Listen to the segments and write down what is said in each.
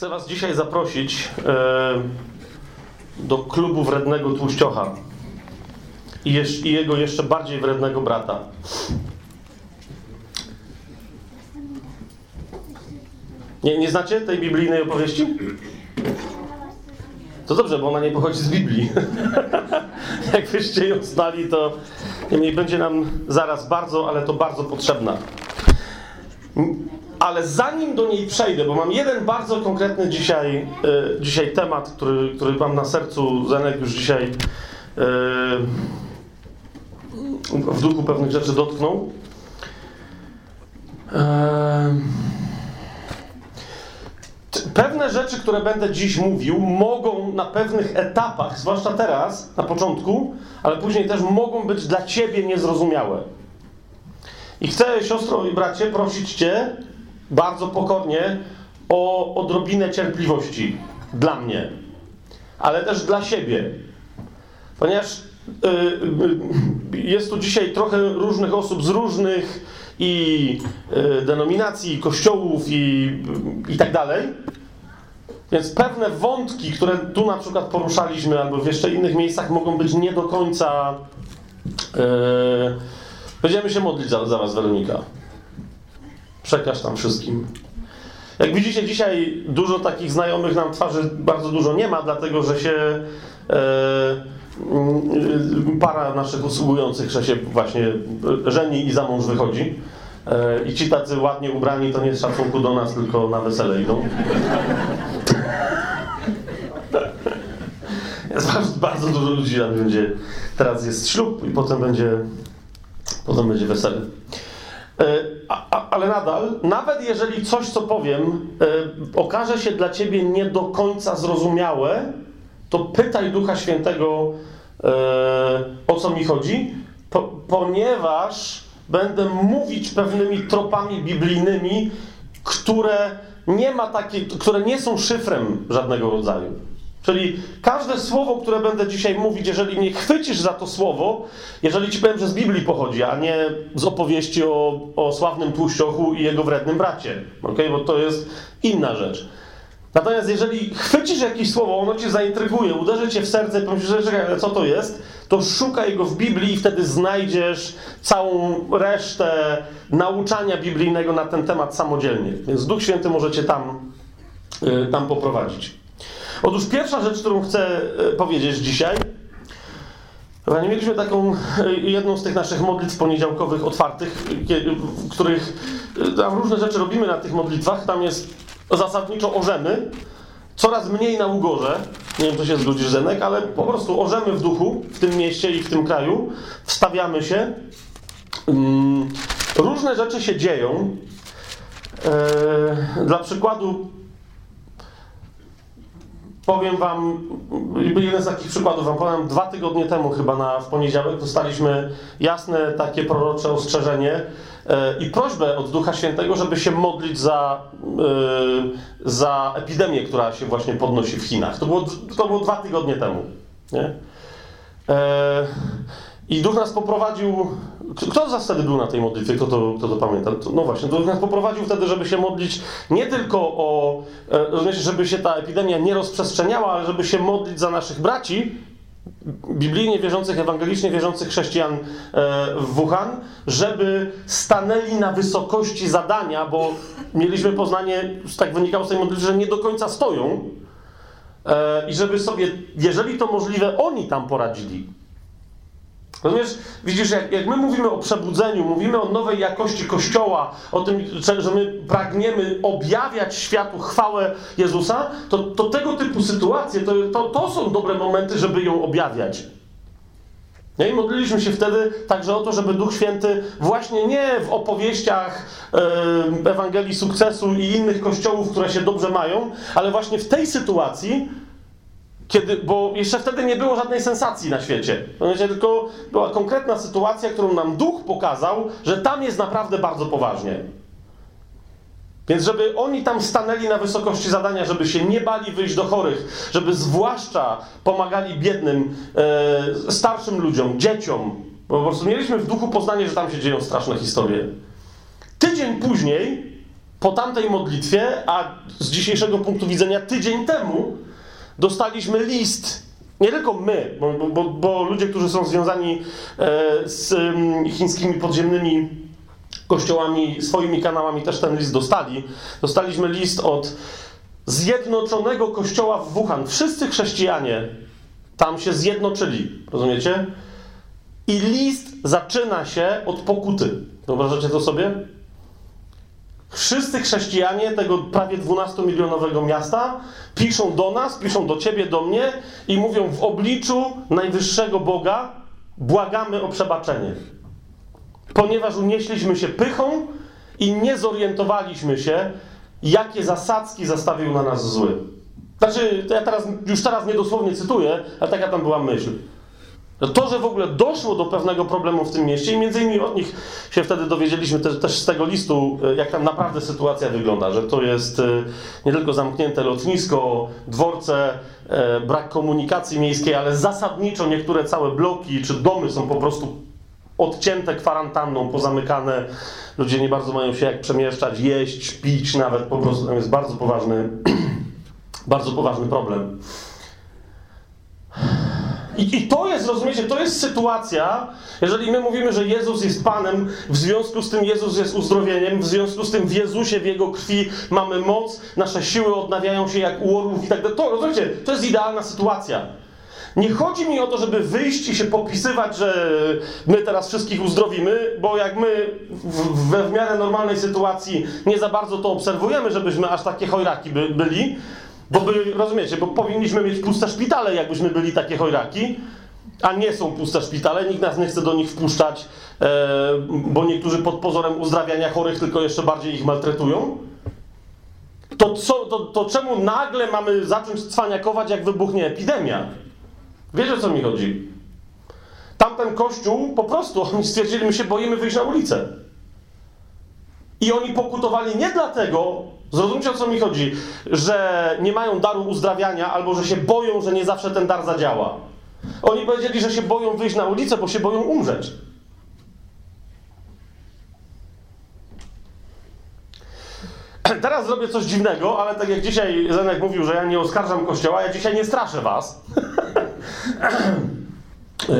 Chcę Was dzisiaj zaprosić e, do klubu wrednego tłuściocha i, jeż, i jego jeszcze bardziej wrednego brata. Nie, nie znacie tej biblijnej opowieści? To dobrze, bo ona nie pochodzi z Biblii. Jakbyście ją znali, to niemniej będzie nam zaraz bardzo, ale to bardzo potrzebna. Ale zanim do niej przejdę, bo mam jeden bardzo konkretny dzisiaj, e, dzisiaj temat, który, który mam na sercu, Zenek już dzisiaj e, w duchu pewnych rzeczy dotknął. E, pewne rzeczy, które będę dziś mówił, mogą na pewnych etapach, zwłaszcza teraz, na początku, ale później też mogą być dla ciebie niezrozumiałe. I chcę, siostro i bracie, prosić cię, bardzo pokornie o odrobinę cierpliwości dla mnie, ale też dla siebie. Ponieważ y, y, jest tu dzisiaj trochę różnych osób z różnych i y, denominacji, i kościołów i, i tak dalej. Więc pewne wątki, które tu na przykład poruszaliśmy, albo w jeszcze innych miejscach, mogą być nie do końca. Będziemy się modlić za, za Was, Weronika. Przekaż tam wszystkim. Jak widzicie, dzisiaj dużo takich znajomych nam twarzy bardzo dużo nie ma, dlatego że się e, para naszych usługujących że się właśnie żeni i za mąż wychodzi. E, I ci tacy ładnie ubrani to nie z szacunku do nas, tylko na wesele idą. Jest bardzo dużo ludzi tam będzie. Teraz jest ślub i potem będzie, potem będzie wesele. E, ale nadal, nawet jeżeli coś, co powiem, e, okaże się dla ciebie nie do końca zrozumiałe, to pytaj Ducha Świętego, e, o co mi chodzi, po, ponieważ będę mówić pewnymi tropami biblijnymi, które nie ma takie, które nie są szyfrem żadnego rodzaju. Czyli każde słowo, które będę dzisiaj mówić, jeżeli mnie chwycisz za to słowo, jeżeli ci powiem, że z Biblii pochodzi, a nie z opowieści o, o sławnym tłuściochu i jego wrednym bracie, okay? bo to jest inna rzecz. Natomiast jeżeli chwycisz jakieś słowo, ono cię zaintryguje, uderzy cię w serce i pomyślisz, że ale co to jest, to szukaj go w Biblii i wtedy znajdziesz całą resztę nauczania biblijnego na ten temat samodzielnie. Więc Duch Święty możecie tam, yy, tam poprowadzić. Otóż pierwsza rzecz, którą chcę e, powiedzieć dzisiaj, nie mieliśmy taką e, jedną z tych naszych modlitw poniedziałkowych otwartych, w których e, tam różne rzeczy robimy na tych modlitwach. Tam jest zasadniczo orzemy, coraz mniej na ugorze. Nie wiem, czy się zgodzisz, Zenek, ale po prostu orzemy w duchu w tym mieście i w tym kraju. Wstawiamy się. Mm, różne rzeczy się dzieją. Dla przykładu, powiem wam, jeden z takich przykładów wam powiem, dwa tygodnie temu chyba na, w poniedziałek dostaliśmy jasne takie prorocze ostrzeżenie e, i prośbę od Ducha Świętego, żeby się modlić za, e, za epidemię, która się właśnie podnosi w Chinach. To było, to było dwa tygodnie temu. Nie? E, I Duch nas poprowadził. Kto za wtedy był na tej modlitwie? Kto to, kto to pamięta? No właśnie, Duch nas poprowadził wtedy, żeby się modlić nie tylko o. E, rozumiecie, żeby się ta epidemia nie rozprzestrzeniała, ale żeby się modlić za naszych braci, biblijnie wierzących, ewangelicznie wierzących chrześcijan e, w Wuhan, żeby stanęli na wysokości zadania, bo mieliśmy poznanie, tak wynikało z tej modlitwy, że nie do końca stoją. E, I żeby sobie, jeżeli to możliwe, oni tam poradzili. Rozumiesz, widzisz, jak, jak, my mówimy o przebudzeniu, mówimy o nowej jakości Kościoła, o tym, że my pragniemy objawiać światu chwałę Jezusa, to, to tego typu sytuacje, to, to, to są dobre momenty, żeby ją objawiać. No I modliliśmy się wtedy także o to, żeby Duch Święty właśnie nie w opowieściach Ewangelii Sukcesu i innych kościołów, które się dobrze mają, ale właśnie w tej sytuacji kiedy, bo jeszcze wtedy nie było żadnej sensacji na świecie. Tylko była konkretna sytuacja, którą nam duch pokazał, że tam jest naprawdę bardzo poważnie. Więc żeby oni tam stanęli na wysokości zadania, żeby się nie bali wyjść do chorych, żeby zwłaszcza pomagali biednym, e, starszym ludziom, dzieciom. Bo po prostu mieliśmy w duchu poznanie, że tam się dzieją straszne historie. Tydzień później po tamtej modlitwie, a z dzisiejszego punktu widzenia tydzień temu, dostaliśmy list. Nie tylko my, bo, bo, bo ludzie, którzy są związani e, z chińskimi podziemnymi kościołami, swoimi kanałami też ten list dostali. Dostaliśmy list od Zjednoczonego Kościoła w Wuhan. Wszyscy chrześcijanie tam się zjednoczyli, rozumiecie? I list zaczyna się od pokuty. Wyobrażacie to sobie? Wszyscy chrześcijanie tego prawie 12-milionowego miasta piszą do nas, piszą do ciebie, do mnie i mówią w obliczu najwyższego Boga błagamy o przebaczenie. Ponieważ unieśliśmy się pychą i nie zorientowaliśmy się, jakie zasadzki zastawił na nas zły. Znaczy, ja teraz, już teraz niedosłownie cytuję, ale taka tam była myśl. To, że w ogóle doszło do pewnego problemu w tym mieście i między innymi od nich się wtedy dowiedzieliśmy też, też z tego listu, e, jak tam naprawdę sytuacja wygląda, że to jest e, nie tylko zamknięte lotnisko, dworce, e, brak komunikacji miejskiej, ale zasadniczo niektóre całe bloki czy domy są po prostu odcięte kwarantanną, pozamykane. Ludzie nie bardzo mają się jak przemieszczać, jeść, pić nawet, po prostu tam jest bardzo poważny, bardzo poważny problem. I, I, to jest, rozumiecie, to jest sytuacja, jeżeli my mówimy, że Jezus jest Panem, w związku z tym Jezus jest uzdrowieniem, w związku z tym w Jezusie, w Jego krwi mamy moc, nasze siły odnawiają się jak u orłów i tak dalej. To, rozumiecie, to jest idealna sytuacja. Nie chodzi mi o to, żeby wyjść i się popisywać, że my teraz wszystkich uzdrowimy, bo jak my we w miarę normalnej sytuacji nie za bardzo to obserwujemy, żebyśmy aż takie chojraki by, byli, bo by, rozumiecie, bo powinniśmy mieć puste szpitale, jakbyśmy byli takie chojraki, a nie są puste szpitale, nikt nas nie chce do nich wpuszczać, e, bo niektórzy pod pozorem uzdrawiania chorych tylko jeszcze bardziej ich maltretują. To, co, to, to czemu nagle mamy zacząć cwaniakować, jak wybuchnie epidemia? Wiecie, o co mi chodzi? Tamten kościół, po prostu, oni stwierdzili, my się boimy wyjść na ulicę. I oni pokutowali nie dlatego, zrozumcie o co mi chodzi, że nie mają daru uzdrawiania albo że się boją, że nie zawsze ten dar zadziała. Oni powiedzieli, że się boją wyjść na ulicę, bo się boją umrzeć. Teraz zrobię coś dziwnego, ale tak jak dzisiaj Zenek mówił, że ja nie oskarżam Kościoła, ja dzisiaj nie straszę was. E,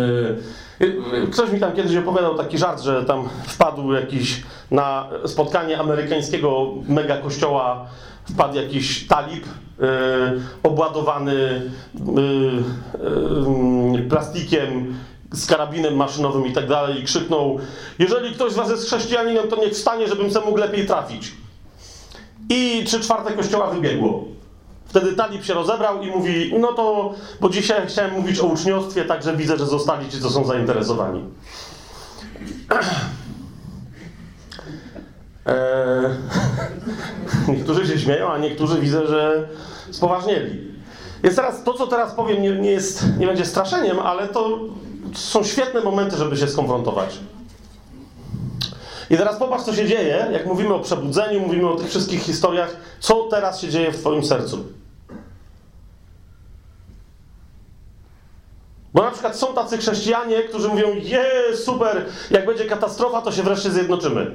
ktoś mi tam kiedyś opowiadał taki żart, że tam wpadł jakiś na spotkanie amerykańskiego mega kościoła, wpadł jakiś talib yy, obładowany yy, yy, plastikiem, z karabinem maszynowym i tak dalej i krzyknął jeżeli ktoś z was jest chrześcijaninem, to niech wstanie, żebym se mógł lepiej trafić. I trzy czwarte kościoła wybiegło. Wtedy talib się rozebrał i mówi, no to, bo dzisiaj chciałem mówić o uczniostwie, także widzę, że zostali ci, co są zainteresowani. Eee, niektórzy się śmieją, a niektórzy widzę, że spoważnieli. Więc teraz to, co teraz powiem, nie, nie, jest, nie będzie straszeniem, ale to są świetne momenty, żeby się skonfrontować. I teraz popatrz, co się dzieje, jak mówimy o przebudzeniu, mówimy o tych wszystkich historiach, co teraz się dzieje w Twoim sercu. Bo na przykład są tacy chrześcijanie, którzy mówią: Je, super, jak będzie katastrofa, to się wreszcie zjednoczymy.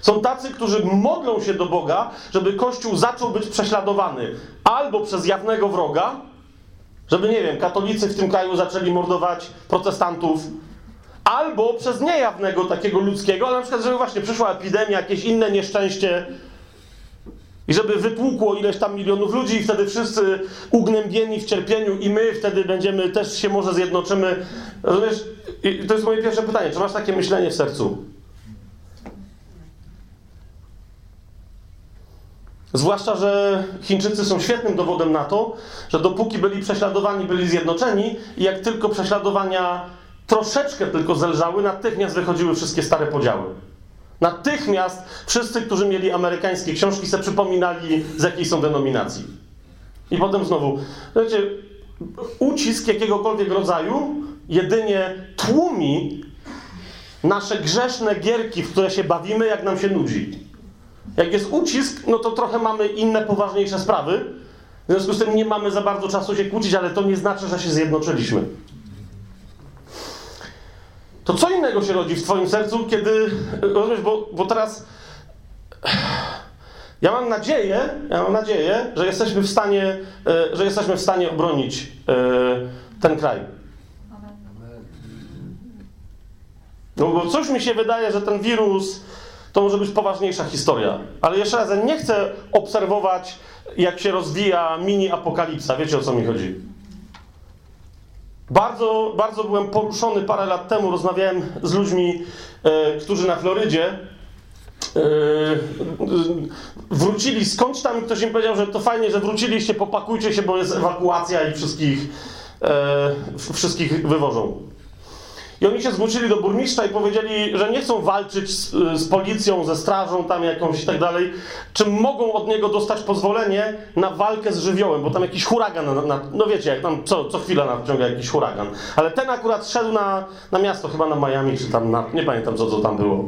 Są tacy, którzy modlą się do Boga, żeby Kościół zaczął być prześladowany albo przez jawnego wroga, żeby, nie wiem, katolicy w tym kraju zaczęli mordować protestantów, albo przez niejawnego takiego ludzkiego, ale na przykład, żeby właśnie przyszła epidemia, jakieś inne nieszczęście, i żeby wytłukło ileś tam milionów ludzi i wtedy wszyscy ugnębieni w cierpieniu i my wtedy będziemy, też się może zjednoczymy. Rozumiesz? I to jest moje pierwsze pytanie. Czy masz takie myślenie w sercu? Zwłaszcza, że Chińczycy są świetnym dowodem na to, że dopóki byli prześladowani, byli zjednoczeni i jak tylko prześladowania troszeczkę tylko zelżały, natychmiast wychodziły wszystkie stare podziały. Natychmiast wszyscy, którzy mieli amerykańskie książki, sobie przypominali, z jakiej są denominacji. I potem znowu, wiecie, ucisk jakiegokolwiek rodzaju jedynie tłumi nasze grzeszne gierki, w które się bawimy, jak nam się nudzi. Jak jest ucisk, no to trochę mamy inne, poważniejsze sprawy. W związku z tym nie mamy za bardzo czasu się kłócić, ale to nie znaczy, że się zjednoczyliśmy. To co innego się rodzi w Twoim sercu, kiedy. Rozumiesz, bo, bo teraz. Ja mam nadzieję, ja mam nadzieję, że jesteśmy w stanie, e, że jesteśmy w stanie obronić e, ten kraj. No bo coś mi się wydaje, że ten wirus to może być poważniejsza historia. Ale jeszcze raz, ja nie chcę obserwować, jak się rozwija mini apokalipsa. Wiecie o co mi chodzi? Bardzo, bardzo byłem poruszony parę lat temu. Rozmawiałem z ludźmi, e, którzy na Florydzie e, wrócili skądś tam. Ktoś im powiedział, że to fajnie, że wróciliście, popakujcie się, bo jest ewakuacja i wszystkich, e, wszystkich wywożą. I oni się zgłosili do burmistrza i powiedzieli, że nie chcą walczyć z, z, policją, ze strażą tam jakąś i tak dalej, czy mogą od niego dostać pozwolenie na walkę z żywiołem, bo tam jakiś huragan, na, na, no wiecie, jak tam co, co chwila nadciąga jakiś huragan. Ale ten akurat szedł na, na miasto, chyba na Miami, czy tam na, nie pamiętam co, co tam było.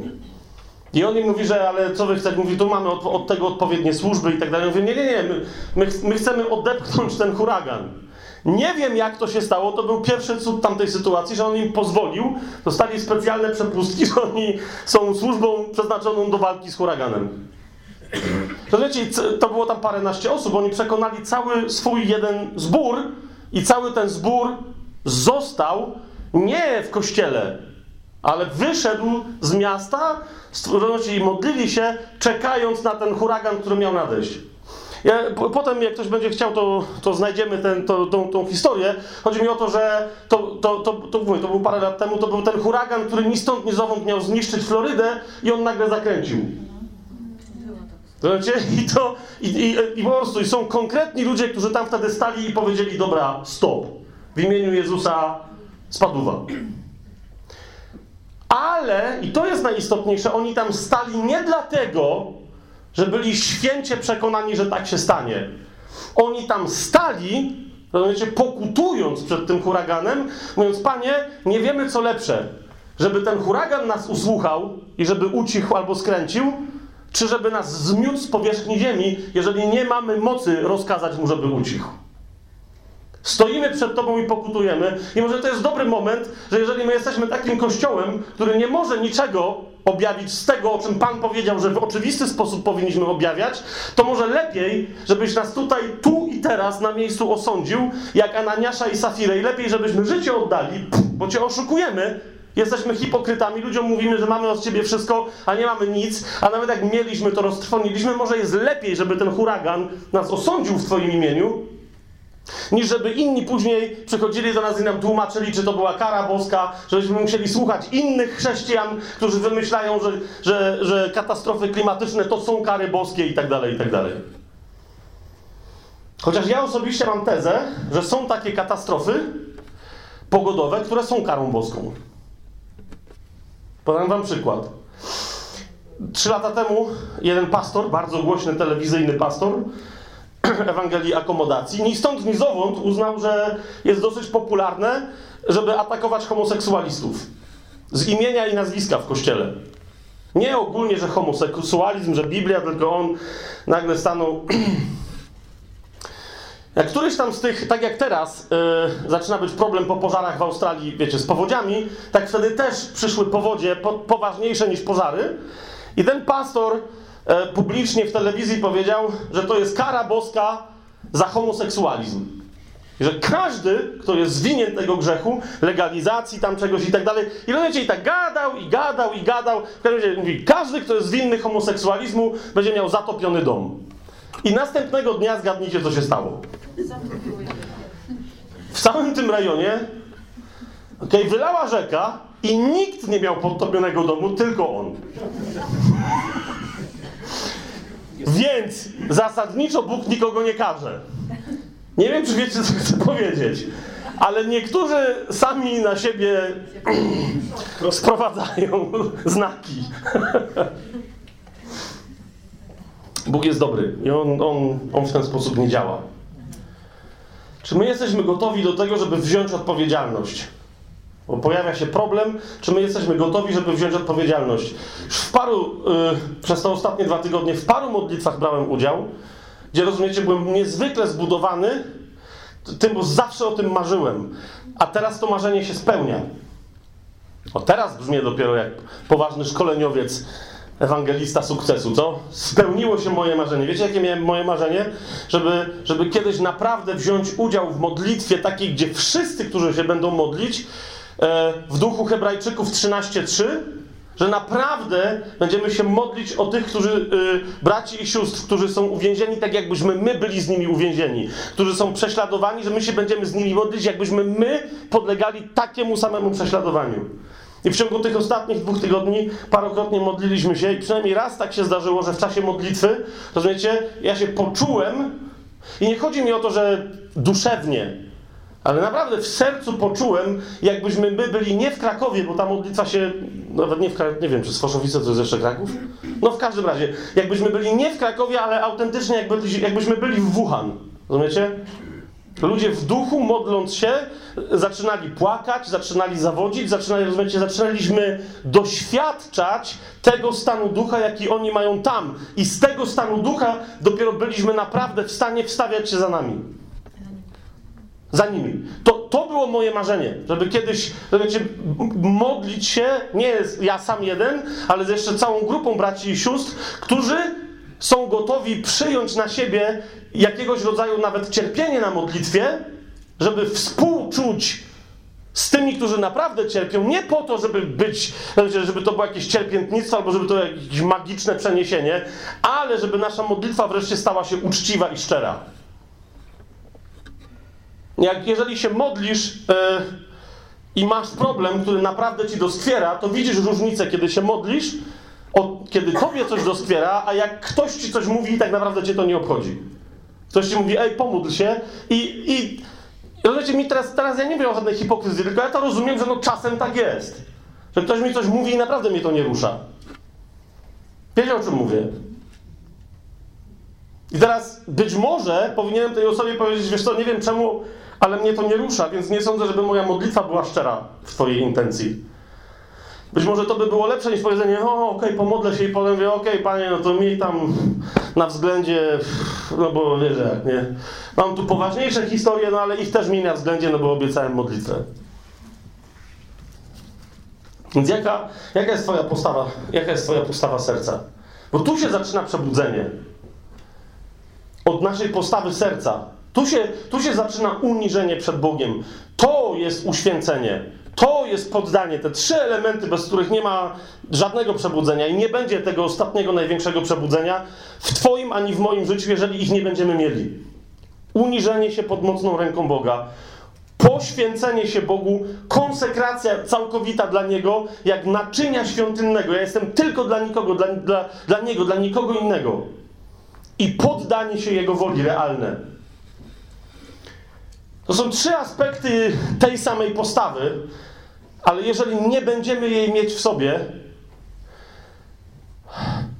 I on im mówi, że ale co wy chcecie? Mówi, tu mamy od, od tego odpowiednie służby i tak dalej. Mówi, nie, nie, nie, my, my, my chcemy odepchnąć ten huragan. Nie wiem, jak to się stało. To był pierwszy cud tamtej sytuacji, że on im pozwolił. Dostali specjalne przepustki, że oni są służbą przeznaczoną do walki z huraganem. To wiecie, to było tam paręnaście osób. Oni przekonali cały swój jeden zbór i cały ten zbór został nie w kościele, ale wyszedł z miasta i modlili się, czekając na ten huragan, który miał nadejść. Ja, potem, jak ktoś będzie chciał, to, to znajdziemy ten, to, tą, tą historię. Chodzi mi o to, że to, to, to, to, mówię, to był parę lat temu, to był ten huragan, który ni stąd, ni zowąd miał zniszczyć Florydę i on nagle zakręcił. Wiecie? I, to, i, i, I po prostu są konkretni ludzie, którzy tam wtedy stali i powiedzieli, dobra, stop. W imieniu Jezusa spaduwa. Ale, i to jest najistotniejsze, oni tam stali nie dlatego, że byli święcie przekonani, że tak się stanie. Oni tam stali, rozumiecie, pokutując przed tym huraganem, mówiąc, panie, nie wiemy co lepsze, żeby ten huragan nas usłuchał i żeby ucichł albo skręcił, czy żeby nas zmiótł z powierzchni ziemi, jeżeli nie mamy mocy rozkazać mu, żeby ucichł. Stoimy przed Tobą i pokutujemy. I może to jest dobry moment, że jeżeli my jesteśmy takim kościołem, który nie może niczego objawić z tego, o czym Pan powiedział, że w oczywisty sposób powinniśmy objawiać, to może lepiej, żebyś nas tutaj, tu i teraz na miejscu osądził, jak Ananiasza i Safirę. I lepiej, żebyśmy życie oddali, bo Cię oszukujemy, Jesteśmy hipokrytami, ludziom mówimy, że mamy od ciebie wszystko, a nie mamy nic, a nawet jak mieliśmy, to roztrwoniliśmy. Może jest lepiej, żeby ten huragan nas osądził w Twoim imieniu, niż żeby inni później przychodzili do nas i nam tłumaczyli, czy to była kara boska, żebyśmy musieli słuchać innych chrześcijan, którzy wymyślają, że, że, że katastrofy klimatyczne to są kary boskie i tak dalej, i tak dalej. Chociaż ja osobiście mam tezę, że są takie katastrofy pogodowe, które są karą boską. Podam wam przykład. Trzy lata temu jeden pastor, bardzo głośny telewizyjny pastor, Ewangelii Akomodacji, ni stąd, ni zowąd uznał, że jest dosyć popularne, żeby atakować homoseksualistów. Z imienia i nazwiska w kościele. Nie ogólnie, że homoseksualizm, że Biblia, tylko on nagle stanął. Jak któryś tam z tych, tak jak teraz, yy, zaczyna być problem po pożarach w Australii, wiecie, z powodziami, tak wtedy też przyszły powodzie po, poważniejsze niż pożary. I ten pastor publicznie w telewizji powiedział, że to jest kara boska za homoseksualizm. I że każdy, kto jest winien tego grzechu, legalizacji tam czegoś i tak dalej, i rozumiecie, i tak gadał, i gadał, i gadał. W każdym razie mówi, każdy, kto jest winny homoseksualizmu, będzie miał zatopiony dom. I następnego dnia zgadnijcie, co się stało. W całym tym rejonie okay, wylała rzeka i nikt nie miał podtopionego domu, tylko on. Więc zasadniczo Bóg nikogo nie każe. Nie wiem, czy wiecie, co chcę powiedzieć, ale niektórzy sami na siebie sprowadzają znaki. Bóg jest dobry i on, on, on w ten sposób nie działa. Czy my jesteśmy gotowi do tego, żeby wziąć odpowiedzialność? Pojawia się problem, czy my jesteśmy gotowi, żeby wziąć odpowiedzialność. W paru, yy, przez te ostatnie dwa tygodnie, w paru modlitwach brałem udział, gdzie rozumiecie, byłem niezwykle zbudowany tym, bo zawsze o tym marzyłem. A teraz to marzenie się spełnia. O teraz brzmię dopiero jak poważny szkoleniowiec ewangelista sukcesu, co? Spełniło się moje marzenie. Wiecie, jakie miałem moje marzenie? Żeby, żeby kiedyś naprawdę wziąć udział w modlitwie takiej, gdzie wszyscy, którzy się będą modlić, w duchu Hebrajczyków 13:3, że naprawdę będziemy się modlić o tych, którzy, y, braci i sióstr, którzy są uwięzieni, tak jakbyśmy my byli z nimi uwięzieni, którzy są prześladowani, że my się będziemy z nimi modlić, jakbyśmy my podlegali takiemu samemu prześladowaniu. I w ciągu tych ostatnich dwóch tygodni parokrotnie modliliśmy się i przynajmniej raz tak się zdarzyło, że w czasie modlitwy, rozumiecie, ja się poczułem i nie chodzi mi o to, że duszewnie, ale naprawdę w sercu poczułem, jakbyśmy my byli nie w Krakowie, bo ta modlitwa się, nawet nie w Krakowie, nie wiem, czy Sfoszowice to jest jeszcze Kraków? No w każdym razie, jakbyśmy byli nie w Krakowie, ale autentycznie jakby, jakbyśmy byli w Wuhan. Rozumiecie? Ludzie w duchu, modląc się, zaczynali płakać, zaczynali zawodzić, zaczynali, rozumiecie, zaczynaliśmy doświadczać tego stanu ducha, jaki oni mają tam. I z tego stanu ducha dopiero byliśmy naprawdę w stanie wstawiać się za nami. Za nimi. To, to było moje marzenie, żeby kiedyś, rozumiecie, modlić się, nie ja sam jeden, ale z jeszcze całą grupą braci i sióstr, którzy są gotowi przyjąć na siebie jakiegoś rodzaju nawet cierpienie na modlitwie, żeby współczuć z tymi, którzy naprawdę cierpią, nie po to, żeby być, żeby to było jakieś cierpiętnictwo, albo żeby to jakieś magiczne przeniesienie, ale żeby nasza modlitwa wreszcie stała się uczciwa i szczera. Jak jeżeli się modlisz yy, i masz problem, który naprawdę ci doskwiera, to widzisz różnicę, kiedy się modlisz, od, kiedy tobie coś doskwiera, a jak ktoś ci coś mówi, tak naprawdę cię to nie obchodzi. Ktoś ci mówi, ej, pomódl się i, i rozumiecie mi teraz, teraz ja nie wiem o żadnej hipokryzji, tylko ja to rozumiem, że no czasem tak jest. Że ktoś mi coś mówi i naprawdę mnie to nie rusza. Wiecie o czym mówię? I teraz być może powinienem tej osobie powiedzieć, wiesz co, nie wiem czemu, ale mnie to nie rusza, więc nie sądzę, żeby moja modlitwa była szczera w twojej intencji. Być może to by było lepsze niż powiedzenie, o okej, okay, pomodlę się i potem mówię, okej, okay, panie, no to miej tam na względzie, no bo wiesz jak, nie? Mam tu poważniejsze historie, no ale ich też miej na względzie, no bo obiecałem modlitwę. Więc jaka, jaka jest twoja postawa, jaka jest twoja postawa serca? Bo tu się zaczyna przebudzenie. Od naszej postawy serca. Tu się, tu się zaczyna uniżenie przed Bogiem. To jest uświęcenie. To jest poddanie, te trzy elementy, bez których nie ma żadnego przebudzenia i nie będzie tego ostatniego, największego przebudzenia w Twoim ani w moim życiu, jeżeli ich nie będziemy mieli. Uniżenie się pod mocną ręką Boga, poświęcenie się Bogu, konsekracja całkowita dla Niego, jak naczynia świątynnego. Ja jestem tylko dla nikogo, dla, dla, dla Niego, dla nikogo innego. I poddanie się Jego woli realne. To są trzy aspekty tej samej postawy, ale jeżeli nie będziemy jej mieć w sobie,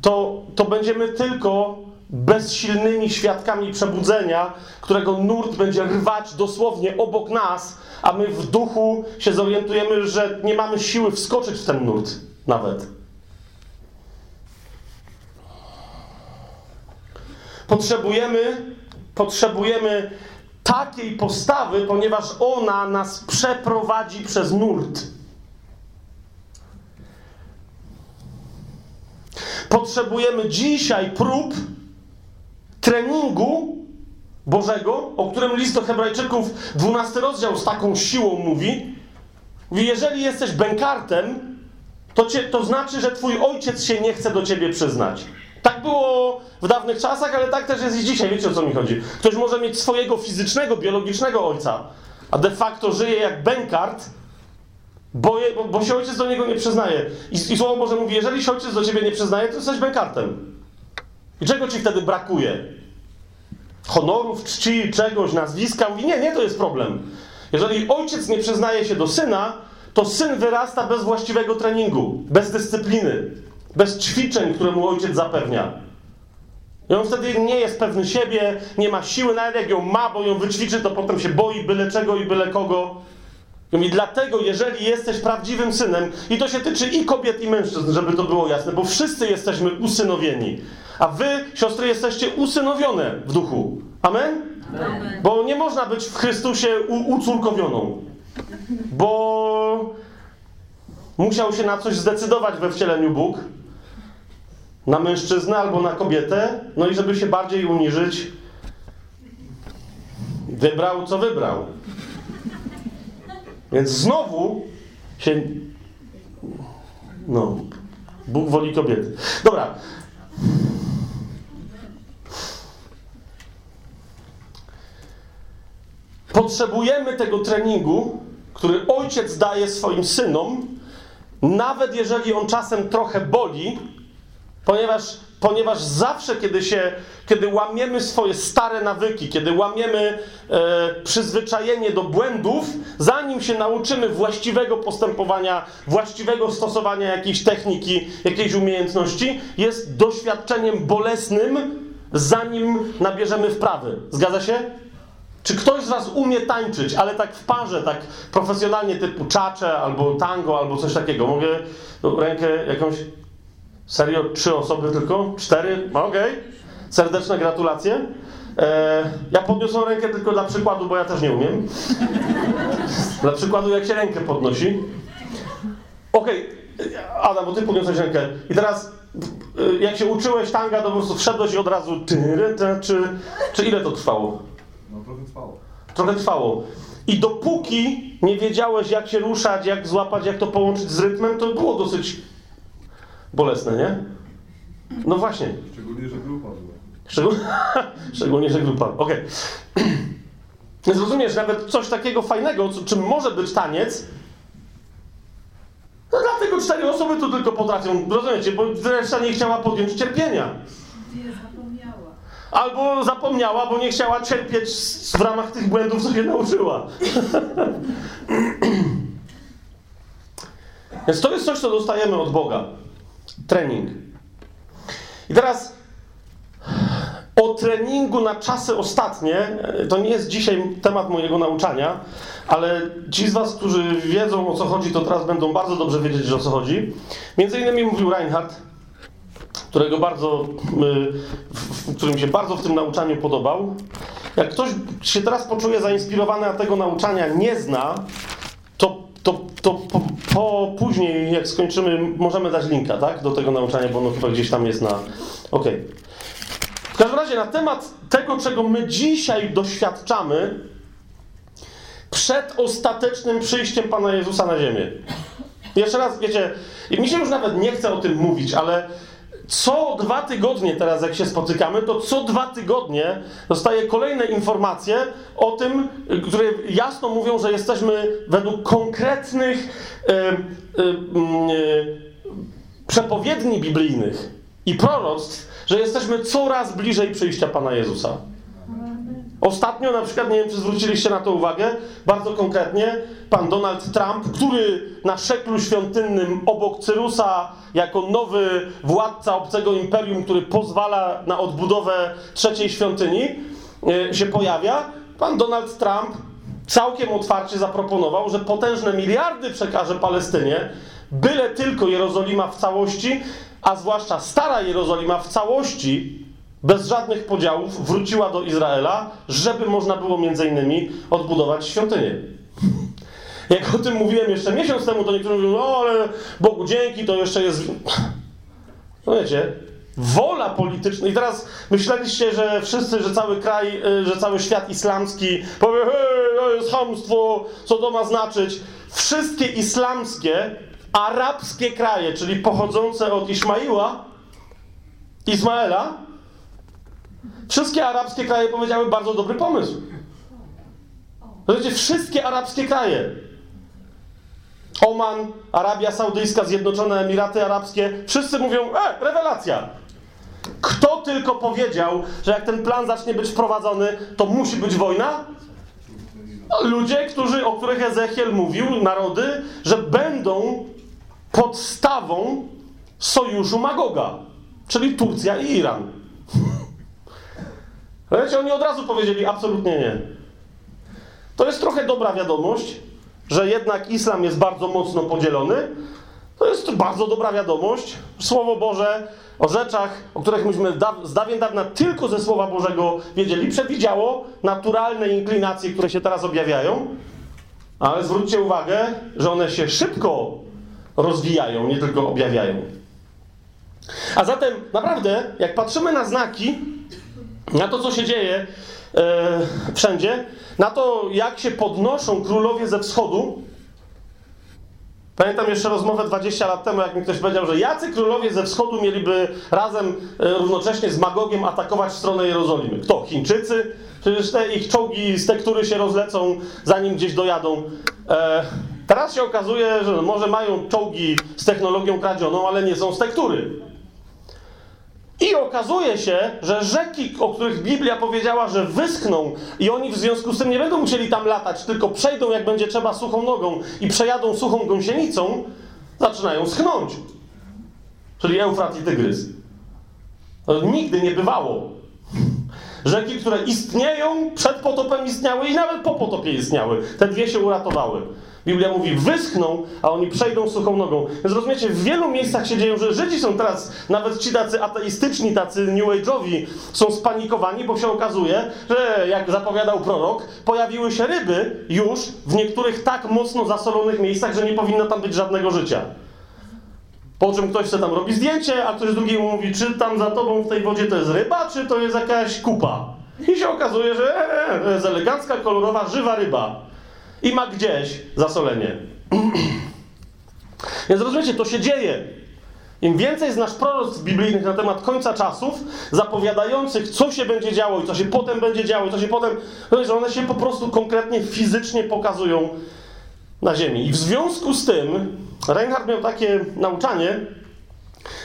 to, to będziemy tylko bezsilnymi świadkami przebudzenia, którego nurt będzie rwać dosłownie obok nas, a my w duchu się zorientujemy, że nie mamy siły wskoczyć w ten nurt nawet. Potrzebujemy, potrzebujemy takiej postawy, ponieważ ona nas przeprowadzi przez nurt. Potrzebujemy dzisiaj prób treningu Bożego, o którym list do Hebrajczyków, 12 rozdział z taką siłą mówi. Jeżeli jesteś bękartem, to, cię, to znaczy, że twój ojciec się nie chce do ciebie przyznać. Tak było w dawnych czasach, ale tak też jest i dzisiaj. Wiecie o co mi chodzi? Ktoś może mieć swojego fizycznego, biologicznego ojca, a de facto żyje jak bękart, bo, je, bo, bo się ojciec do niego nie przyznaje. I, I Słowo Boże mówi, jeżeli się ojciec do ciebie nie przyznaje, to jesteś bękartem. I czego ci wtedy brakuje? Honorów, czci, czegoś, nazwiska? Mówi, nie, nie, to jest problem. Jeżeli ojciec nie przyznaje się do syna, to syn wyrasta bez właściwego treningu, bez dyscypliny bez ćwiczeń, które mu ojciec zapewnia. I on wtedy nie jest pewny siebie, nie ma siły, nawet jak ją ma, bo ją wyćwiczy, to potem się boi byle czego i byle kogo. I dlatego, jeżeli jesteś prawdziwym synem, i to się tyczy i kobiet, i mężczyzn, żeby to było jasne, bo wszyscy jesteśmy usynowieni. A wy, siostry, jesteście usynowione w duchu. Amen? Amen. Bo nie można być w Chrystusie ucórkowioną. Bo musiał się na coś zdecydować we wcieleniu Bóg na mężczyznę albo na kobietę, no i żeby się bardziej uniżyć, wybrał co wybrał. Więc znowu się. No, Bóg woli kobiety. Dobra. Potrzebujemy tego treningu, który ojciec daje swoim synom, nawet jeżeli on czasem trochę boli, ponieważ, ponieważ zawsze, kiedy się, kiedy łamiemy swoje stare nawyki, kiedy łamiemy e, przyzwyczajenie do błędów, zanim się nauczymy właściwego postępowania, właściwego stosowania jakiejś techniki, jakiejś umiejętności, jest doświadczeniem bolesnym, zanim nabierzemy wprawy. Zgadza się? Czy ktoś z Was umie tańczyć, ale tak w parze, tak profesjonalnie typu czacze, albo tango, albo coś takiego? Mogę rękę jakąś... Serio? Trzy osoby tylko? Cztery? Okej. Okay. Serdeczne gratulacje. E, ja podniosłem rękę tylko dla przykładu, bo ja też nie umiem. dla przykładu, jak się rękę podnosi. Okej, okay. Adam, bo ty podniosłeś rękę. I teraz, jak się uczyłeś tanga, to po prostu wszedłeś i od razu... Czy, czy ile to trwało? No trochę trwało. Trochę trwało. I dopóki nie wiedziałeś, jak się ruszać, jak złapać, jak to połączyć z rytmem, to było dosyć bolesne, nie? No właśnie. Szczególnie, że grupa była. Szczegól... Szczególnie, że grupa. Okej. Okay. Więc rozumiesz, nawet coś takiego fajnego, czym może być taniec, no dlatego cztery osoby tu tylko potrafią, rozumiecie, bo reszta nie chciała podjąć cierpienia. Albo zapomniała, bo nie chciała cierpieć w ramach tych błędów, co się nauczyła. Więc to jest coś, co dostajemy od Boga. Trening. I teraz o treningu na czasy ostatnie, to nie jest dzisiaj temat mojego nauczania, ale ci z Was, którzy wiedzą o co chodzi, to teraz będą bardzo dobrze wiedzieć, o co chodzi. Między innymi mówił Reinhardt, którego bardzo, y, który mi się bardzo w tym nauczaniu podobał. Jak ktoś się teraz poczuje zainspirowany, a tego nauczania nie zna, to, to, po, po później, jak skończymy, możemy dać linka, tak? Do tego nauczania, bo ono chyba gdzieś tam jest na... Ok. W każdym razie na temat tego, czego my dzisiaj doświadczamy przed ostatecznym przyjściem Pana Jezusa na ziemię. Jeszcze raz, wiecie, mi się już nawet nie chce o tym mówić, ale co dwa tygodnie teraz, jak się spotykamy, to co dwa tygodnie dostaję kolejne informacje o tym, które jasno mówią, że jesteśmy według konkretnych e, e, e, przepowiedni biblijnych i proroctw, że jesteśmy coraz bliżej przyjścia Pana Jezusa. Ostatnio, na przykład, nie wiem, czy zwróciliście na to uwagę, bardzo konkretnie, pan Donald Trump, który na szeklu świątynnym obok Cyrusa, jako nowy władca obcego imperium, który pozwala na odbudowę trzeciej świątyni, e, się pojawia, pan Donald Trump całkiem otwarcie zaproponował, że potężne miliardy przekaże Palestynie, byle tylko Jerozolima w całości, a zwłaszcza Stara Jerozolima w całości bez żadnych podziałów wróciła do Izraela, żeby można było między innymi odbudować świątynię. Jak o tym mówiłem jeszcze miesiąc temu, to niektórzy mówią, no ale Bogu dzięki, to jeszcze jest... No wiecie, wola polityczna. I teraz myśleliście, że wszyscy, że cały kraj, y, że cały świat islamski powie, hej, to jest hamstwo, co to ma znaczyć. Wszystkie islamskie, arabskie kraje, czyli pochodzące od Ismaila, Izmaela, Wszystkie arabskie kraje powiedziały bardzo dobry pomysł. Zobaczcie, wszystkie arabskie kraje. Oman, Arabia Saudyjska, Zjednoczone Emiraty Arabskie, wszyscy mówią, e, rewelacja. Kto tylko powiedział, że jak ten plan zacznie być wprowadzony, to musi być wojna? No, ludzie, którzy, o których Ezechiel mówił, narody, że będą podstawą sojuszu Magoga, czyli Turcja i Iran. Wiecie, oni od razu powiedzieli absolutnie nie. To jest trochę dobra wiadomość, że jednak islam jest bardzo mocno podzielony. To jest bardzo dobra wiadomość. Słowo Boże o rzeczach, o których myśmy z dawien dawna tylko ze Słowa Bożego wiedzieli, przewidziało naturalne inklinacje, które się teraz objawiają. Ale zwróćcie uwagę, że one się szybko rozwijają, nie tylko objawiają. A zatem naprawdę, jak patrzymy na znaki, na to, co się dzieje e, wszędzie, na to, jak się podnoszą królowie ze wschodu, Pamiętam jeszcze rozmowę 20 lat temu, jak mi ktoś powiedział, że jacy królowie ze wschodu mieliby razem e, równocześnie z Magogiem atakować w stronę Jerozolimy. Kto? Chińczycy? Przecież te ich czołgi z tektury się rozlecą, zanim gdzieś dojadą. E, teraz się okazuje, że może mają czołgi z technologią kradzioną, ale nie są z tektury. I okazuje się, że rzeki, o których Biblia powiedziała, że wyschną i oni w związku z tym nie będą musieli tam latać, tylko przejdą jak będzie trzeba suchą nogą i przejadą suchą gąsienicą, zaczynają schnąć. Czyli Eufrat i Tygrys. To nigdy nie bywało. Rzeki, które istnieją, przed potopem istniały i nawet po potopie istniały. Te dwie się uratowały. Biblia mówi, wyschną, a oni przejdą suchą nogą. Więc rozumiecie, w wielu miejscach się dzieją, że Żydzi są teraz, nawet ci tacy ateistyczni, tacy New Age'owi, są spanikowani, bo się okazuje, że jak zapowiadał prorok, pojawiły się ryby już w niektórych tak mocno zasolonych miejscach, że nie powinno tam być żadnego życia. Po czym ktoś sobie tam robi zdjęcie, a ktoś drugi mu mówi, czy tam za tobą w tej wodzie to jest ryba, czy to jest jakaś kupa. I się okazuje, że jest elegancka, kolorowa, żywa ryba i ma gdzieś zasolenie. Więc rozumiecie, to się dzieje. Im więcej znasz proroctw biblijnych na temat końca czasów, zapowiadających, co się będzie działo i co się potem będzie działo, i co się potem. że one się po prostu konkretnie, fizycznie pokazują na Ziemi. I w związku z tym Reinhardt miał takie nauczanie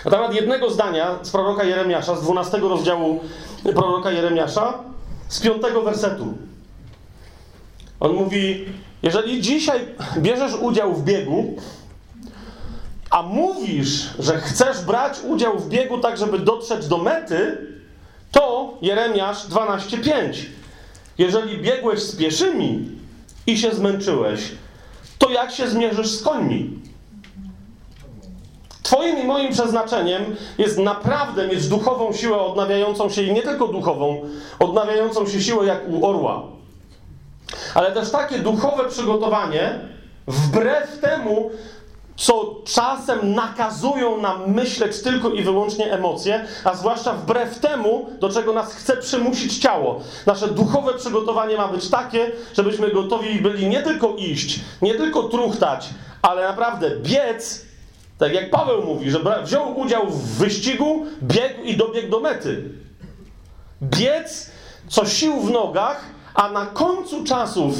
na temat jednego zdania z proroka Jeremiasza, z 12 rozdziału proroka Jeremiasza, z 5 wersetu. On mówi: jeżeli dzisiaj bierzesz udział w biegu, a mówisz, że chcesz brać udział w biegu tak, żeby dotrzeć do mety, to Jeremiasz 12:5. Jeżeli biegłeś z pieszymi i się zmęczyłeś, to jak się zmierzysz z końmi? Twoim i moim przeznaczeniem jest naprawdę mieć duchową siłę odnawiającą się i nie tylko duchową, odnawiającą się siłę jak u orła ale też takie duchowe przygotowanie, wbrew temu, co czasem nakazują nam myśleć tylko i wyłącznie emocje, a zwłaszcza wbrew temu, do czego nas chce przymusić ciało. Nasze duchowe przygotowanie ma być takie, żebyśmy gotowi byli nie tylko iść, nie tylko truchtać, ale naprawdę biec, tak jak Paweł mówi, że wziął udział w wyścigu, biegł i dobiegł do mety. Biec, co sił w nogach, a na końcu czasów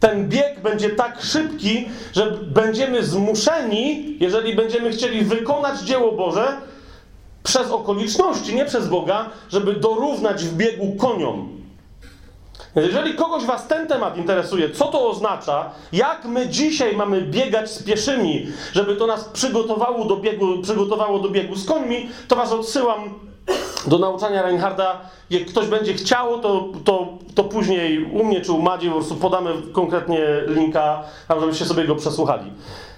ten bieg będzie tak szybki, że będziemy zmuszeni, jeżeli będziemy chcieli wykonać dzieło Boże, przez okoliczności, nie przez Boga, żeby dorównać w biegu koniom. Jeżeli kogoś Was ten temat interesuje, co to oznacza, jak my dzisiaj mamy biegać z pieszymi, żeby to nas przygotowało do biegu, przygotowało do biegu z końmi, to Was odsyłam do nauczania Reinharda. Jak ktoś będzie chciał, to, to, to później u mnie czy u Madzi po prostu podamy konkretnie linka, żebyście sobie go przesłuchali.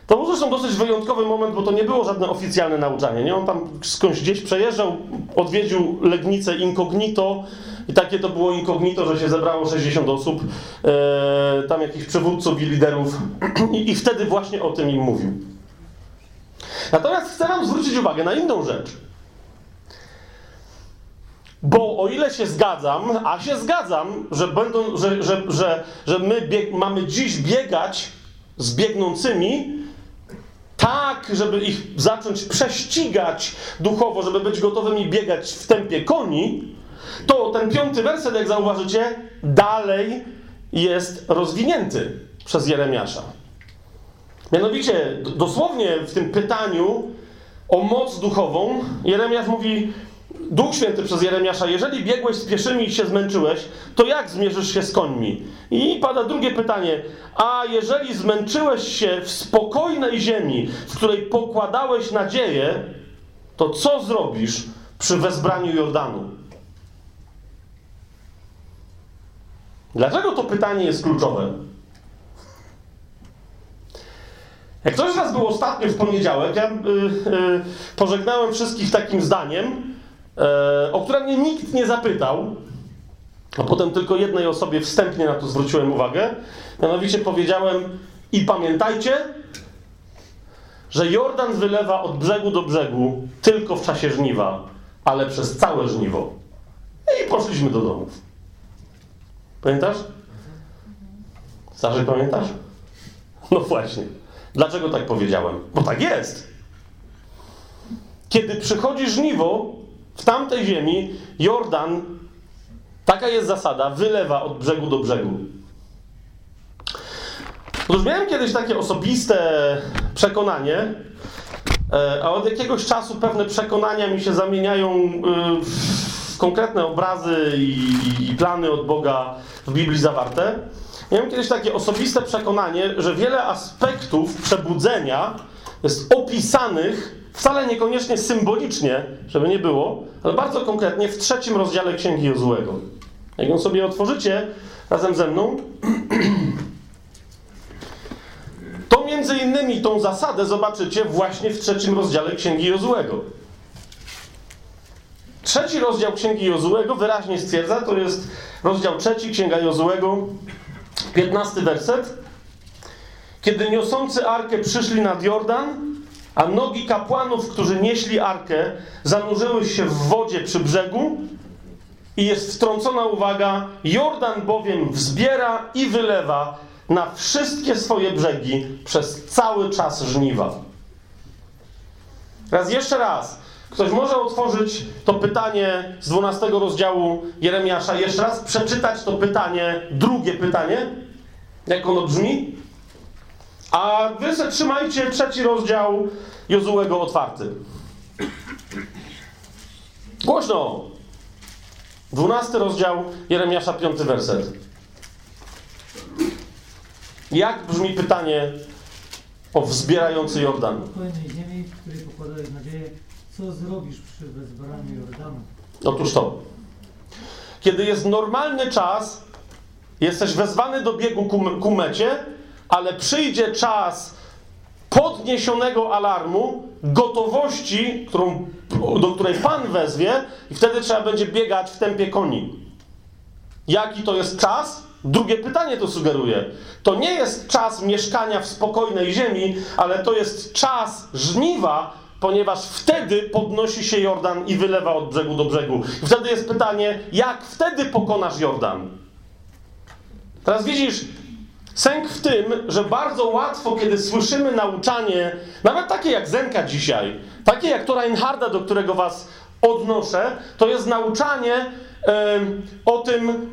To był zresztą dosyć wyjątkowy moment, bo to nie było żadne oficjalne nauczanie. Nie? On tam skądś gdzieś przejeżdżał, odwiedził Legnicę incognito i takie to było incognito, że się zebrało 60 osób, e, tam jakichś przywódców i liderów I, i wtedy właśnie o tym im mówił. Natomiast chcę wam zwrócić uwagę na inną rzecz. Bo o ile się zgadzam, a się zgadzam, że, będą, że, że, że, że my bieg, mamy dziś biegać z biegnącymi, tak, żeby ich zacząć prześcigać duchowo, żeby być gotowymi biegać w tempie koni, to ten piąty werset, jak zauważycie, dalej jest rozwinięty przez Jeremiasza. Mianowicie, dosłownie w tym pytaniu o moc duchową, Jeremiasz mówi: Duch Święty przez Jeremiasza, jeżeli biegłeś z pieszymi i się zmęczyłeś, to jak zmierzysz się z końmi? I pada drugie pytanie, a jeżeli zmęczyłeś się w spokojnej ziemi, w której pokładałeś nadzieję, to co zrobisz przy wezbraniu Jordanu? Dlaczego to pytanie jest kluczowe? Jak ktoś z Was był ostatnio w poniedziałek, ja yy, yy, pożegnałem wszystkich takim zdaniem, o które mnie nikt nie zapytał, a potem tylko jednej osobie wstępnie na to zwróciłem uwagę. Mianowicie powiedziałem: I pamiętajcie, że Jordan wylewa od brzegu do brzegu tylko w czasie żniwa, ale przez całe żniwo. I poszliśmy do domów. Pamiętasz? Starzy, pamiętasz? No właśnie. Dlaczego tak powiedziałem? Bo tak jest. Kiedy przychodzi żniwo w tamtej ziemi, Jordan, taka jest zasada, wylewa od brzegu do brzegu. Otóż miałem kiedyś takie osobiste przekonanie, e, a od jakiegoś czasu pewne przekonania mi się zamieniają e, w konkretne obrazy i plany od Boga w Biblii zawarte. Miałem kiedyś takie osobiste przekonanie, że wiele aspektów przebudzenia jest opisanych wcale niekoniecznie symbolicznie, żeby nie było, ale bardzo konkretnie w trzecim rozdziale Księgi Jozłego. Jak ją sobie otworzycie razem ze mną, to między innymi tą zasadę zobaczycie właśnie w trzecim rozdziale Księgi Jozłego. Trzeci rozdział Księgi Jozłego wyraźnie stwierdza, to jest rozdział trzeci Księga Jozłego, 15 werset. Kiedy niosący arkę przyszli nad Jordan, a nogi kapłanów, którzy nieśli arkę, zanurzyły się w wodzie przy brzegu i jest wtrącona uwaga, Jordan bowiem wzbiera i wylewa na wszystkie swoje brzegi przez cały czas żniwa. Raz jeszcze raz. Ktoś może otworzyć to pytanie z 12 rozdziału Jeremiasza, jeszcze raz przeczytać to pytanie, drugie pytanie, jak ono brzmi. A wy se trzymajcie trzeci rozdział Jozułego otwarty. Głośno! 12 rozdział Jeremiasza, 5 werset. Jak brzmi pytanie o wzbierający Jordan? Ziemi, w której pokładałeś nadzieję, co zrobisz przy wezbraniu Jordanu? Otóż to. Kiedy jest normalny czas, jesteś wezwany do biegu ku, ku mecie, ale przyjdzie czas podniesionego alarmu, gotowości, którą, do której Pan wezwie, i wtedy trzeba będzie biegać w tempie koni. Jaki to jest czas? Drugie pytanie to sugeruje. To nie jest czas mieszkania w spokojnej ziemi, ale to jest czas żniwa, ponieważ wtedy podnosi się Jordan i wylewa od brzegu do brzegu. Wtedy jest pytanie, jak wtedy pokonasz Jordan? Teraz widzisz, sęk w tym, że bardzo łatwo, kiedy słyszymy nauczanie, nawet takie jak Zenka dzisiaj, takie jak to Reinharda, do którego was odnoszę, to jest nauczanie o tym,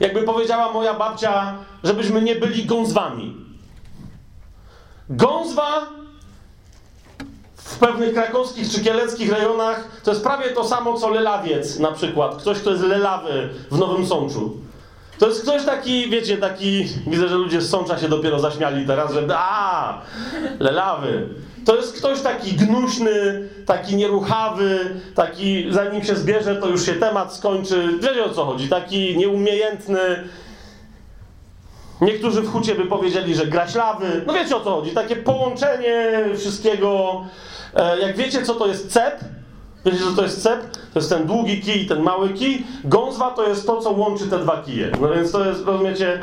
jakby powiedziała moja babcia, żebyśmy nie byli gązwami. Gązwa w pewnych krakowskich czy kieleckich rejonach to jest prawie to samo co lelawiec na przykład. Ktoś, kto jest lelawy w Nowym Sączu. To jest ktoś taki, wiecie, taki, widzę, że ludzie z Sącza się dopiero zaśmiali teraz, że a, lelawy. To jest ktoś taki gnuśny, taki nieruchawy, taki zanim się zbierze, to już się temat skończy. Wiecie o co chodzi? Taki nieumiejętny. Niektórzy w hucie by powiedzieli, że graślawy. No wiecie o co chodzi? Takie połączenie wszystkiego. E, jak wiecie, co to jest cep? Wiecie, co to jest cep? To jest ten długi kij i ten mały kij. Gązwa to jest to, co łączy te dwa kije. No więc to jest, rozumiecie,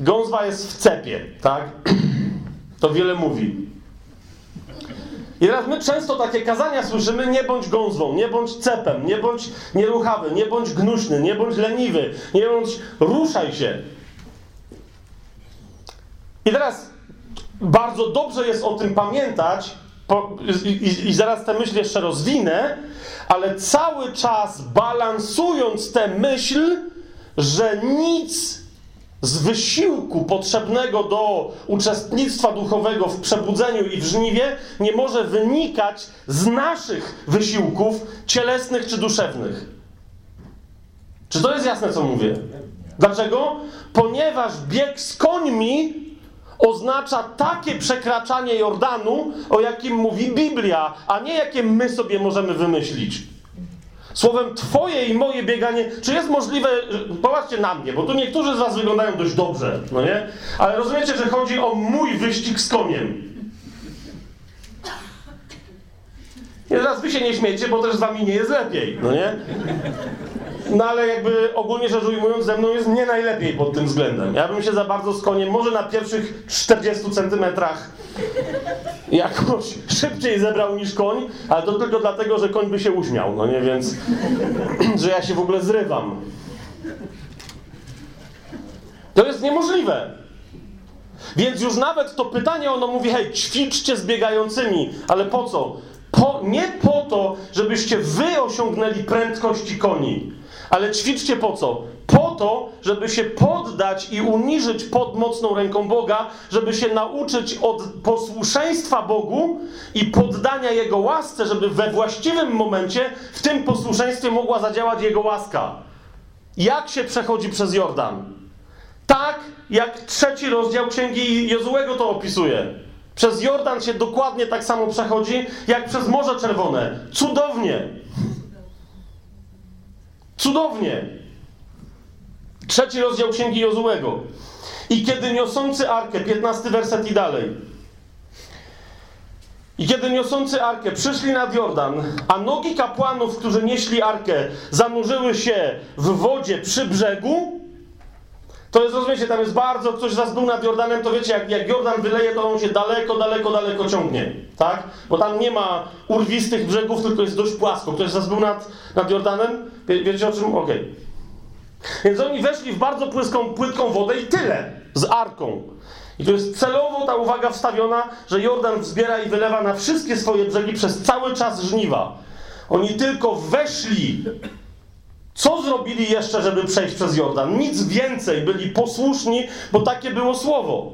gązwa jest w cepie, tak? To wiele mówi. I teraz my często takie kazania słyszymy, nie bądź gązwą, nie bądź cepem, nie bądź nieruchawy, nie bądź gnuśny, nie bądź leniwy, nie bądź ruszaj się. I teraz bardzo dobrze jest o tym pamiętać po, i, i, zaraz tę myśl jeszcze rozwinę, ale cały czas balansując tę myśl, że nic z wysiłku potrzebnego do uczestnictwa duchowego w przebudzeniu i w żniwie nie może wynikać z naszych wysiłków cielesnych czy duszewnych. Czy to jest jasne, co mówię? Dlaczego? Ponieważ bieg z końmi oznacza takie przekraczanie Jordanu, o jakim mówi Biblia, a nie jakie my sobie możemy wymyślić. Słowem, twoje i moje bieganie, czy jest możliwe, popatrzcie na mnie, bo tu niektórzy z was wyglądają dość dobrze, no nie? Ale rozumiecie, że chodzi o mój wyścig z koniem. I teraz wy się nie śmiecie, bo też z wami nie jest lepiej, no nie? No ale jakby ogólnie rzecz ujmując, ze mną jest nie najlepiej pod tym względem. Ja bym się za bardzo z koniem, może na pierwszych 40 centymetrach jakoś szybciej zebrał niż koń, ale to tylko dlatego, że koń by się uśmiał, no nie, więc że ja się w ogóle zrywam. To jest niemożliwe. Więc już nawet to pytanie ono mówi, hej, ćwiczcie z biegającymi, ale po co? Po, nie po to, żebyście wy osiągnęli prędkości koni, ale ćwiczcie po co? Po to, żeby się poddać i uniżyć pod mocną ręką Boga, żeby się nauczyć od posłuszeństwa Bogu i poddania Jego łasce, żeby we właściwym momencie w tym posłuszeństwie mogła zadziałać Jego łaska. Jak się przechodzi przez Jordan? Tak, jak trzeci rozdział Księgi Jozułego to opisuje. Przez Jordan się dokładnie tak samo przechodzi, jak przez Morze Czerwone. Cudownie. Cudownie. Trzeci rozdział Księgi Jozułego. I kiedy niosący arkę, 15 werset i dalej. I kiedy niosący arkę przyszli nad Jordan, a nogi kapłanów, którzy nieśli arkę, zanurzyły się w wodzie przy brzegu, to jest, rozumiecie, tam jest bardzo, ktoś z was był nad Jordanem, to wiecie, jak, jak Jordan wyleje, to on się daleko, daleko, daleko ciągnie, tak? Bo tam nie ma urwistych brzegów, tylko jest dość płasko. Ktoś z was był nad, nad Jordanem? Wie, wiecie o czym? Okej. Okay. Więc oni weszli w bardzo płyską, płytką wodę i tyle, z arką. I to jest celowo ta uwaga wstawiona, że Jordan wzbiera i wylewa na wszystkie swoje brzegi przez cały czas żniwa. Oni tylko weszli co zrobili jeszcze, żeby przejść przez Jordan? Nic więcej, byli posłuszni, bo takie było słowo.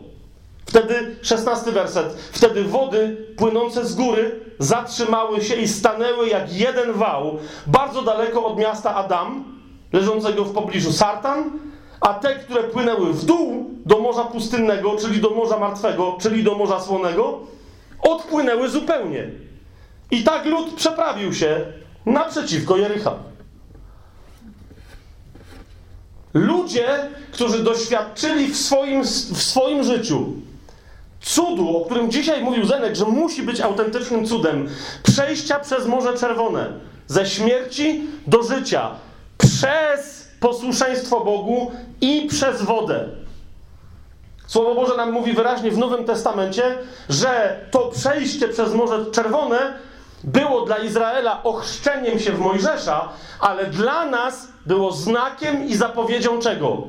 Wtedy, szesnasty werset, wtedy wody płynące z góry zatrzymały się i stanęły jak jeden wał, bardzo daleko od miasta Adam, leżącego w pobliżu Sartan, a te, które płynęły w dół do Morza Pustynnego, czyli do Morza Martwego, czyli do Morza Słonego, odpłynęły zupełnie. I tak lud przeprawił się naprzeciwko Jericha. Ludzie, którzy doświadczyli w swoim, w swoim życiu cudu, o którym dzisiaj mówił Zenek, że musi być autentycznym cudem, przejścia przez Morze Czerwone, ze śmierci do życia, przez posłuszeństwo Bogu i przez wodę. Słowo Boże nam mówi wyraźnie w Nowym Testamencie, że to przejście przez Morze Czerwone było dla Izraela ochrzczeniem się w Mojżesza, ale dla nas było znakiem i zapowiedzią czego?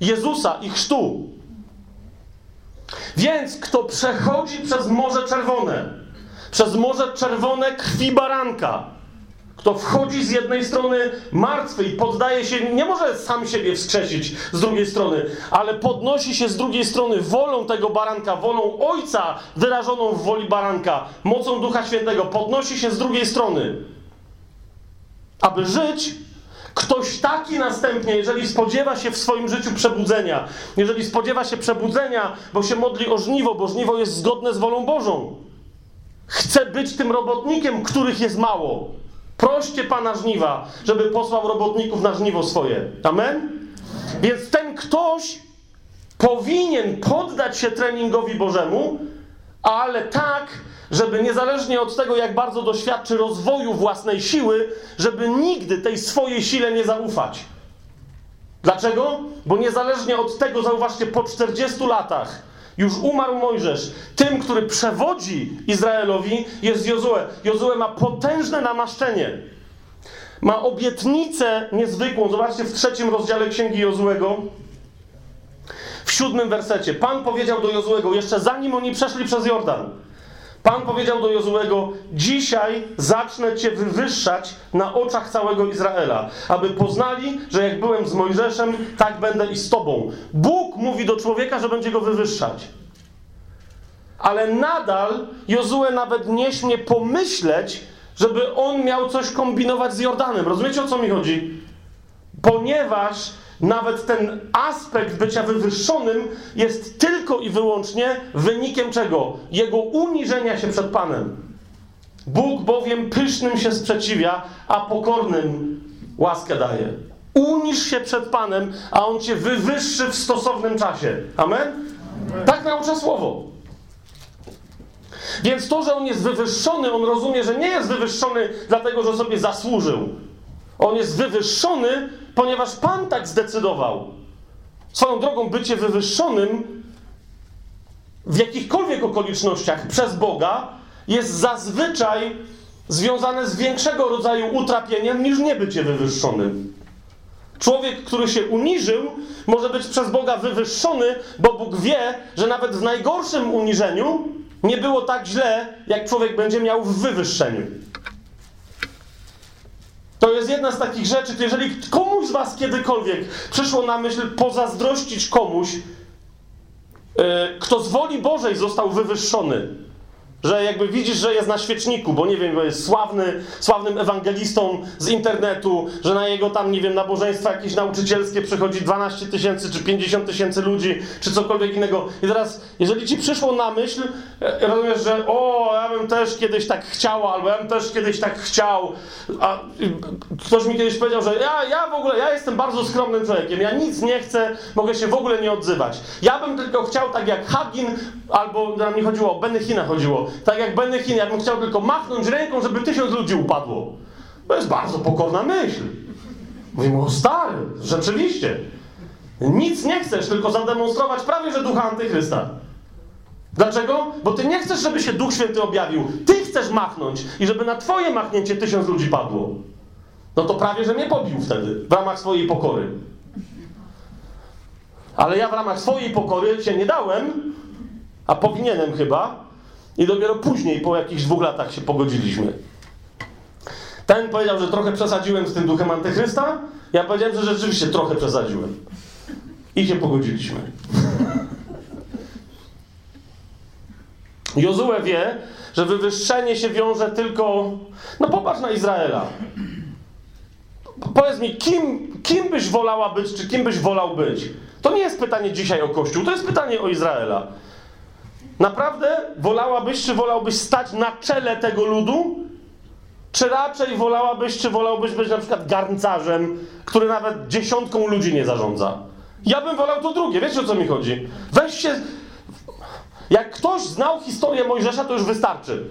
Jezusa i chrztu. Więc kto przechodzi przez Morze Czerwone, przez Morze Czerwone krwi baranka, kto wchodzi z jednej strony martwy i poddaje się, nie może sam siebie wskrzesić z drugiej strony, ale podnosi się z drugiej strony wolą tego baranka, wolą Ojca wyrażoną w woli baranka, mocą Ducha Świętego, podnosi się z drugiej strony, aby żyć Ktoś taki następnie, jeżeli spodziewa się w swoim życiu przebudzenia, jeżeli spodziewa się przebudzenia, bo się modli o żniwo, bo żniwo jest zgodne z wolą Bożą, chce być tym robotnikiem, których jest mało. Proście Pana żniwa, żeby posłał robotników na żniwo swoje. Amen? Więc ten ktoś powinien poddać się treningowi Bożemu, ale tak, żeby niezależnie od tego, jak bardzo doświadczy rozwoju własnej siły, żeby nigdy tej swojej sile nie zaufać. Dlaczego? Bo niezależnie od tego, zauważcie, po 40 latach już umarł Mojżesz. Tym, który przewodzi Izraelowi, jest Jozue. Jozue ma potężne namaszczenie. Ma obietnicę niezwykłą. Zobaczcie w trzecim rozdziale Księgi Jozuego, w siódmym wersecie. Pan powiedział do Jozuego, jeszcze zanim oni przeszli przez Jordan, Pan powiedział do Jozuego: Dzisiaj zacznę cię wywyższać na oczach całego Izraela, aby poznali, że jak byłem z Mojżeszem, tak będę i z tobą. Bóg mówi do człowieka, że będzie go wywyższać. Ale nadal Jozue nawet nie śmie pomyśleć, żeby on miał coś kombinować z Jordanem. Rozumiecie o co mi chodzi? Ponieważ nawet ten aspekt bycia wywyższonym jest tylko i wyłącznie wynikiem czego? Jego uniżenia się przed Panem. Bóg bowiem pysznym się sprzeciwia, a pokornym łaskę daje. Uniż się przed Panem, a On cię wywyższy w stosownym czasie. Amen? Amen. Tak naucza słowo. Więc to, że on jest wywyższony, on rozumie, że nie jest wywyższony dlatego, że sobie zasłużył On jest wywyższony, ponieważ Pan tak zdecydował. Swoją drogą bycie wywyższonym w jakichkolwiek okolicznościach przez Boga jest zazwyczaj związane z większego rodzaju utrapieniem niż niebycie wywyższonym. Człowiek, który się uniżył, może być przez Boga wywyższony, bo Bóg wie, że nawet w najgorszym uniżeniu nie było tak źle, jak człowiek będzie miał w wywyższeniu. To jest jedna z takich rzeczy, jeżeli komuś z Was kiedykolwiek przyszło na myśl pozazdrościć komuś, yy, kto z woli Bożej został wywyższony, że jakby widzisz, że jest na świeczniku, bo nie wiem, bo jest sławny, sławnym ewangelistą z internetu, że na jego tam, nie wiem, nabożeństwa jakieś nauczycielskie przychodzi 12 tysięcy, czy 50 tysięcy ludzi, czy cokolwiek innego. I teraz, jeżeli ci przyszło na myśl, e, rozumiesz, że o, ja bym też kiedyś tak chciała, albo ja bym też kiedyś tak chciał, a ktoś mi kiedyś powiedział, że ja, ja w ogóle, ja jestem bardzo skromnym człowiekiem, ja nic nie chcę, mogę się w ogóle nie odzywać. Ja bym tylko chciał tak jak Hagin, albo nam nie chodziło o Benechina chodziło, tak jak Benechin, ja bym chciał tylko machnąć ręką, żeby tysiąc ludzi upadło. To jest bardzo pokorna myśl. Mówimy, o stary, rzeczywiście. Nic nie chcesz, tylko zademonstrować prawie, że ducha antychrysta. Dlaczego? Bo ty nie chcesz, żeby się Duch Święty objawił. Ty chcesz machnąć i żeby na twoje machnięcie tysiąc ludzi padło. No to prawie, że mnie pobił wtedy, w ramach swojej pokory. Ale ja w ramach swojej pokory się nie dałem, a powinienem chyba, i dopiero później, po jakichś dwóch latach się pogodziliśmy. Ten powiedział, że trochę przesadziłem z tym duchem antychrysta. Ja powiedziałem, że rzeczywiście trochę przesadziłem. I się pogodziliśmy. Jozue wie, że wywyższenie się wiąże tylko. No popatrz na Izraela. Powiedz mi, kim, kim byś wolała być, czy kim byś wolał być? To nie jest pytanie dzisiaj o Kościół, to jest pytanie o Izraela. Naprawdę wolałabyś, czy wolałbyś stać na czele tego ludu? Czy raczej wolałabyś, czy wolałbyś być na przykład garncarzem, który nawet dziesiątką ludzi nie zarządza? Ja bym wolał to drugie, wiecie o co mi chodzi? Weź się. Jak ktoś znał historię Mojżesza, to już wystarczy.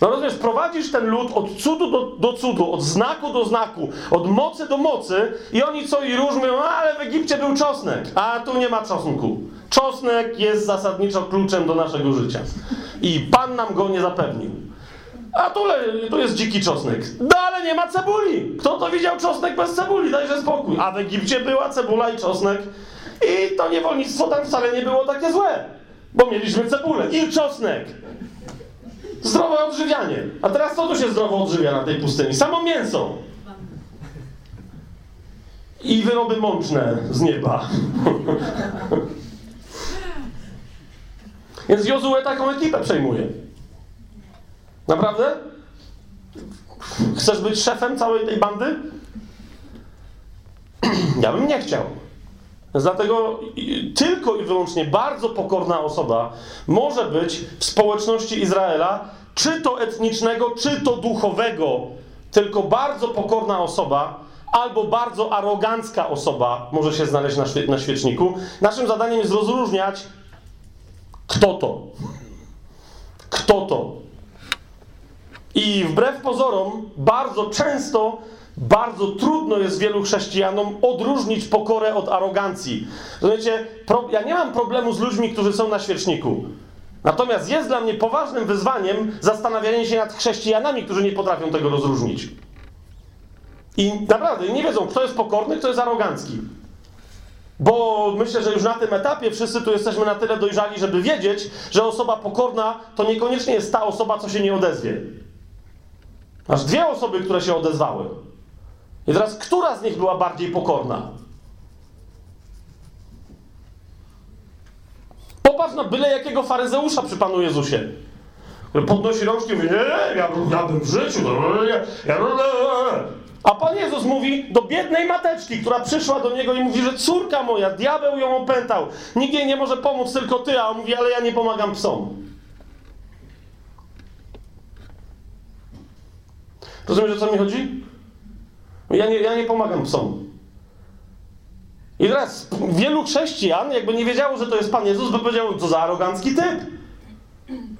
No rozumiesz, prowadzisz ten lud od cudu do, do cudu, od znaku do znaku, od mocy do mocy i oni co i róż mówią, ale w Egipcie był czosnek, a tu nie ma czosnku. Czosnek jest zasadniczo kluczem do naszego życia. I Pan nam go nie zapewnił. A tu, tu jest dziki czosnek. No ale nie ma cebuli. Kto to widział czosnek bez cebuli? Dajże spokój. A w Egipcie była cebula i czosnek. I to niewolnictwo tam wcale nie było takie złe. Bo mieliśmy cebulę i czosnek. Zdrowe odżywianie. A teraz co tu się zdrowo odżywia na tej pustyni? Samo mięso. I wyroby mączne z nieba. Więc Jozue taką ekipę przejmuje. Naprawdę? Chcesz być szefem całej tej bandy? Ja bym nie chciał. Dlatego tylko i wyłącznie bardzo pokorna osoba może być w społeczności Izraela, czy to etnicznego, czy to duchowego, tylko bardzo pokorna osoba, albo bardzo arogancka osoba może się znaleźć na, świe na świeczniku. Naszym zadaniem jest rozróżniać, kto to. Kto to. I wbrew pozorom, bardzo często bardzo trudno jest wielu chrześcijanom odróżnić pokorę od arogancji. Rozumiecie, ja nie mam problemu z ludźmi, którzy są na świeczniku. Natomiast jest dla mnie poważnym wyzwaniem zastanawianie się nad chrześcijanami, którzy nie potrafią tego rozróżnić. I naprawdę nie wiedzą, kto jest pokorny, kto jest arogancki. Bo myślę, że już na tym etapie wszyscy tu jesteśmy na tyle dojrzali, żeby wiedzieć, że osoba pokorna to niekoniecznie jest ta osoba, co się nie odezwie. Masz dwie osoby, które się odezwały. I teraz, która z nich była bardziej pokorna? Popatrz na byle jakiego faryzeusza przy Panu Jezusie. Podnosi rączki i mówi, nie, ja, ja bym w życiu, no, ja, ja, a Pan Jezus mówi do biednej mateczki, która przyszła do Niego i mówi, że córka moja, diabeł ją opętał, nikt jej nie może pomóc, tylko Ty, a on mówi, ale ja nie pomagam psom. Rozumiesz, o co mi chodzi? Ja nie, ja nie pomagam psom. I teraz wielu chrześcijan, jakby nie wiedziało, że to jest Pan Jezus, by powiedział, co za arogancki typ.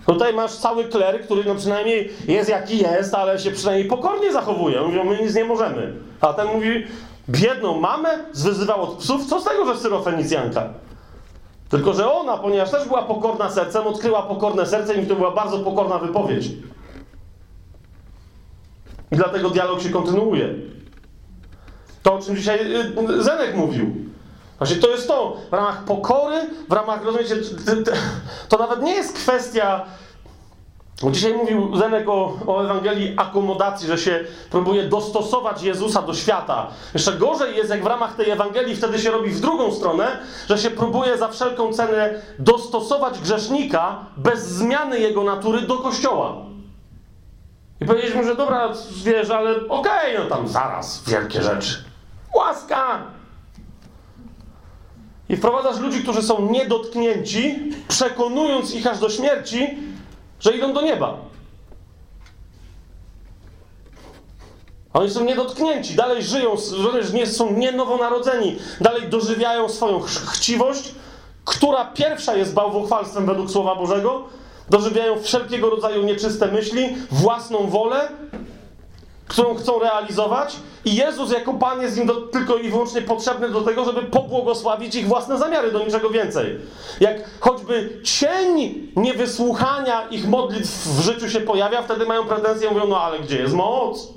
Tutaj masz cały kler, który no przynajmniej jest jaki jest, ale się przynajmniej pokornie zachowuje. Mówią, my nic nie możemy. A ten mówi, biedną mamę zwyzywał od psów, co z tego, że syrofenicjanka? Tylko, że ona, ponieważ też była pokorna sercem, odkryła pokorne serce i to była bardzo pokorna wypowiedź. I dlatego dialog się kontynuuje. To, o czym dzisiaj y, Zenek mówił. Właśnie to jest to, w ramach pokory, w ramach, rozumiecie, to nawet nie jest kwestia, dzisiaj mówił Zenek o, o Ewangelii akomodacji, że się próbuje dostosować Jezusa do świata. Jeszcze gorzej jest, jak w ramach tej Ewangelii wtedy się robi w drugą stronę, że się próbuje za wszelką cenę dostosować grzesznika bez zmiany jego natury do Kościoła. I powiedzieliśmy, że dobra, wiesz, ale okej, okay, no tam zaraz, wielkie rzeczy. Łaska! I wprowadzasz ludzi, którzy są niedotknięci, przekonując ich aż do śmierci, że idą do nieba. Oni są niedotknięci, dalej żyją, nie są nie nowonarodzeni, dalej dożywiają swoją ch chciwość, która pierwsza jest bałwochwalstwem według Słowa Bożego, dożywiają wszelkiego rodzaju nieczyste myśli, własną wolę, którą chcą realizować, i Jezus jako Pan jest im do, tylko i wyłącznie potrzebny do tego, żeby pobłogosławić ich własne zamiary, do niczego więcej. Jak choćby cień niewysłuchania ich modlitw w życiu się pojawia, wtedy mają pretensje i mówią, no ale gdzie jest moc?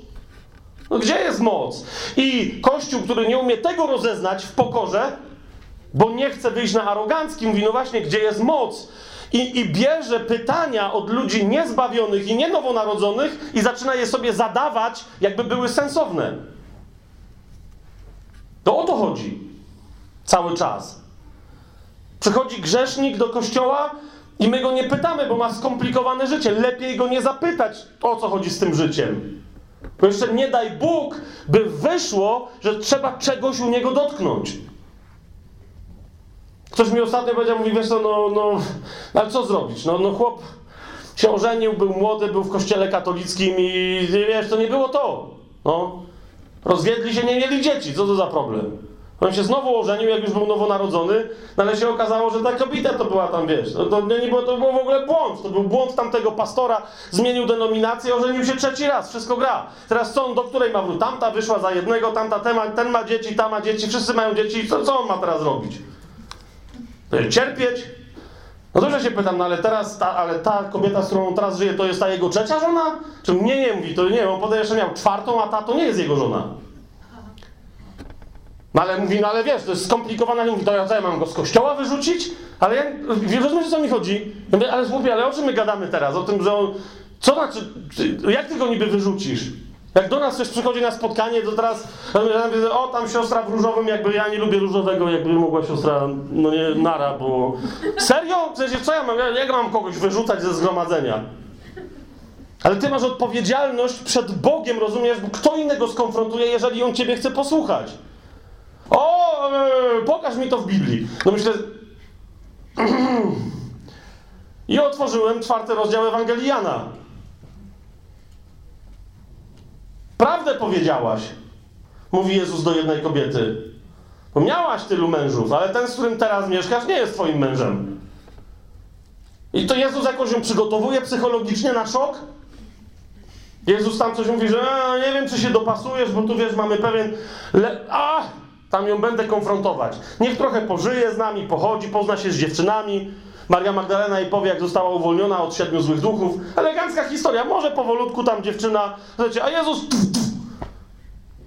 No gdzie jest moc? I Kościół, który nie umie tego rozeznać w pokorze, bo nie chce wyjść na arogancki, mówi, no właśnie, gdzie jest moc? I, I bierze pytania od ludzi niezbawionych i nienowonarodzonych i zaczyna je sobie zadawać, jakby były sensowne. To o to chodzi. Cały czas. Przychodzi grzesznik do kościoła i my go nie pytamy, bo ma skomplikowane życie. Lepiej go nie zapytać, o co chodzi z tym życiem. Bo jeszcze nie daj Bóg, by wyszło, że trzeba czegoś u niego dotknąć. Ktoś mi ostatnio powiedział, mówi, wiesz co, no, no, no ale co zrobić? No, no chłop się ożenił, był młody, był w kościele katolickim i wiesz, to nie było to. No. Rozwiedli się, nie mieli dzieci. Co to za problem? On się znowu ożenił, jak już był nowonarodzony, no ale się okazało, że ta kobieta to była tam, wiesz, to, to, nie było, to był w ogóle błąd. To był błąd tamtego pastora, zmienił denominację, ożenił się trzeci raz, wszystko gra. Teraz co on, do której ma wrócić? Tamta wyszła za jednego, tamta ten ma, ten ma dzieci, ta ma dzieci, wszyscy mają dzieci, co, co on ma teraz robić? Cierpieć? No dobrze się pytam, no ale teraz, ta, ale ta kobieta, z którą teraz żyje, to jest ta jego trzecia żona? Czy nie, nie mówi, to nie, on podaje, że miał czwartą, a ta to nie jest jego żona. No ale mówi, no ale wiesz, to jest skomplikowana, mówi, to ja co, ja mam go z kościoła wyrzucić? Ale ja, rozumiesz, o co mi chodzi? Ja mówię, ale słuchaj, ale o czym my gadamy teraz? O tym, że on, co znaczy, jak ty go niby wyrzucisz? Jak do nas ktoś przychodzi na spotkanie, to teraz o, tam siostra w różowym, jakby ja nie lubię różowego, jakby mogła siostra, no nie, nara, bo... Serio? W sensie, co ja mam, jak mam kogoś wyrzucać ze zgromadzenia? Ale ty masz odpowiedzialność przed Bogiem, rozumiesz? Bo kto innego skonfrontuje, jeżeli on ciebie chce posłuchać? O, e, pokaż mi to w Biblii. No myślę... I otworzyłem czwarty rozdział Ewangelii Prawdę powiedziałaś, mówi Jezus do jednej kobiety. Bo miałaś tylu mężów, ale ten, z którym teraz mieszkasz, nie jest twoim mężem. I to Jezus jakoś ją przygotowuje psychologicznie na szok? Jezus tam coś mówi, że nie wiem, czy się dopasujesz, bo tu wiesz, mamy pewien. Le... A! Tam ją będę konfrontować. Niech trochę pożyje z nami, pochodzi, pozna się z dziewczynami. Maria Magdalena jej powie, jak została uwolniona od siedmiu złych duchów. Elegancka historia. Może powolutku tam dziewczyna. Słuchajcie, a Jezus.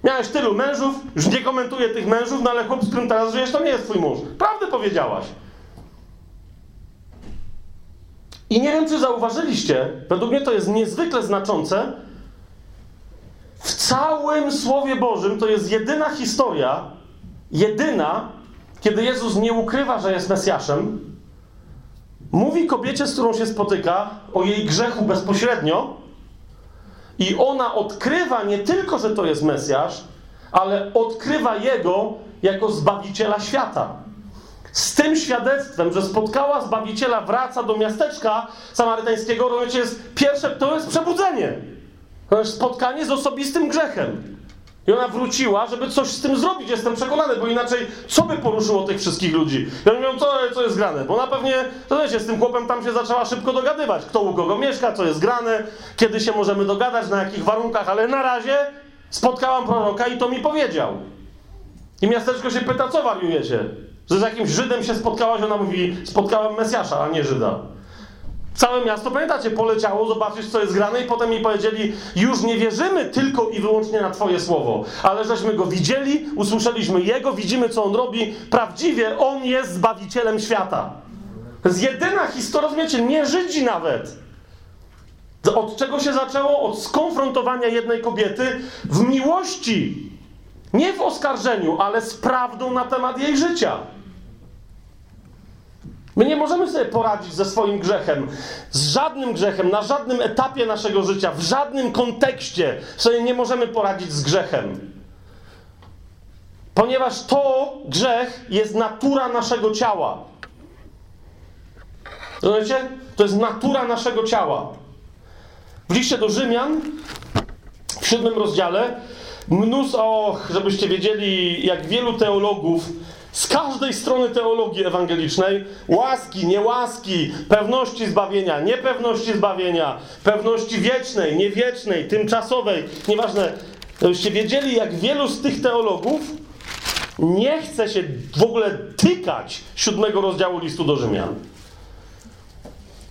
Miałeś tylu mężów, już nie komentuję tych mężów, no ale chłop, z którym teraz żyjesz, to nie jest twój mąż. Prawdę powiedziałaś. I nie wiem, czy zauważyliście, według mnie to jest niezwykle znaczące. W całym Słowie Bożym to jest jedyna historia, jedyna, kiedy Jezus nie ukrywa, że jest Mesjaszem, Mówi kobiecie, z którą się spotyka, o jej grzechu bezpośrednio, i ona odkrywa nie tylko, że to jest Mesjasz, ale odkrywa jego jako zbawiciela świata. Z tym świadectwem, że spotkała zbawiciela, wraca do miasteczka samarytańskiego, to jest pierwsze, to jest przebudzenie. To jest spotkanie z osobistym grzechem. I ona wróciła, żeby coś z tym zrobić, jestem przekonany, bo inaczej co by poruszyło tych wszystkich ludzi? Ja mówię, co, co jest grane? Bo ona pewnie, to wiecie, z tym chłopem tam się zaczęła szybko dogadywać. Kto u kogo mieszka, co jest grane, kiedy się możemy dogadać, na jakich warunkach, ale na razie spotkałam proroka i to mi powiedział. I miasteczko się pyta, co wariujecie? Że z jakimś Żydem się spotkałaś, ona mówi, spotkałem Mesjasza, a nie Żyda. Całe miasto, pamiętacie, poleciało zobaczyć, co jest grane i potem mi powiedzieli, już nie wierzymy tylko i wyłącznie na Twoje słowo, ale żeśmy Go widzieli, usłyszeliśmy Jego, widzimy, co On robi. Prawdziwie On jest Zbawicielem świata. To jest jedyna historia, rozumiecie, nie Żydzi nawet. Od czego się zaczęło? Od skonfrontowania jednej kobiety w miłości. Nie w oskarżeniu, ale z prawdą na temat jej życia. My nie możemy sobie poradzić ze swoim grzechem, z żadnym grzechem, na żadnym etapie naszego życia, w żadnym kontekście sobie nie możemy poradzić z grzechem. Ponieważ to grzech jest natura naszego ciała. Rozumiecie? To jest natura naszego ciała. W liście do Rzymian, w siódmym rozdziale, mnóstwo, żebyście wiedzieli, jak wielu teologów z każdej strony teologii ewangelicznej, łaski, niełaski, pewności zbawienia, niepewności zbawienia, pewności wiecznej, niewiecznej, tymczasowej, nieważne, żebyście wiedzieli, jak wielu z tych teologów nie chce się w ogóle tykać siódmego rozdziału listu do Rzymian.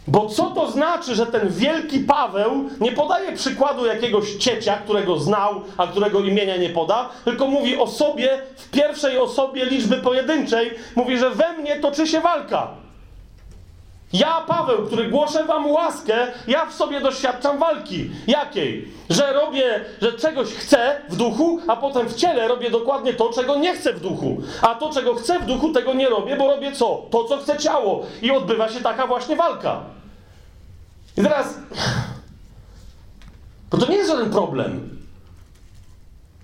Bo co to znaczy, że ten wielki Paweł nie podaje przykładu jakiegoś ciecia, którego znał, a którego imienia nie poda, tylko mówi o sobie w pierwszej osobie liczby pojedynczej, mówi, że we mnie toczy się walka. Ja, Paweł, który głoszę wam łaskę, ja w sobie doświadczam walki. Jakiej? Że robię, że czegoś chcę w duchu, a potem w ciele robię dokładnie to, czego nie chcę w duchu. A to, czego chcę w duchu, tego nie robię, bo robię co? To, co chce ciało. I odbywa się taka właśnie walka. I teraz. Bo to nie jest żaden problem.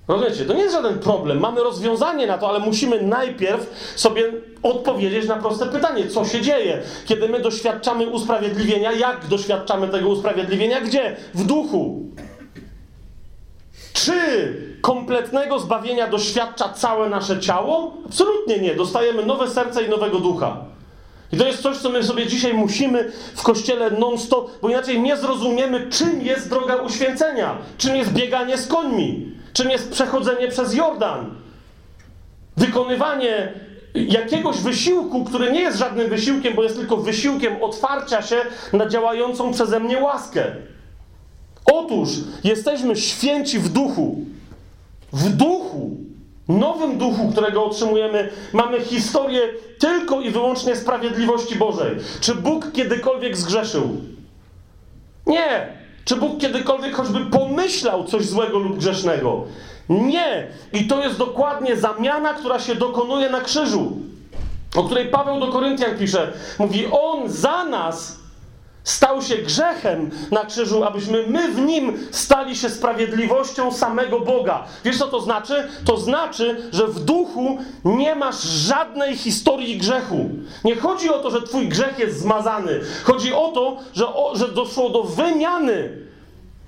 Rozumiecie? To nie jest żaden problem. Mamy rozwiązanie na to, ale musimy najpierw sobie odpowiedzieć na proste pytanie, co się dzieje, kiedy my doświadczamy usprawiedliwienia, jak doświadczamy tego usprawiedliwienia, gdzie? W duchu. Czy kompletnego zbawienia doświadcza całe nasze ciało? Absolutnie nie. Dostajemy nowe serce i nowego ducha. I to jest coś, co my sobie dzisiaj musimy w kościele non-stop, bo inaczej nie zrozumiemy, czym jest droga uświęcenia, czym jest bieganie z końmi, czym jest przechodzenie przez Jordan. Wykonywanie jakiegoś wysiłku, który nie jest żadnym wysiłkiem, bo jest tylko wysiłkiem otwarcia się na działającą przeze mnie łaskę. Otóż jesteśmy święci w duchu. W duchu nowym duchu, którego otrzymujemy, mamy historię tylko i wyłącznie sprawiedliwości Bożej. Czy Bóg kiedykolwiek zgrzeszył? Nie. Czy Bóg kiedykolwiek choćby pomyślał coś złego lub grzesznego? Nie. I to jest dokładnie zamiana, która się dokonuje na krzyżu. O której Paweł do Koryntian pisze. Mówi, On za nas stał się grzechem na krzyżu, abyśmy my w nim stali się sprawiedliwością samego Boga. Wiesz co to znaczy? To znaczy, że w duchu nie masz żadnej historii grzechu. Nie chodzi o to, że twój grzech jest zmazany. Chodzi o to, że, o, że doszło do wymiany.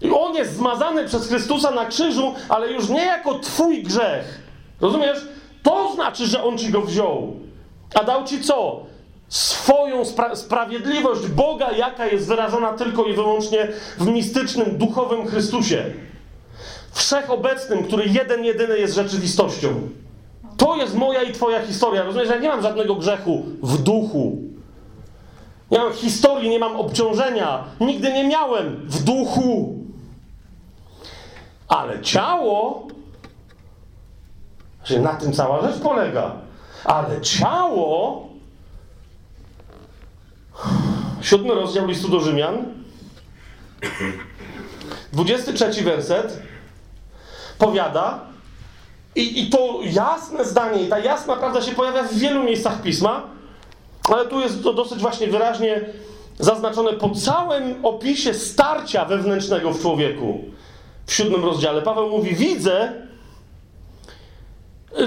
I on jest zmazany przez Chrystusa na krzyżu, ale już nie jako twój grzech. Rozumiesz? To znaczy, że on ci go wziął. A dał ci co? Swoją spra sprawiedliwość Boga, jaka jest wyrażona tylko i wyłącznie w mistycznym, duchowym Chrystusie. Wszechobecnym, który jeden, jedyny jest rzeczywistością. To jest moja i Twoja historia. Rozumiesz, ja nie mam żadnego grzechu w duchu. Nie mam historii, nie mam obciążenia. Nigdy nie miałem w duchu. Ale ciało, że na tym cała rzecz polega. Ale ciało Siódmy rozdział listu do Rzymian, 23 werset powiada, i, i to jasne zdanie, i ta jasna prawda się pojawia w wielu miejscach pisma, ale tu jest to dosyć właśnie wyraźnie zaznaczone po całym opisie starcia wewnętrznego w człowieku. W siódmym rozdziale Paweł mówi: Widzę,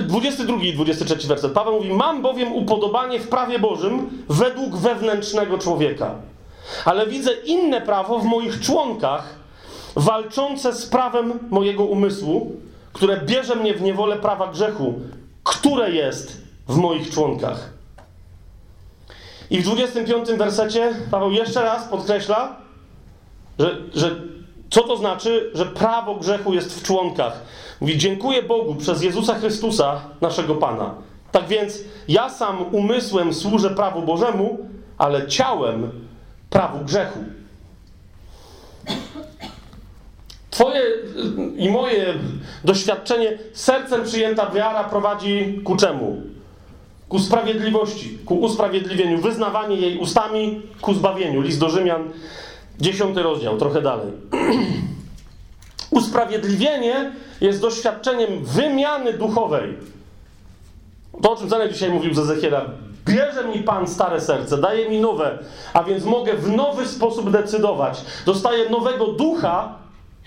22 i 23 werset. Paweł mówi: Mam bowiem upodobanie w prawie Bożym według wewnętrznego człowieka. Ale widzę inne prawo w moich członkach, walczące z prawem mojego umysłu, które bierze mnie w niewolę prawa grzechu, które jest w moich członkach. I w 25 wersecie Paweł jeszcze raz podkreśla, że, że co to znaczy, że prawo grzechu jest w członkach. Mówi: Dziękuję Bogu przez Jezusa Chrystusa, naszego Pana. Tak więc ja sam umysłem służę prawu Bożemu, ale ciałem prawu grzechu. Twoje i moje doświadczenie, sercem przyjęta wiara prowadzi ku czemu? Ku sprawiedliwości, ku usprawiedliwieniu, wyznawanie jej ustami ku zbawieniu. List do Rzymian, dziesiąty rozdział, trochę dalej. Usprawiedliwienie jest doświadczeniem wymiany duchowej. To, o czym Zanek dzisiaj mówił z Ezechiela. Bierze mi Pan stare serce, daje mi nowe, a więc mogę w nowy sposób decydować. Dostaję nowego ducha,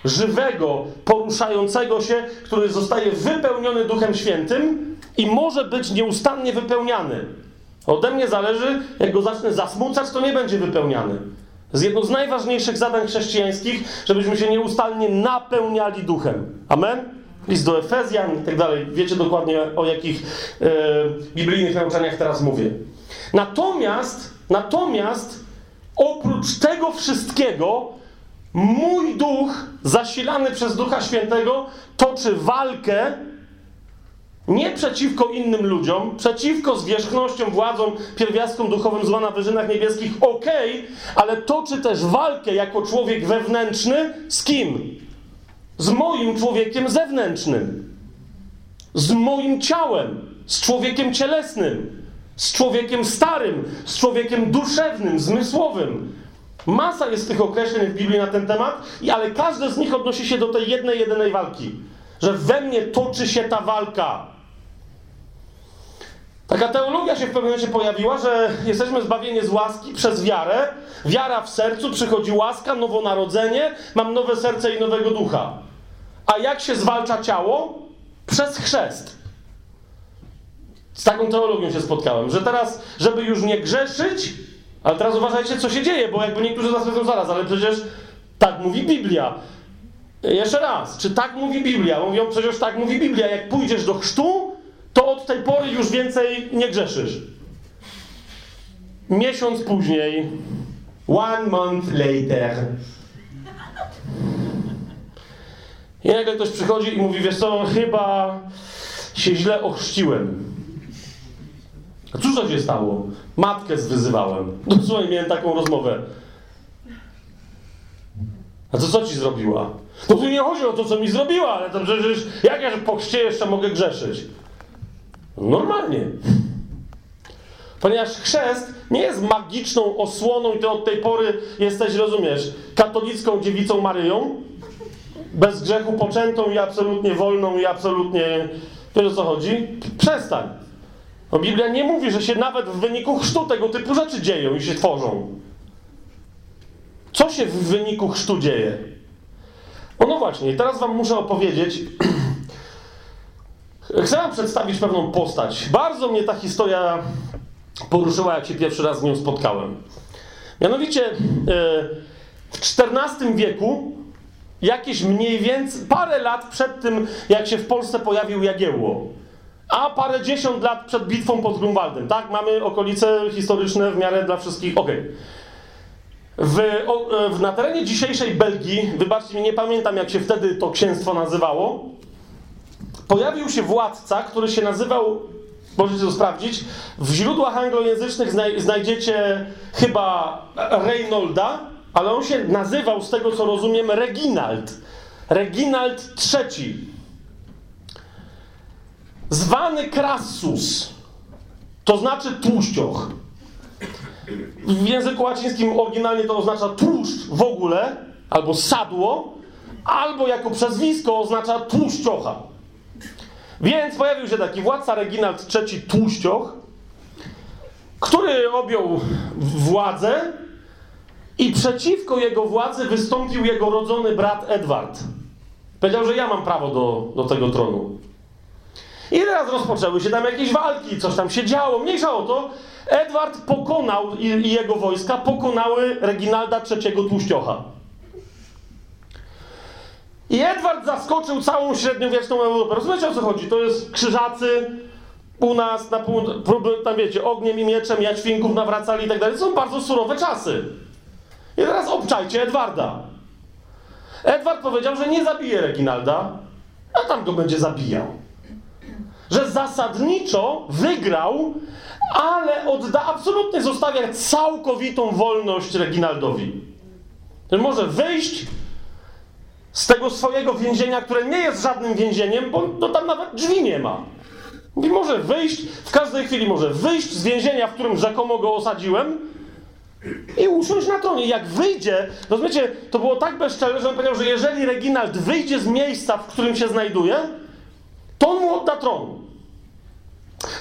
żywego, poruszającego się, który zostaje wypełniony Duchem Świętym i może być nieustannie wypełniany. Ode mnie zależy, jak go zacznę zasmucać, to nie będzie wypełniany. Z jedną z najważniejszych zadań chrześcijańskich, żebyśmy się nieustannie napełniali duchem. Amen? List do Efezjan i tak dalej. Wiecie dokładnie o jakich e, biblijnych nauczaniach teraz mówię. Natomiast, natomiast oprócz tego wszystkiego, mój duch, zasilany przez Ducha Świętego, toczy walkę nie przeciwko innym ludziom, przeciwko zwierzchnościom, władzom, pierwiastkom duchowym zła na wyżynach niebieskich, okej, okay, ale toczy też walkę jako człowiek wewnętrzny z kim? Z moim człowiekiem zewnętrznym. Z moim ciałem, z człowiekiem cielesnym, z człowiekiem starym, z człowiekiem duszewnym, zmysłowym. Masa jest tych określeń w Biblii na ten temat, ale każde z nich odnosi się do tej jednej, jedynej walki. Że we mnie toczy się ta walka. Taka teologia się w pewnym momencie pojawiła, że jesteśmy zbawieni z łaski przez wiarę. Wiara w sercu, przychodzi łaska, nowonarodzenie, mam nowe serce i nowego ducha. A jak się zwalcza ciało? Przez chrzest. Z taką teologią się spotkałem, że teraz, żeby już nie grzeszyć, ale teraz uważajcie, co się dzieje, bo jakby niektórzy z nas powiedzą zaraz, ale przecież tak mówi Biblia. Jeszcze raz, czy tak mówi Biblia? Mówią, przecież tak mówi Biblia. Jak pójdziesz do chrztu, to od tej pory już więcej nie grzeszysz. Miesiąc później, one month later. I nagle ktoś przychodzi i mówi, wiesz co, chyba się źle ochrzciłem. A cóż to się stało? Matkę zwyzywałem. Dosłownie miałem taką rozmowę. A to co ci zrobiła? No tu nie chodzi o to, co mi zrobiła, ale to przecież jak ja po chrzcie jeszcze mogę grzeszyć? Normalnie. Ponieważ chrzest nie jest magiczną osłoną i ty od tej pory jesteś, rozumiesz, katolicką dziewicą Maryją, bez grzechu poczętą i absolutnie wolną i absolutnie... Wiesz o co chodzi? Przestań. No Biblia nie mówi, że się nawet w wyniku chrztu tego typu rzeczy dzieją i się tworzą. Co się w wyniku chrztu dzieje? No, no właśnie, teraz wam muszę opowiedzieć. Chcę wam przedstawić pewną postać. Bardzo mnie ta historia poruszyła, jak się pierwszy raz z nią spotkałem. Mianowicie e, w XIV wieku, jakieś mniej więcej, parę lat przed tym, jak się w Polsce pojawił Jagiełło, a parę dziesiąt lat przed bitwą pod Grunwaldem, tak? Mamy okolice historyczne w miarę dla wszystkich, okej. Okay. W, w, na terenie dzisiejszej Belgii, wybaczcie mi, nie pamiętam jak się wtedy to księstwo nazywało, pojawił się władca, który się nazywał, możecie to sprawdzić, w źródłach anglojęzycznych znaj znajdziecie chyba Reynolda, ale on się nazywał, z tego co rozumiem, Reginald. Reginald III. Zwany Crassus, to znaczy tłuścioch. W języku łacińskim oryginalnie to oznacza tłuszcz w ogóle, albo sadło, albo jako przezwisko oznacza tłuszczocha. Więc pojawił się taki władca Reginald III Tłuścioch, który objął władzę i przeciwko jego władzy wystąpił jego rodzony brat Edward. Powiedział, że ja mam prawo do, do tego tronu. I teraz rozpoczęły się tam jakieś walki, coś tam się działo. Mniejsza o to, Edward pokonał i, i jego wojska pokonały Reginalda III Tłuściocha. I Edward zaskoczył całą średniowieczną Europę. Rozumiecie o co chodzi? To jest krzyżacy u nas, na pół, tam wiecie, ogniem i mieczem, jaćwinków nawracali i tak dalej. To są bardzo surowe czasy. I teraz obczajcie Edwarda. Edward powiedział, że nie zabije Reginalda, a tam go będzie zabijał. Że zasadniczo wygrał, ale odda, absolutnie zostawia całkowitą wolność Reginaldowi. Że może wyjść z tego swojego więzienia, które nie jest żadnym więzieniem, bo no, tam nawet drzwi nie ma. I może wyjść, w każdej chwili może wyjść z więzienia, w którym rzekomo go osadziłem i usiąść na tronie. Jak wyjdzie, rozumiecie, to było tak bezczelne, że on powiedział, że jeżeli Reginald wyjdzie z miejsca, w którym się znajduje, to on mu odda tron.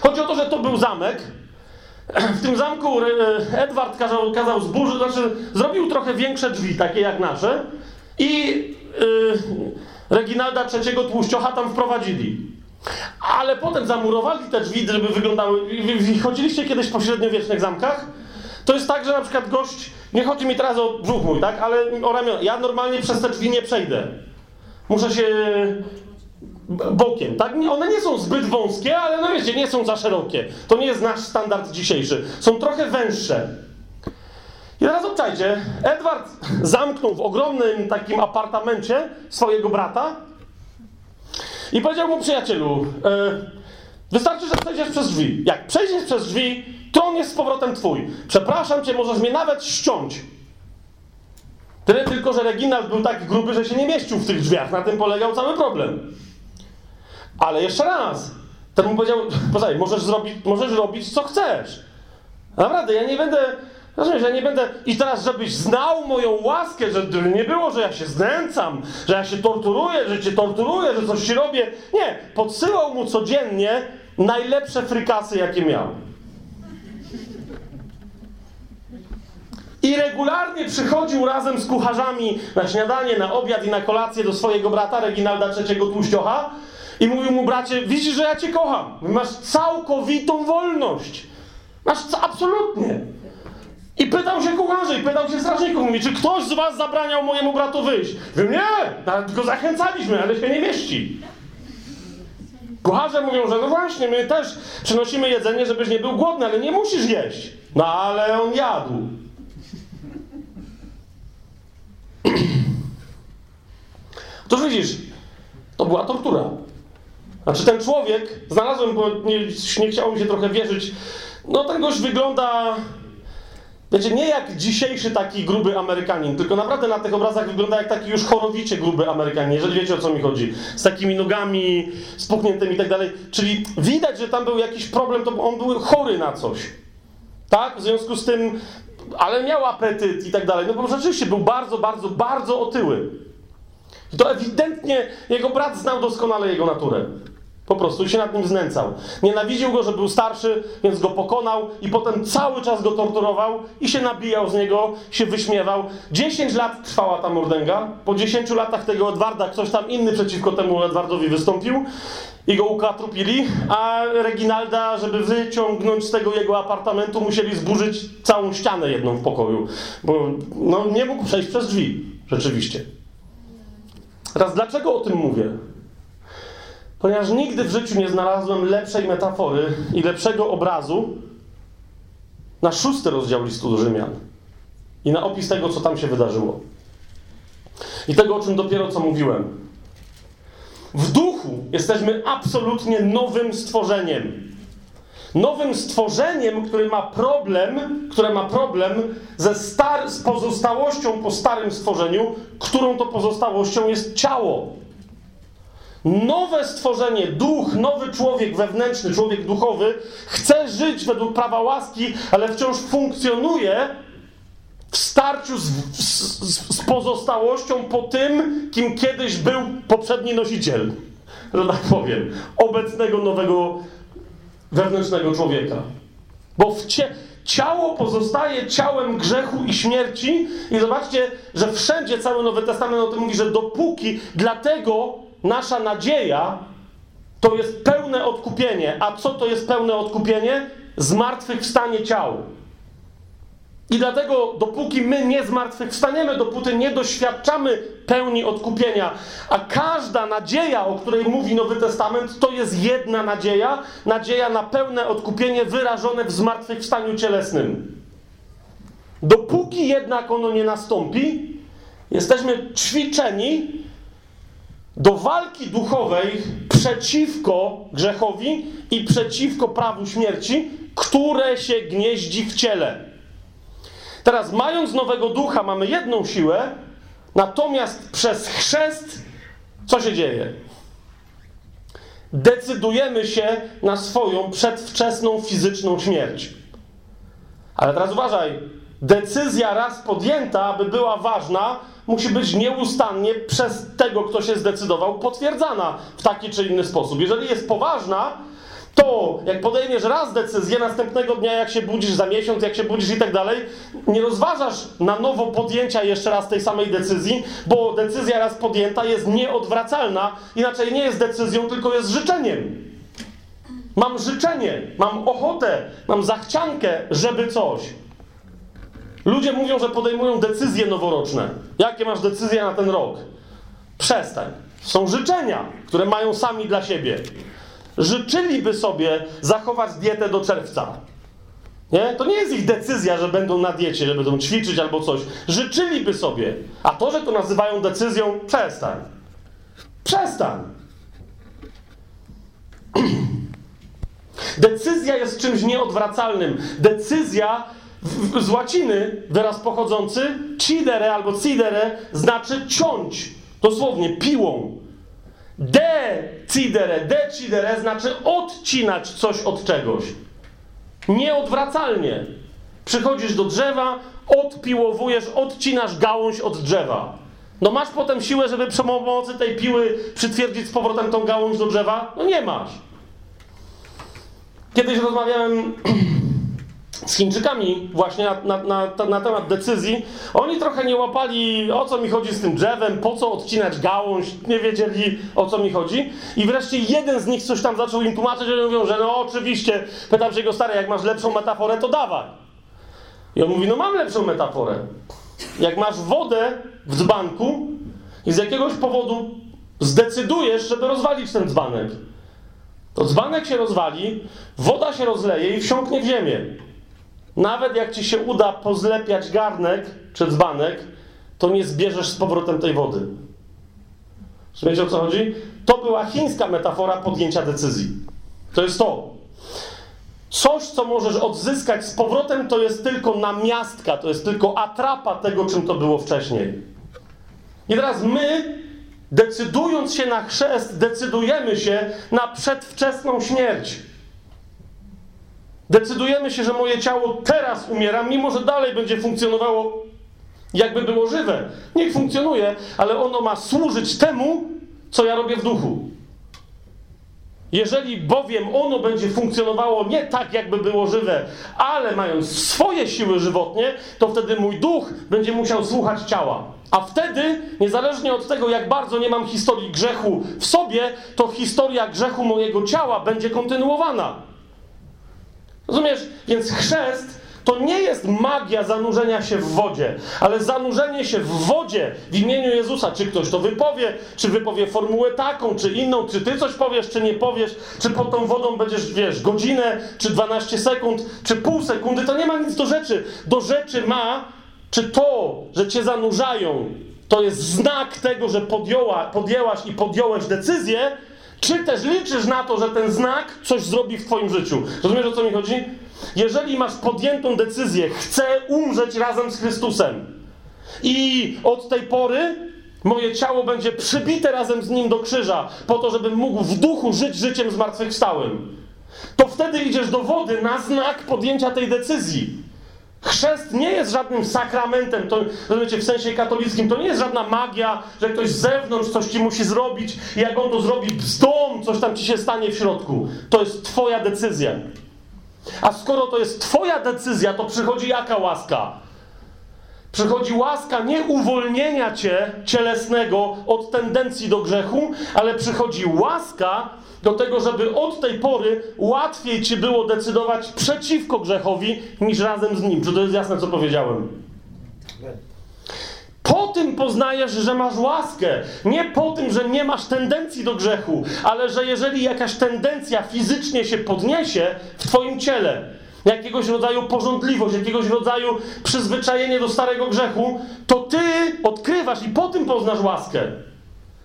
Chodzi o to, że to był zamek. W tym zamku Edward kazał, kazał zburzyć, znaczy zrobił trochę większe drzwi, takie jak nasze, i yy, Reginalda III Tłuściocha tam wprowadzili. Ale potem zamurowali te drzwi, żeby wyglądały. Chodziliście kiedyś po średniowiecznych zamkach? To jest tak, że na przykład gość. Nie chodzi mi teraz o brzuch mój, tak? Ale o ramiona. Ja normalnie przez te drzwi nie przejdę. Muszę się bokiem, tak? One nie są zbyt wąskie, ale no wiecie, nie są za szerokie. To nie jest nasz standard dzisiejszy. Są trochę węższe. I teraz obczajcie, Edward zamknął w ogromnym takim apartamencie swojego brata i powiedział mu przyjacielu, e, wystarczy, że przejdziesz przez drzwi. Jak przejdziesz przez drzwi, to on jest z powrotem twój. Przepraszam cię, możesz mnie nawet ściąć. Tyle tylko, że Reginald był tak gruby, że się nie mieścił w tych drzwiach. Na tym polegał cały problem. Ale jeszcze raz. Ten mu powiedział, posłuchaj, możesz, zrobić, możesz robić co chcesz. Naprawdę, ja nie będę, rozumiesz, ja nie będę, i teraz żebyś znał moją łaskę, że nie było, że ja się znęcam, że ja się torturuję, że cię torturuję, że coś ci robię. Nie, podsyłał mu codziennie najlepsze frykasy, jakie miał. I regularnie przychodził razem z kucharzami na śniadanie, na obiad i na kolację do swojego brata Reginalda III Tłuściocha i mówił mu, bracie, widzisz, że ja cię kocham. Masz całkowitą wolność. Masz absolutnie. I pytał się kucharzy, pytał się strażników, mówi, czy ktoś z was zabraniał mojemu bratu wyjść? Mówię, nie, nawet go zachęcaliśmy, ale się nie mieści. Kucharze mówią, że no właśnie, my też przynosimy jedzenie, żebyś nie był głodny, ale nie musisz jeść. No ale on jadł. To widzisz, to była tortura. Znaczy ten człowiek, znalazłem, bo nie, nie chciało mi się trochę wierzyć, no ten gość wygląda, wiecie, nie jak dzisiejszy taki gruby Amerykanin, tylko naprawdę na tych obrazach wygląda jak taki już chorowicie gruby Amerykanin, jeżeli wiecie o co mi chodzi. Z takimi nogami spuchniętymi i tak dalej. Czyli widać, że tam był jakiś problem, to on był chory na coś. Tak? W związku z tym, ale miał apetyt i tak dalej. No bo rzeczywiście był bardzo, bardzo, bardzo otyły. I to ewidentnie jego brat znał doskonale jego naturę. Po prostu się nad nim znęcał. Nienawidził go, że był starszy, więc go pokonał i potem cały czas go torturował i się nabijał z niego, się wyśmiewał. 10 lat trwała ta mordęga. Po 10 latach tego Edwarda ktoś tam inny przeciwko temu Edwardowi wystąpił i go ukatrupili, a Reginalda, żeby wyciągnąć z tego jego apartamentu, musieli zburzyć całą ścianę jedną w pokoju, bo no, nie mógł przejść przez drzwi, rzeczywiście. Teraz dlaczego o tym mówię? Ponieważ nigdy w życiu nie znalazłem lepszej metafory i lepszego obrazu na szósty rozdział listu do Rzymian i na opis tego, co tam się wydarzyło. I tego, o czym dopiero co mówiłem. W duchu jesteśmy absolutnie nowym stworzeniem. Nowym stworzeniem, który ma problem, które ma problem ze star- z pozostałością po starym stworzeniu, którą to pozostałością jest ciało. Nowe stworzenie, duch, nowy człowiek wewnętrzny, człowiek duchowy, chce żyć według prawa łaski, ale wciąż funkcjonuje w starciu z, z, z, pozostałością po tym, kim kiedyś był poprzedni nosiciel, że tak powiem, obecnego nowego wewnętrznego człowieka. Bo w cie, ciało pozostaje ciałem grzechu i śmierci i zobaczcie, że wszędzie cały Nowy Testament o tym mówi, że dopóki, dlatego nasza nadzieja to jest pełne odkupienie. A co to jest pełne odkupienie? Zmartwychwstanie ciał. I dlatego, dopóki my nie zmartwychwstaniemy, dopóty nie doświadczamy pełni odkupienia, a każda nadzieja, o której mówi Nowy Testament, to jest jedna nadzieja nadzieja na pełne odkupienie wyrażone w zmartwychwstaniu cielesnym. Dopóki jednak ono nie nastąpi, jesteśmy ćwiczeni do walki duchowej przeciwko grzechowi i przeciwko prawu śmierci, które się gnieździ w ciele. Teraz, mając nowego ducha, mamy jedną siłę, natomiast przez chrzest co się dzieje? Decydujemy się na swoją przedwczesną fizyczną śmierć. Ale teraz uważaj, decyzja raz podjęta, aby była ważna, musi być nieustannie przez tego, kto się zdecydował, potwierdzana w taki czy inny sposób. Jeżeli jest poważna, to jak podejmiesz raz decyzję, następnego dnia, jak się budzisz za miesiąc, jak się budzisz i tak dalej, nie rozważasz na nowo podjęcia jeszcze raz tej samej decyzji, bo decyzja raz podjęta jest nieodwracalna, inaczej nie jest decyzją, tylko jest życzeniem. Mam życzenie, mam ochotę, mam zachciankę, żeby coś. Ludzie mówią, że podejmują decyzje noworoczne. Jakie masz decyzje na ten rok? Przestań. Są życzenia, które mają sami dla siebie. Życzyliby sobie zachować dietę do czerwca. Nie? To nie jest ich decyzja, że będą na diecie, że będą ćwiczyć albo coś. Życzyliby sobie. A to, że to nazywają decyzją, przestań. Przestań. Decyzja jest czymś nieodwracalnym. Decyzja z łaciny, wyraz pochodzący, cidere albo cidere, znaczy ciąć. Dosłownie piłą. Decidere, decidere znaczy odcinać coś od czegoś. Nieodwracalnie. Przychodzisz do drzewa, odpiłowujesz, odcinasz gałąź od drzewa. No masz potem siłę, żeby przy pomocy tej piły przytwierdzić z powrotem tą gałąź do drzewa? No nie masz. Kiedyś rozmawiałem z Chińczykami właśnie na, na, na, na, temat decyzji. Oni trochę nie łapali, o co mi chodzi z tym drzewem, po co odcinać gałąź, nie wiedzieli, o co mi chodzi. I wreszcie jeden z nich coś tam zaczął im tłumaczyć, że mówią, że no oczywiście, pytam się go, stary, jak masz lepszą metaforę, to dawaj. I on mówi, no mam lepszą metaforę. Jak masz wodę w dzbanku i z jakiegoś powodu zdecydujesz, żeby rozwalić ten dzbanek, to dzbanek się rozwali, woda się rozleje i wsiąknie w ziemię. Nawet jak ci się uda pozlepiać garnek czy dzbanek, to nie zbierzesz z powrotem tej wody. Rozumiecie o co chodzi? To była chińska metafora podjęcia decyzji. To jest to. Coś, co możesz odzyskać z powrotem, to jest tylko namiastka, to jest tylko atrapa tego, czym to było wcześniej. I teraz my, decydując się na chrzest, decydujemy się na przedwczesną śmierć. Decydujemy się, że moje ciało teraz umiera, mimo że dalej będzie funkcjonowało, jakby było żywe. Niech funkcjonuje, ale ono ma służyć temu, co ja robię w duchu. Jeżeli bowiem ono będzie funkcjonowało nie tak, jakby było żywe, ale mając swoje siły żywotnie, to wtedy mój duch będzie musiał słuchać ciała. A wtedy, niezależnie od tego, jak bardzo nie mam historii grzechu w sobie, to historia grzechu mojego ciała będzie kontynuowana. Rozumiesz? Więc chrzest to nie jest magia zanurzenia się w wodzie, ale zanurzenie się w wodzie w imieniu Jezusa. Czy ktoś to wypowie, czy wypowie formułę taką, czy inną, czy ty coś powiesz, czy nie powiesz, czy pod tą wodą będziesz, wiesz, godzinę, czy 12 sekund, czy pół sekundy, to nie ma nic do rzeczy. Do rzeczy ma, czy to, że cię zanurzają, to jest znak tego, że podjęła, podjęłaś i podjąłeś decyzję, czy też liczysz na to, że ten znak coś zrobi w Twoim życiu? Rozumiesz o co mi chodzi? Jeżeli masz podjętą decyzję, chcę umrzeć razem z Chrystusem i od tej pory moje ciało będzie przybite razem z Nim do krzyża, po to, żebym mógł w duchu żyć życiem zmartwychwstałym, to wtedy idziesz do wody na znak podjęcia tej decyzji. Chrzest nie jest żadnym sakramentem, to rozumiecie, w sensie katolickim, to nie jest żadna magia, że ktoś z zewnątrz coś ci musi zrobić i jak on to zrobi, bzdom, coś tam ci się stanie w środku. To jest twoja decyzja. A skoro to jest twoja decyzja, to przychodzi jaka łaska? Przychodzi łaska nie uwolnienia cię cielesnego od tendencji do grzechu, ale przychodzi łaska do tego, żeby od tej pory łatwiej ci było decydować przeciwko grzechowi niż razem z nim. Czy to jest jasne, co powiedziałem? Po tym poznajesz, że masz łaskę. Nie po tym, że nie masz tendencji do grzechu, ale że jeżeli jakaś tendencja fizycznie się podniesie w Twoim ciele, jakiegoś rodzaju porządliwość, jakiegoś rodzaju przyzwyczajenie do starego grzechu, to Ty odkrywasz i po tym poznasz łaskę.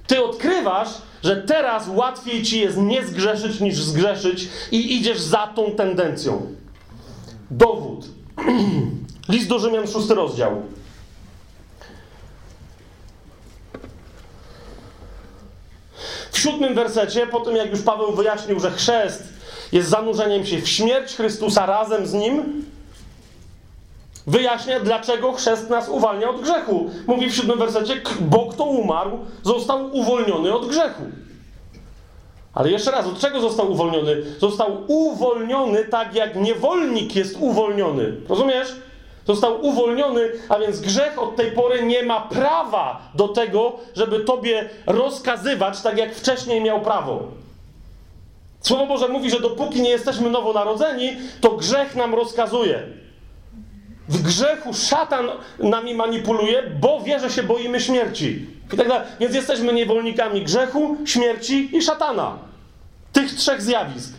Ty odkrywasz, że teraz łatwiej Ci jest nie zgrzeszyć niż zgrzeszyć i idziesz za tą tendencją. Dowód. List do Rzymian, szósty rozdział. W siódmym wersecie, po tym jak już Paweł wyjaśnił, że chrzest jest zanurzeniem się w śmierć Chrystusa razem z Nim, wyjaśnia, dlaczego chrzest nas uwalnia od grzechu. Mówi w siódmym wersecie, bo kto umarł, został uwolniony od grzechu. Ale jeszcze raz, od czego został uwolniony? Został uwolniony tak, jak niewolnik jest uwolniony. Rozumiesz? Został uwolniony, a więc grzech od tej pory nie ma prawa do tego, żeby tobie rozkazywać, tak jak wcześniej miał prawo. Słowo Boże mówi, że dopóki nie jesteśmy nowonarodzeni, to grzech nam rozkazuje. W grzechu szatan nami manipuluje, bo wie, że się boimy śmierci. I tak dalej. Więc jesteśmy niewolnikami grzechu, śmierci i szatana. Tych trzech zjawisk.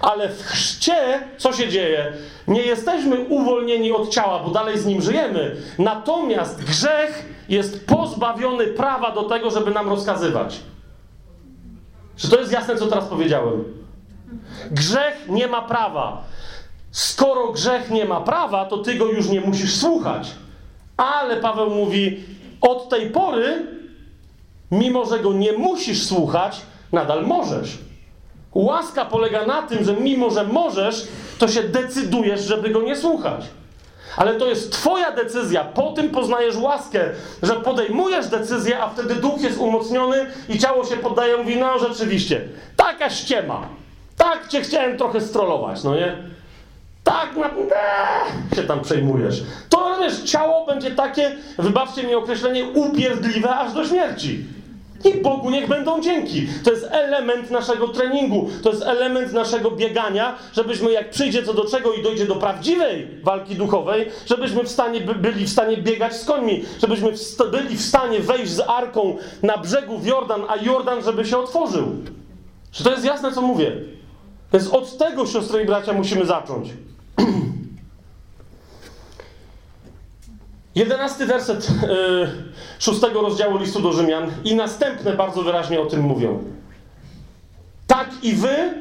Ale w chrzcie co się dzieje? Nie jesteśmy uwolnieni od ciała, bo dalej z nim żyjemy. Natomiast grzech jest pozbawiony prawa do tego, żeby nam rozkazywać. Czy to jest jasne, co teraz powiedziałem? Grzech nie ma prawa. Skoro grzech nie ma prawa, to ty go już nie musisz słuchać. Ale Paweł mówi, od tej pory, mimo że go nie musisz słuchać, nadal możesz. Łaska polega na tym, że mimo że możesz, to się decydujesz, żeby go nie słuchać. Ale to jest Twoja decyzja. Po tym poznajesz łaskę, że podejmujesz decyzję, a wtedy duch jest umocniony i ciało się poddaje. Mówi: No, rzeczywiście, taka ściema. Tak cię chciałem trochę strollować, no nie? Tak, na, eee, się tam przejmujesz. To wiesz, ciało będzie takie, wybaczcie mi określenie, upierdliwe aż do śmierci. I Bogu niech będą dzięki. To jest element naszego treningu, to jest element naszego biegania, żebyśmy jak przyjdzie co do czego i dojdzie do prawdziwej walki duchowej, żebyśmy w stanie, by, byli w stanie biegać z końmi, żebyśmy byli w stanie wejść z arką na brzegu w Jordan, a Jordan żeby się otworzył. Czy to jest jasne, co mówię? Więc od tego, siostry i bracia, musimy zacząć. Jedenasty werset yy, szóstego rozdziału listu do Rzymian i następne bardzo wyraźnie o tym mówią. Tak i wy,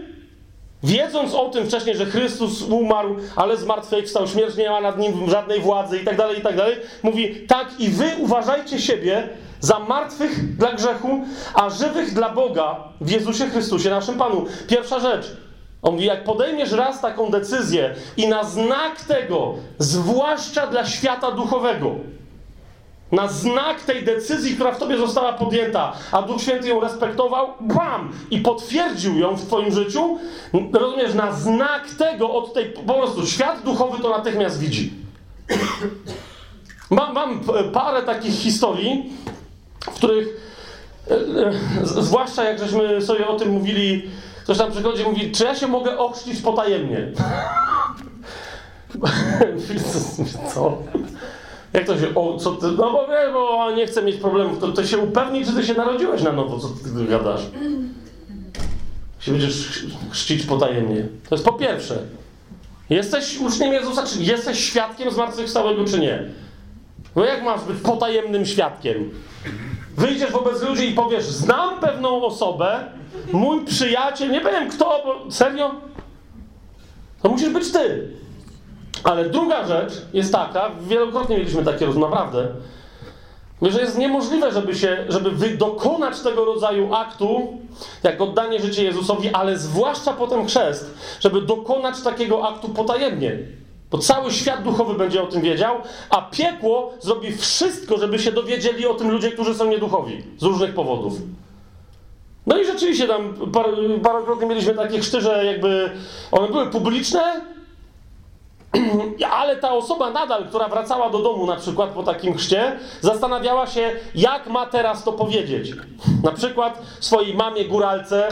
wiedząc o tym wcześniej, że Chrystus umarł, ale zmartwychwstał, śmierć nie ma nad nim żadnej władzy i tak dalej, i tak dalej, mówi, tak i wy uważajcie siebie za martwych dla grzechu, a żywych dla Boga w Jezusie Chrystusie, naszym Panu. Pierwsza rzecz, on mówi, jak podejmiesz raz taką decyzję i na znak tego, zwłaszcza dla świata duchowego, na znak tej decyzji, która w tobie została podjęta, a Duch Święty ją respektował, bam! I potwierdził ją w twoim życiu, rozumiesz, na znak tego od tej, po prostu świat duchowy to natychmiast widzi. Mam, mam parę takich historii, w których, e, e, zwłaszcza jak żeśmy sobie o tym mówili, Ktoś tam przychodzi i mówi, czy ja się mogę ochrzcić potajemnie? co? Jak to się, o, co ty, no bo wiem, bo nie chcę mieć problemów, to, to się upewni, czy ty się narodziłeś na nowo, co ty gadasz? Się będziesz chrzcić potajemnie. To jest po pierwsze. Jesteś uczniem Jezusa, czy jesteś świadkiem zmartwychwstałego, czy nie? No jak masz być potajemnym świadkiem? Wyjdziesz wobec ludzi i powiesz, znam pewną osobę, mój przyjaciel, nie powiem kto, bo serio? To musisz być ty. Ale druga rzecz jest taka, wielokrotnie mieliśmy takie rozmowy, naprawdę, że jest niemożliwe, żeby się, żeby dokonać tego rodzaju aktu, jak oddanie życia Jezusowi, ale zwłaszcza potem chrzest, żeby dokonać takiego aktu potajemnie. Bo cały świat duchowy będzie o tym wiedział, a piekło zrobi wszystko, żeby się dowiedzieli o tym ludzie, którzy są nieduchowi. Z różnych powodów. No i rzeczywiście tam par, parokrotnie mieliśmy takie chrzty, że jakby one były publiczne, Ale ta osoba nadal, która wracała do domu na przykład po takim chrzcie, zastanawiała się, jak ma teraz to powiedzieć. Na przykład swojej mamie góralce,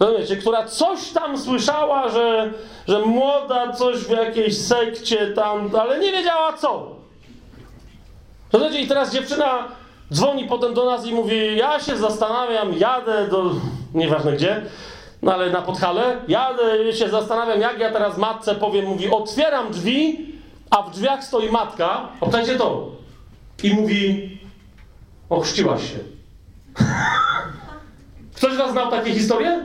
rozumiecie, która coś tam słyszała, że, że młoda coś w jakiejś sekcie tam, ale nie wiedziała co. Rozumiecie, i teraz dziewczyna dzwoni potem do nas i mówi, ja się zastanawiam, jadę do, nieważne gdzie, no ale na Podhale, jadę się zastanawiam, jak ja teraz matce powiem, mówi, otwieram drzwi, a w drzwiach stoi matka, obczajcie to, i mówi, ochrzciłaś się. Ktoś was znał takie historie?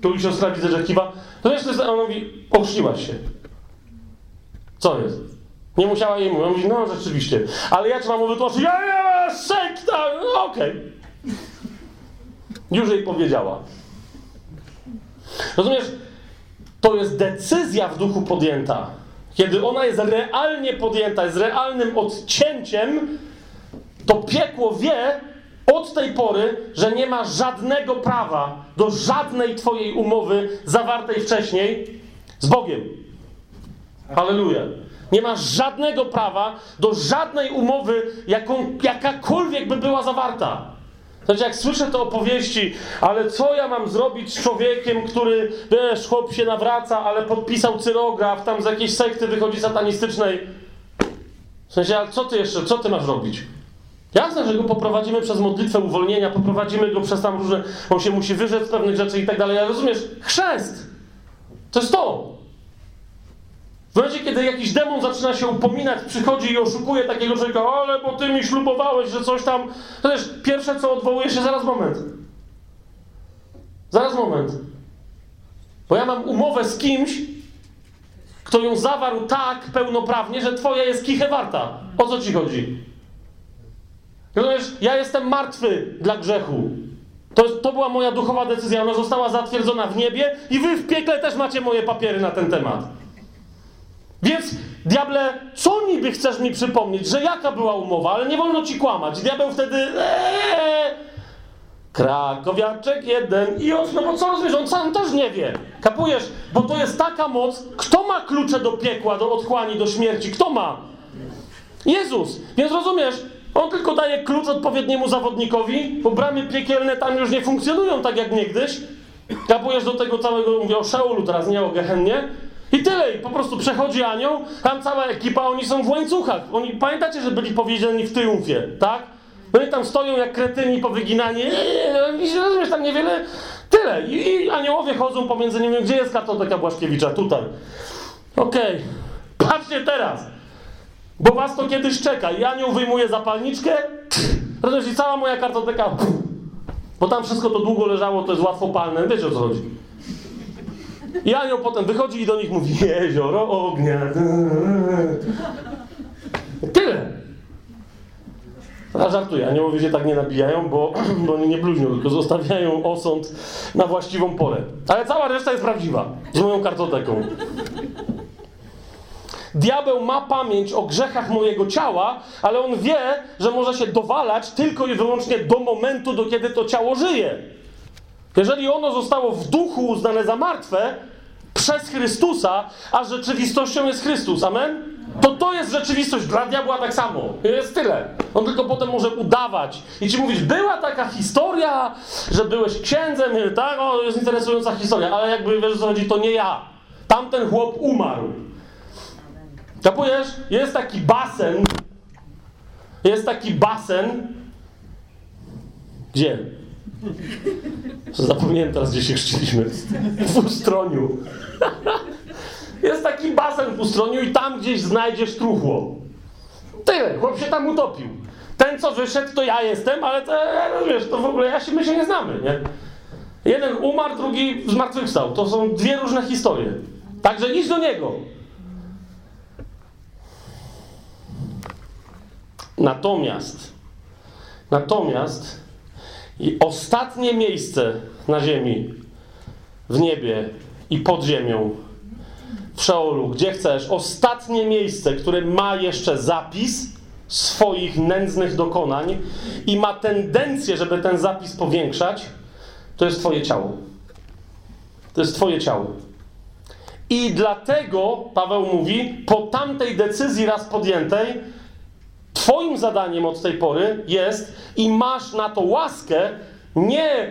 Tu siostra widzę, że kiwa. To ktoś on mówi, ochrzciłaś się. Co jest? Nie musiała jej mówić. On mówi, no rzeczywiście. Ale ja ci mam wytłumaczyć, ja, ja, sekta, okej. Już jej powiedziała. Rozumiesz? To jest decyzja w duchu podjęta. Kiedy ona jest realnie podjęta, jest realnym odcięciem, to piekło wie od tej pory, że nie ma żadnego prawa do żadnej twojej umowy zawartej wcześniej z Bogiem. Halleluja. Nie ma żadnego prawa do żadnej umowy, jaką, jakakolwiek by była zawarta. Znaczy, jak słyszę te opowieści, ale co ja mam zrobić z człowiekiem, który, wiesz, chłop się nawraca, ale podpisał cyrograf, tam z jakiejś sekty wychodzi satanistycznej. W sensie, ale co ty jeszcze, co ty masz robić? Jasne, że go poprowadzimy przez modlitwę uwolnienia, poprowadzimy go przez tam różne, on się musi wyrzec pewnych rzeczy i tak dalej, ale rozumiesz, chrzest! To jest to! W momencie, kiedy jakiś demon zaczyna się upominać, przychodzi i oszukuje takiego człowieka, ale bo ty mi ślubowałeś, że coś tam. To też pierwsze, co odwołuje się, zaraz moment. Zaraz moment. Bo ja mam umowę z kimś, kto ją zawarł tak pełnoprawnie, że twoja jest kichę warta. O co ci chodzi? Rozumiesz, ja jestem martwy dla grzechu. To, to była moja duchowa decyzja, ona została zatwierdzona w niebie i wy w piekle też macie moje papiery na ten temat. Więc, diable, co niby chcesz mi przypomnieć, że jaka była umowa, ale nie wolno ci kłamać. Diabeł wtedy, eee, Krakowiaczek jeden i on, no bo co rozumiesz, on sam też nie wie. Kapujesz? Bo to jest taka moc, kto ma klucze do piekła, do otchłani, do śmierci? Kto ma? Jezus. Więc rozumiesz, on tylko daje klucz odpowiedniemu zawodnikowi, bo bramy piekielne tam już nie funkcjonują tak jak niegdyś. Kapujesz do tego całego, mówię o Szeulu teraz, nie o Gehennie. I tyle, i po prostu przechodzi anioł, tam cała ekipa, oni są w łańcuchach. Oni, pamiętacie, że byli powiedziani w triumfie, tak? Oni tam stoją jak kretyni powyginani, i rozumiesz, tam niewiele, tyle. I, I, aniołowie chodzą pomiędzy nimi, gdzie jest kartoteka Błaszkiewicza? Tutaj. Okej, okay. patrzcie teraz, bo was to kiedyś czeka. I anioł wyjmuje zapalniczkę, rozumiesz, i cała moja kartoteka, bo tam wszystko to długo leżało, to jest łatwo palne, wiecie o co chodzi. I anioł potem wychodzi i do nich mówi jezioro ognia. Tyle. A żartuję, aniołowie się tak nie nabijają, bo, bo oni nie bluźnią, tylko zostawiają osąd na właściwą porę. Ale cała reszta jest prawdziwa, z moją kartoteką. Diabeł ma pamięć o grzechach mojego ciała, ale on wie, że może się dowalać tylko i wyłącznie do momentu, do kiedy to ciało żyje. Jeżeli ono zostało w duchu uznane za martwe przez Chrystusa, a rzeczywistością jest Chrystus, amen? To to jest rzeczywistość. Dla diabła tak samo. Jest tyle. On tylko potem może udawać i ci mówić, była taka historia, że byłeś księdzem, tak? O, jest interesująca historia, ale jakby wiesz, co chodzi, to nie ja. Tamten chłop umarł. Kapujesz? Jest taki basen. Jest taki basen. Gdzie? Zapomniałem teraz, gdzie się chrzciliśmy. W Ustroniu. Jest taki basen w Ustroniu i tam gdzieś znajdziesz truchło. Tyle, chłop się tam utopił. Ten, co wyszedł, to ja jestem, ale to, wiesz, to w ogóle ja się, my się nie znamy, nie? Jeden umarł, drugi zmartwychwstał. To są dwie różne historie. Także idź do niego. Natomiast, natomiast i ostatnie miejsce na ziemi, w niebie i pod ziemią, w Szeolu, gdzie chcesz, ostatnie miejsce, które ma jeszcze zapis swoich nędznych dokonań i ma tendencję, żeby ten zapis powiększać, to jest Twoje ciało. To jest Twoje ciało. I dlatego, Paweł mówi, po tamtej decyzji raz podjętej, Twoim zadaniem od tej pory jest i masz na to łaskę nie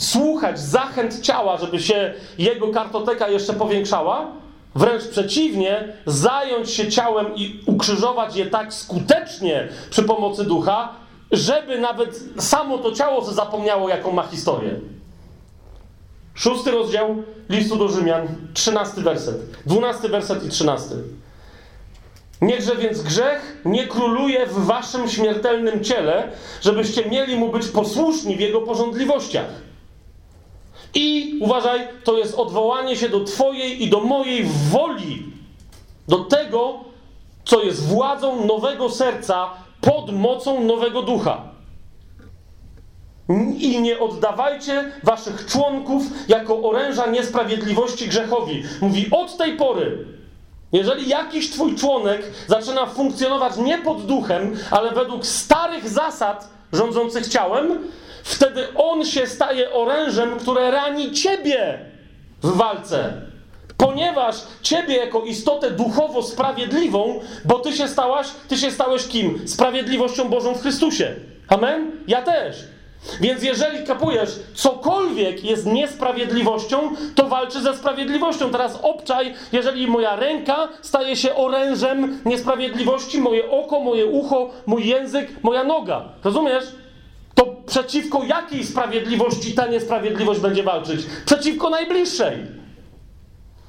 słuchać zachęt ciała, żeby się jego kartoteka jeszcze powiększała, wręcz przeciwnie, zająć się ciałem i ukrzyżować je tak skutecznie przy pomocy ducha, żeby nawet samo to ciało zapomniało, jaką ma historię. Szósty rozdział listu do Rzymian, trzynasty werset. Dwunasty werset i trzynasty. Niechże więc grzech nie króluje w waszym śmiertelnym ciele, żebyście mieli mu być posłuszni w jego porządliwościach. I uważaj, to jest odwołanie się do Twojej i do mojej woli, do tego, co jest władzą nowego serca pod mocą nowego ducha. I nie oddawajcie waszych członków jako oręża niesprawiedliwości grzechowi. Mówi od tej pory, jeżeli jakiś twój członek zaczyna funkcjonować nie pod duchem, ale według starych zasad rządzących ciałem, wtedy on się staje orężem, które rani ciebie w walce. Ponieważ ciebie jako istotę duchowo sprawiedliwą, bo ty się stałaś, ty się stałeś kim? Sprawiedliwością Bożą w Chrystusie. Amen? Ja też. Więc jeżeli kapujesz, cokolwiek jest niesprawiedliwością, to walczy ze sprawiedliwością. Teraz obczaj, jeżeli moja ręka staje się orężem niesprawiedliwości, moje oko, moje ucho, mój język, moja noga. Rozumiesz? To przeciwko jakiej sprawiedliwości ta niesprawiedliwość będzie walczyć? Przeciwko najbliższej.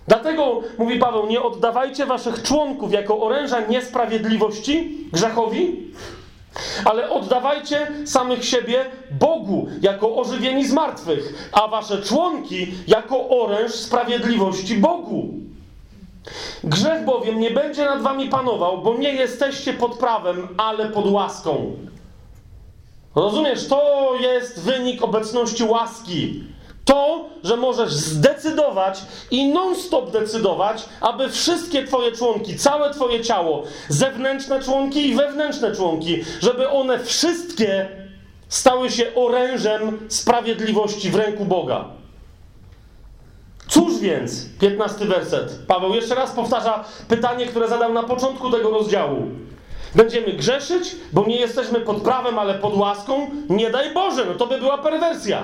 Dlatego, mówi Paweł, nie oddawajcie waszych członków jako oręża niesprawiedliwości grzechowi, ale oddawajcie samych siebie Bogu jako ożywieni z martwych, a wasze członki jako oręż sprawiedliwości Bogu. Grzech bowiem nie będzie nad wami panował, bo nie jesteście pod prawem, ale pod łaską. Rozumiesz, to jest wynik obecności łaski. To, że możesz zdecydować i non-stop decydować, aby wszystkie Twoje członki, całe Twoje ciało, zewnętrzne członki i wewnętrzne członki, żeby one wszystkie stały się orężem sprawiedliwości w ręku Boga. Cóż więc, 15 werset. Paweł jeszcze raz powtarza pytanie, które zadał na początku tego rozdziału. Będziemy grzeszyć, bo nie jesteśmy pod prawem, ale pod łaską? Nie daj Boże, no to by była perwersja.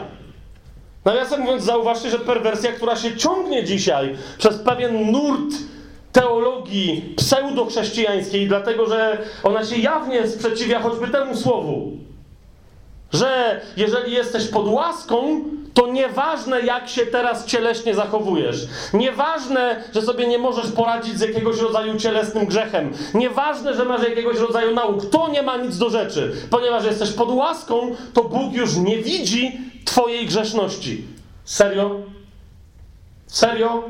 Nawiasem mówiąc, zauważcie, że perwersja, która się ciągnie dzisiaj przez pewien nurt teologii pseudochrześcijańskiej, dlatego że ona się jawnie sprzeciwia choćby temu słowu. Że jeżeli jesteś pod łaską, to nieważne, jak się teraz cieleśnie zachowujesz. Nieważne, że sobie nie możesz poradzić z jakiegoś rodzaju cielesnym grzechem. Nieważne, że masz jakiegoś rodzaju nauk. To nie ma nic do rzeczy. Ponieważ jesteś pod łaską, to Bóg już nie widzi Twojej grzeszności. Serio? Serio?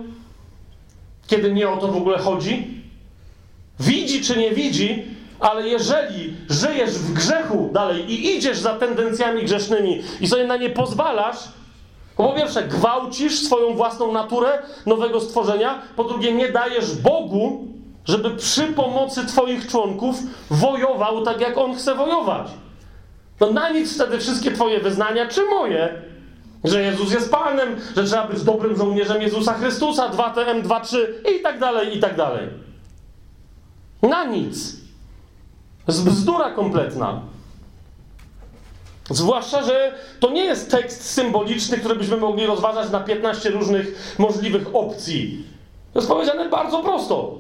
Kiedy nie o to w ogóle chodzi? Widzi czy nie widzi, ale jeżeli żyjesz w grzechu dalej i idziesz za tendencjami grzesznymi i sobie na nie pozwalasz, to po pierwsze gwałcisz swoją własną naturę nowego stworzenia, po drugie nie dajesz Bogu, żeby przy pomocy Twoich członków wojował tak, jak On chce wojować. No na nic wtedy wszystkie Twoje wyznania, czy moje, że Jezus jest Panem, że trzeba być dobrym żołnierzem Jezusa Chrystusa, 2TM, 2-3 i tak dalej, i tak dalej. Na nic. Z bzdura kompletna. Zwłaszcza, że to nie jest tekst symboliczny, który byśmy mogli rozważać na 15 różnych możliwych opcji. To jest powiedziane bardzo prosto.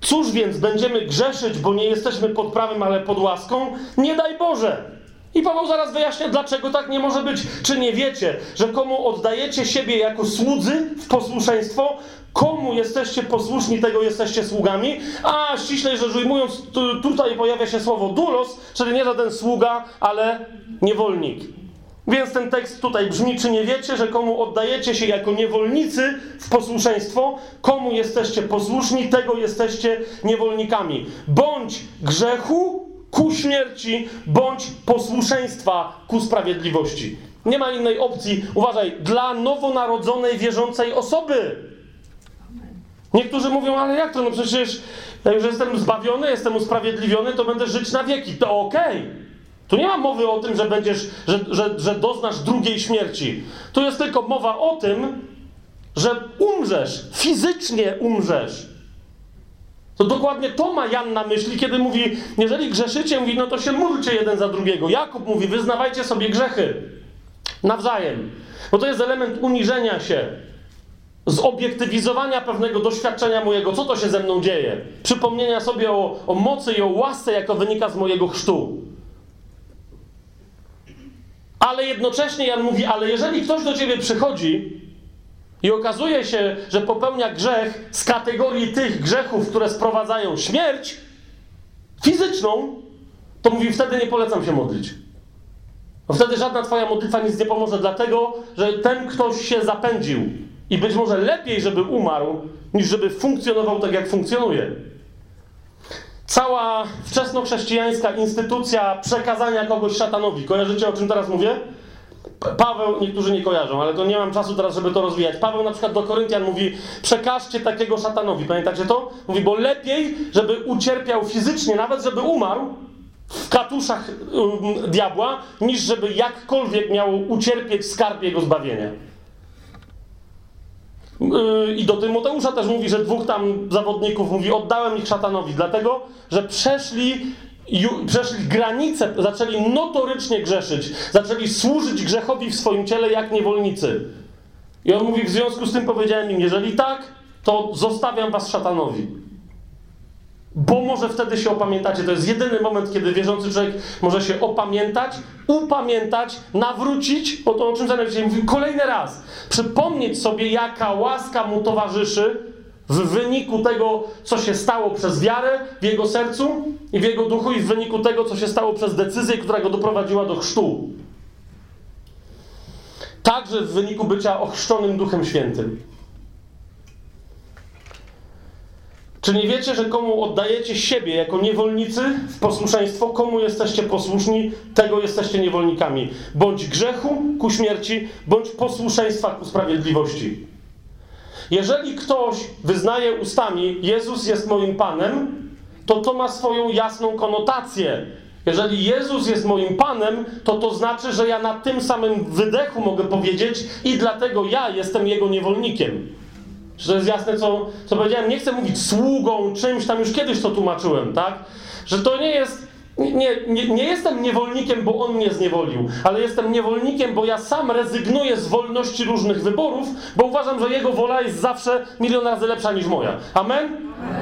Cóż więc będziemy grzeszyć, bo nie jesteśmy pod prawem, ale pod łaską? Nie daj Boże! I Paweł zaraz wyjaśnia, dlaczego tak nie może być. Czy nie wiecie, że komu oddajecie siebie jako słudzy w posłuszeństwo, komu jesteście posłuszni, tego jesteście sługami? A ściślej rzecz ujmując, tutaj pojawia się słowo dulos, czyli nie żaden sługa, ale niewolnik. Więc ten tekst tutaj brzmi, czy nie wiecie, że komu oddajecie się jako niewolnicy w posłuszeństwo, komu jesteście posłuszni, tego jesteście niewolnikami. Bądź grzechu ku śmierci, bądź posłuszeństwa ku sprawiedliwości. Nie ma innej opcji, uważaj, dla nowonarodzonej, wierzącej osoby. Niektórzy mówią, ale jak to? No przecież jak już jestem zbawiony, jestem usprawiedliwiony, to będę żyć na wieki. To okej. Okay. Tu nie ma mowy o tym, że będziesz, że, że, że doznasz drugiej śmierci. Tu jest tylko mowa o tym, że umrzesz, fizycznie umrzesz. To dokładnie to ma Jan na myśli, kiedy mówi, jeżeli grzeszycie, mówi, no to się módlcie jeden za drugiego. Jakub mówi, wyznawajcie sobie grzechy nawzajem. Bo to jest element uniżenia się, zobiektywizowania pewnego doświadczenia mojego, co to się ze mną dzieje. Przypomnienia sobie o, o mocy i o łasce, jaka wynika z mojego chrztu. Ale jednocześnie Jan mówi, ale jeżeli ktoś do ciebie przychodzi i okazuje się, że popełnia grzech z kategorii tych grzechów, które sprowadzają śmierć fizyczną, to mówi, wtedy nie polecam się modlić. Bo wtedy żadna twoja modlitwa nic nie pomoże, dlatego, że ten ktoś się zapędził. I być może lepiej, żeby umarł, niż żeby funkcjonował tak, jak funkcjonuje. Cała wczesnochrześcijańska instytucja przekazania kogoś szatanowi. Kojarzycie, o czym teraz mówię? Paweł, niektórzy nie kojarzą, ale to nie mam czasu teraz, żeby to rozwijać. Paweł na przykład do Koryntian mówi, przekażcie takiego szatanowi. Pamiętacie to? Mówi, bo lepiej, żeby ucierpiał fizycznie, nawet żeby umarł w katuszach um, diabła, niż żeby jakkolwiek miał ucierpieć skarb jego zbawienia. Yy, I do Tymoteusza też mówi, że dwóch tam zawodników mówi, oddałem ich szatanowi, dlatego, że przeszli, przeszli granice, zaczęli notorycznie grzeszyć, zaczęli służyć grzechowi w swoim ciele jak niewolnicy. I on mówi, w związku z tym powiedziałem im, jeżeli tak, to zostawiam was szatanowi. Bo może wtedy się opamiętacie. To jest jedyny moment, kiedy wierzący człowiek może się opamiętać, upamiętać, nawrócić, o to o czym Zanek dzisiaj mówił kolejny raz. Przypomnieć sobie, jaka łaska mu towarzyszy w wyniku tego, co się stało przez wiarę w jego sercu i w jego duchu, i w wyniku tego, co się stało przez decyzję, która go doprowadziła do chrztu. Także w wyniku bycia ochrzczonym Duchem Świętym. Czy nie wiecie, że komu oddajecie siebie jako niewolnicy w posłuszeństwo, komu jesteście posłuszni, tego jesteście niewolnikami. Bądź grzechu ku śmierci, bądź posłuszeństwa ku sprawiedliwości. Jeżeli ktoś wyznaje ustami, Jezus jest moim Panem, to to ma swoją jasną konotację. Jeżeli Jezus jest moim Panem, to to znaczy, że ja na tym samym wydechu mogę powiedzieć i dlatego ja jestem Jego niewolnikiem. Czy to jest jasne, co, co powiedziałem? Nie chcę mówić sługą, czymś tam, już kiedyś to tłumaczyłem, tak? Że to nie jest, nie, nie, nie jestem niewolnikiem, bo on mnie zniewolił, ale jestem niewolnikiem, bo ja sam rezygnuję z wolności różnych wyborów, bo uważam, że jego wola jest zawsze milion razy lepsza niż moja. Amen?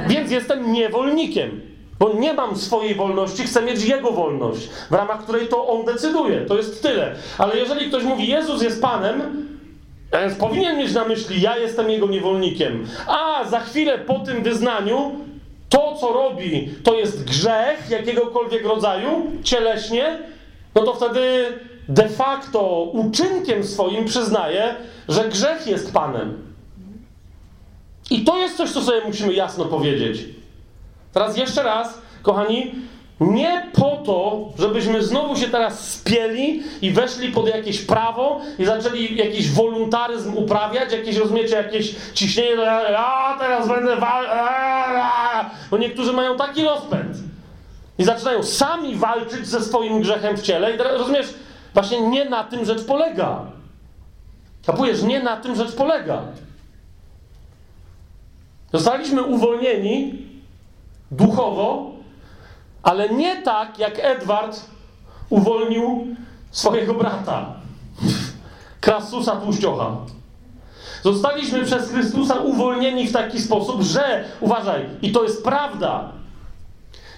Więc jestem niewolnikiem. Bo nie mam swojej wolności, chcę mieć Jego wolność, w ramach której to On decyduje. To jest tyle. Ale jeżeli ktoś mówi, Jezus jest Panem, a więc powinien mieć na myśli, ja jestem jego niewolnikiem. A za chwilę po tym wyznaniu, to co robi, to jest grzech jakiegokolwiek rodzaju, cieleśnie, no to wtedy de facto uczynkiem swoim przyznaje, że grzech jest Panem. I to jest coś, co sobie musimy jasno powiedzieć. Teraz jeszcze raz, kochani, nie po to, żebyśmy znowu się teraz spieli i weszli pod jakieś prawo i zaczęli jakiś wolontaryzm uprawiać, jakieś, rozumiecie, jakieś ciśnienie, a teraz będę wal... Bo niektórzy mają taki rozpęd i zaczynają sami walczyć ze swoim grzechem w ciele i teraz, rozumiesz, właśnie nie na tym rzecz polega. Kapujesz, nie na tym rzecz polega. Zostaliśmy uwolnieni duchowo ale nie tak, jak Edward uwolnił swojego brata, Krasusa Tłuściocha. Zostaliśmy przez Chrystusa uwolnieni w taki sposób, że, uważaj, i to jest prawda,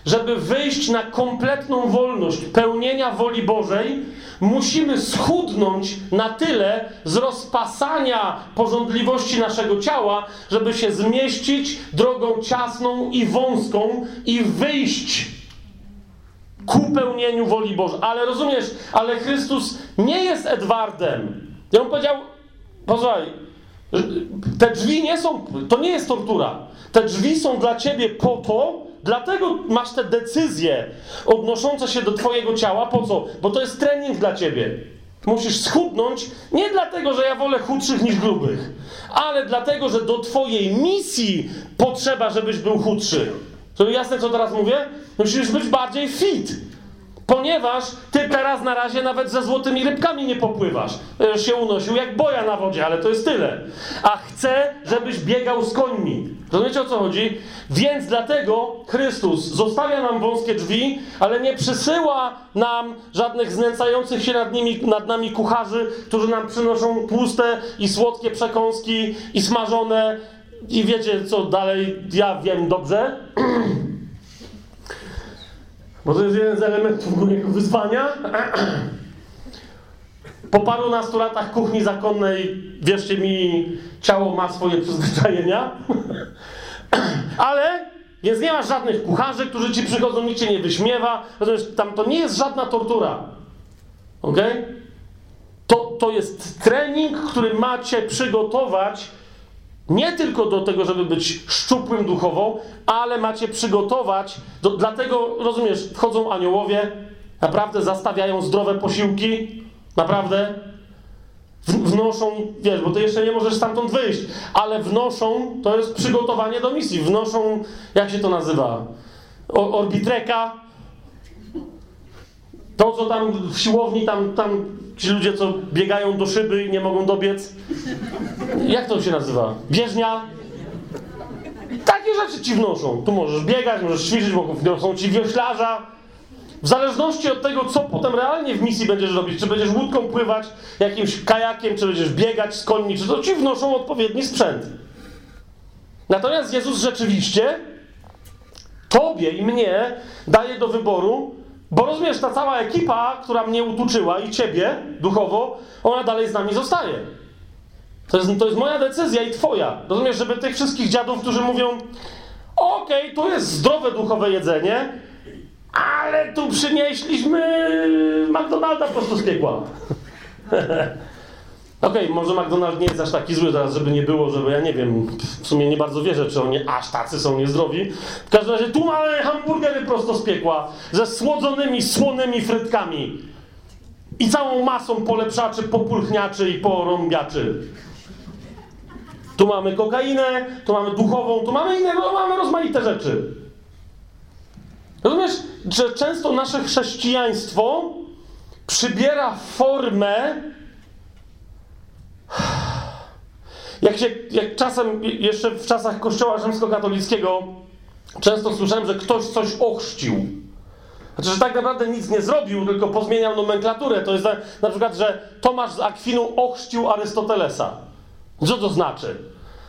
żeby wyjść na kompletną wolność pełnienia woli Bożej, musimy schudnąć na tyle z rozpasania porządliwości naszego ciała, żeby się zmieścić drogą ciasną i wąską i wyjść ku pełnieniu woli Bożej. Ale rozumiesz, ale Chrystus nie jest Edwardem. I on powiedział, posłuchaj, te drzwi nie są, to nie jest tortura. Te drzwi są dla ciebie po to, dlatego masz te decyzje odnoszące się do twojego ciała. Po co? Bo to jest trening dla ciebie. Musisz schudnąć nie dlatego, że ja wolę chudszych niż grubych, ale dlatego, że do twojej misji potrzeba, żebyś był chudszy. To jasne, co teraz mówię? Musisz być bardziej fit. Ponieważ ty teraz na razie nawet ze złotymi rybkami nie popływasz. Będziesz się unosił jak boja na wodzie, ale to jest tyle. A chcę, żebyś biegał z końmi. Rozumiecie o co chodzi? Więc dlatego Chrystus zostawia nam wąskie drzwi, ale nie przysyła nam żadnych znęcających się nad, nimi, nad nami kucharzy, którzy nam przynoszą tłuste i słodkie przekąski i smażone. I wiecie co dalej, ja wiem dobrze. Bo to jest jeden z elementów mojego wyzwania. Po parunastu latach kuchni zakonnej, wierzcie mi, ciało ma swoje przyzwyczajenia. Ale, więc nie masz żadnych kucharzy, którzy ci przychodzą, nikt cię nie wyśmiewa. Rozumiesz, tam to nie jest żadna tortura. Ok? To, to jest trening, który macie przygotować nie tylko do tego, żeby być szczupłym duchowo, ale macie przygotować, do, dlatego, rozumiesz, wchodzą aniołowie, naprawdę zastawiają zdrowe posiłki, naprawdę, wnoszą, wiesz, bo ty jeszcze nie możesz stamtąd wyjść, ale wnoszą, to jest przygotowanie do misji, wnoszą, jak się to nazywa, o, orbitreka, to, co tam w siłowni, tam, tam ci ludzie, co biegają do szyby i nie mogą dobiec. Jak to się nazywa? Bieżnia? Takie rzeczy ci wnoszą. Tu możesz biegać, możesz ćwiczyć, bo wnoszą ci wioślarza. W zależności od tego, co potem realnie w misji będziesz robić, czy będziesz łódką pływać, jakimś kajakiem, czy będziesz biegać z końmi, czy to ci wnoszą odpowiedni sprzęt. Natomiast Jezus rzeczywiście tobie i mnie daje do wyboru bo rozumiesz, ta cała ekipa, która mnie utuczyła i ciebie duchowo, ona dalej z nami zostaje. To jest, to jest moja decyzja i twoja. Rozumiesz, żeby tych wszystkich dziadów, którzy mówią: Okej, okay, to jest zdrowe duchowe jedzenie, ale tu przynieśliśmy McDonalda prosto z piekła. Okej, okay, może McDonald's nie jest aż taki zły teraz, żeby nie było, żeby ja nie wiem, w sumie nie bardzo wierzę, czy oni aż tacy są niezdrowi. W każdym razie tu mamy hamburgery prosto z piekła, ze słodzonymi, słonymi frytkami i całą masą polepszaczy, populchniaczy i porąbiaczy. Tu mamy kokainę, tu mamy duchową, tu mamy inne, no, mamy rozmaite rzeczy. Rozumiesz, że często nasze chrześcijaństwo przybiera formę jak się, jak czasem, jeszcze w czasach kościoła rzymskokatolickiego, często słyszałem, że ktoś coś ochrzcił. Znaczy, że tak naprawdę nic nie zrobił, tylko pozmieniał nomenklaturę. To jest na, na przykład, że Tomasz z Akwinu ochrzcił Arystotelesa. Co to znaczy?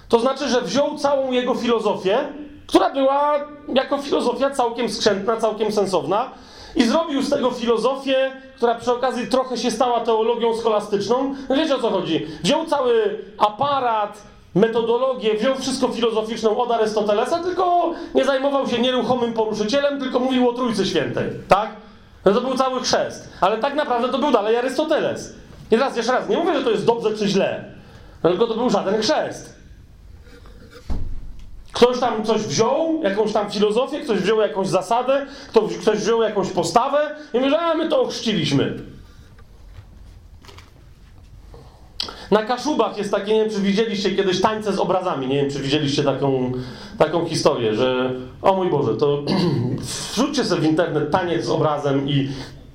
To znaczy, że wziął całą jego filozofię, która była jako filozofia całkiem skrzętna, całkiem sensowna, i zrobił z tego filozofię, która przy okazji trochę się stała teologią scholastyczną. No wiecie o co chodzi? Wziął cały aparat, metodologię, wziął wszystko filozoficzną od Arystotelesa, tylko nie zajmował się nieruchomym poruszycielem, tylko mówił o Trójcy Świętej, tak? No to był cały chrzest. Ale tak naprawdę to był dalej Arystoteles. I teraz jeszcze raz, nie mówię, że to jest dobrze czy źle, no tylko to był żaden chrzest. Ktoś tam coś wziął, jakąś tam filozofię, ktoś wziął jakąś zasadę, ktoś, wziął jakąś postawę i mówi, że a my to ochrzciliśmy. Na Kaszubach jest takie, nie wiem czy widzieliście kiedyś tańce z obrazami, nie wiem czy widzieliście taką, taką historię, że o mój Boże, to wrzućcie sobie w internet taniec z obrazem i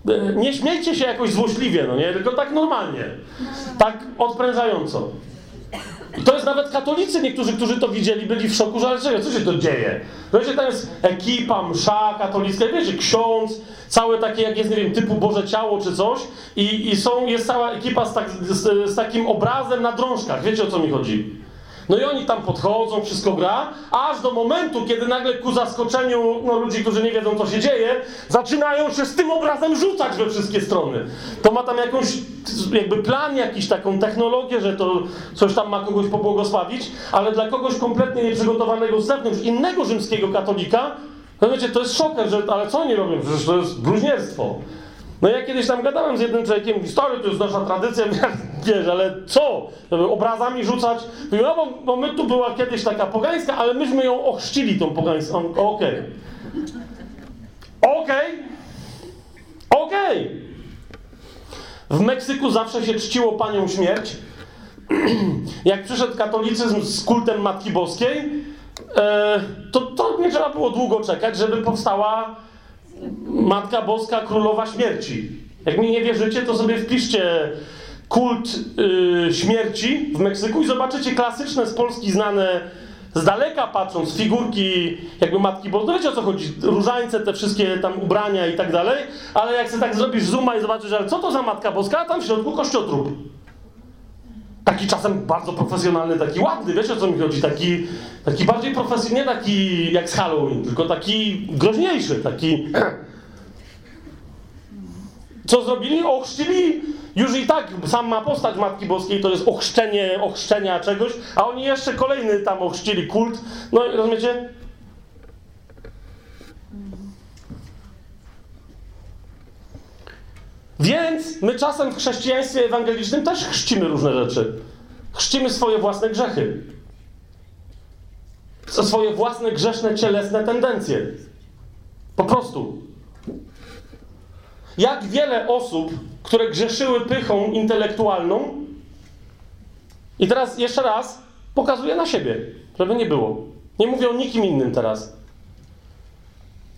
e, nie śmiejcie się jakoś złośliwie, no nie, tylko tak normalnie, tak odprężająco. To jest nawet katolicy, niektórzy, którzy to widzieli, byli w szoku, że ale co się to dzieje? Wiecie, tam jest ekipa, msza katolicka, wiecie, ksiądz, całe takie, jak jest, nie wiem, typu Boże Ciało czy coś i, i są, jest cała ekipa z, tak, z, z takim obrazem na drążkach, wiecie o co mi chodzi? No i oni tam podchodzą, wszystko gra, aż do momentu, kiedy nagle ku zaskoczeniu no, ludzi, którzy nie wiedzą, co się dzieje, zaczynają się z tym obrazem rzucać we wszystkie strony. To ma tam jakąś, jakby plan, jakiś taką technologię, że to coś tam ma kogoś pobłogosławić, ale dla kogoś kompletnie nieprzygotowanego z zewnątrz, innego rzymskiego katolika, no wiecie, to jest szoker, że, ale co oni robią? Przecież to jest bluźnierstwo. No ja kiedyś tam gadałem z jednym człowiekiem, historii to jest nasza tradycja, wiesz, ale co? Żeby obrazami rzucać? Mówię, no bo, bo my tu była kiedyś taka pogańska, ale myśmy ją ochrzcili, tą pogańską. Okej. Okay. Okej. Okay. Okej. Okay. W Meksyku zawsze się czciło panią śmierć. Jak przyszedł katolicyzm z kultem Matki Boskiej, e, to, to nie trzeba było długo czekać, żeby powstała Matka Boska Królowa Śmierci. Jak mi nie wierzycie, to sobie wpiszcie kult y, śmierci w Meksyku i zobaczycie klasyczne z Polski znane z daleka patrząc figurki jakby Matki Boskiej. No wiecie o co chodzi? Różańce, te wszystkie tam ubrania i tak dalej, ale jak sobie tak zrobisz zooma i zobaczysz, ale co to za Matka Boska, a tam w środku kościotrup. Taki czasem bardzo profesjonalny, taki ładny, wiesz o co mi chodzi? Taki, taki bardziej profesjonalny, nie taki jak z Halloween, tylko taki groźniejszy, taki... Co zrobili? Ochrzcili już i tak sam ma postać Matki Boskiej, to jest ochrzczenie ochrzczenia czegoś, a oni jeszcze kolejny tam ochrzcili kult. No rozumiecie? Więc my czasem w chrześcijaństwie ewangelicznym też chrzcimy różne rzeczy. Chrzcimy swoje własne grzechy. Swoje własne grzeszne, cielesne tendencje. Po prostu. Jak wiele osób, które grzeszyły pychą intelektualną, i teraz jeszcze raz pokazuję na siebie, żeby nie było. Nie mówię o nikim innym teraz.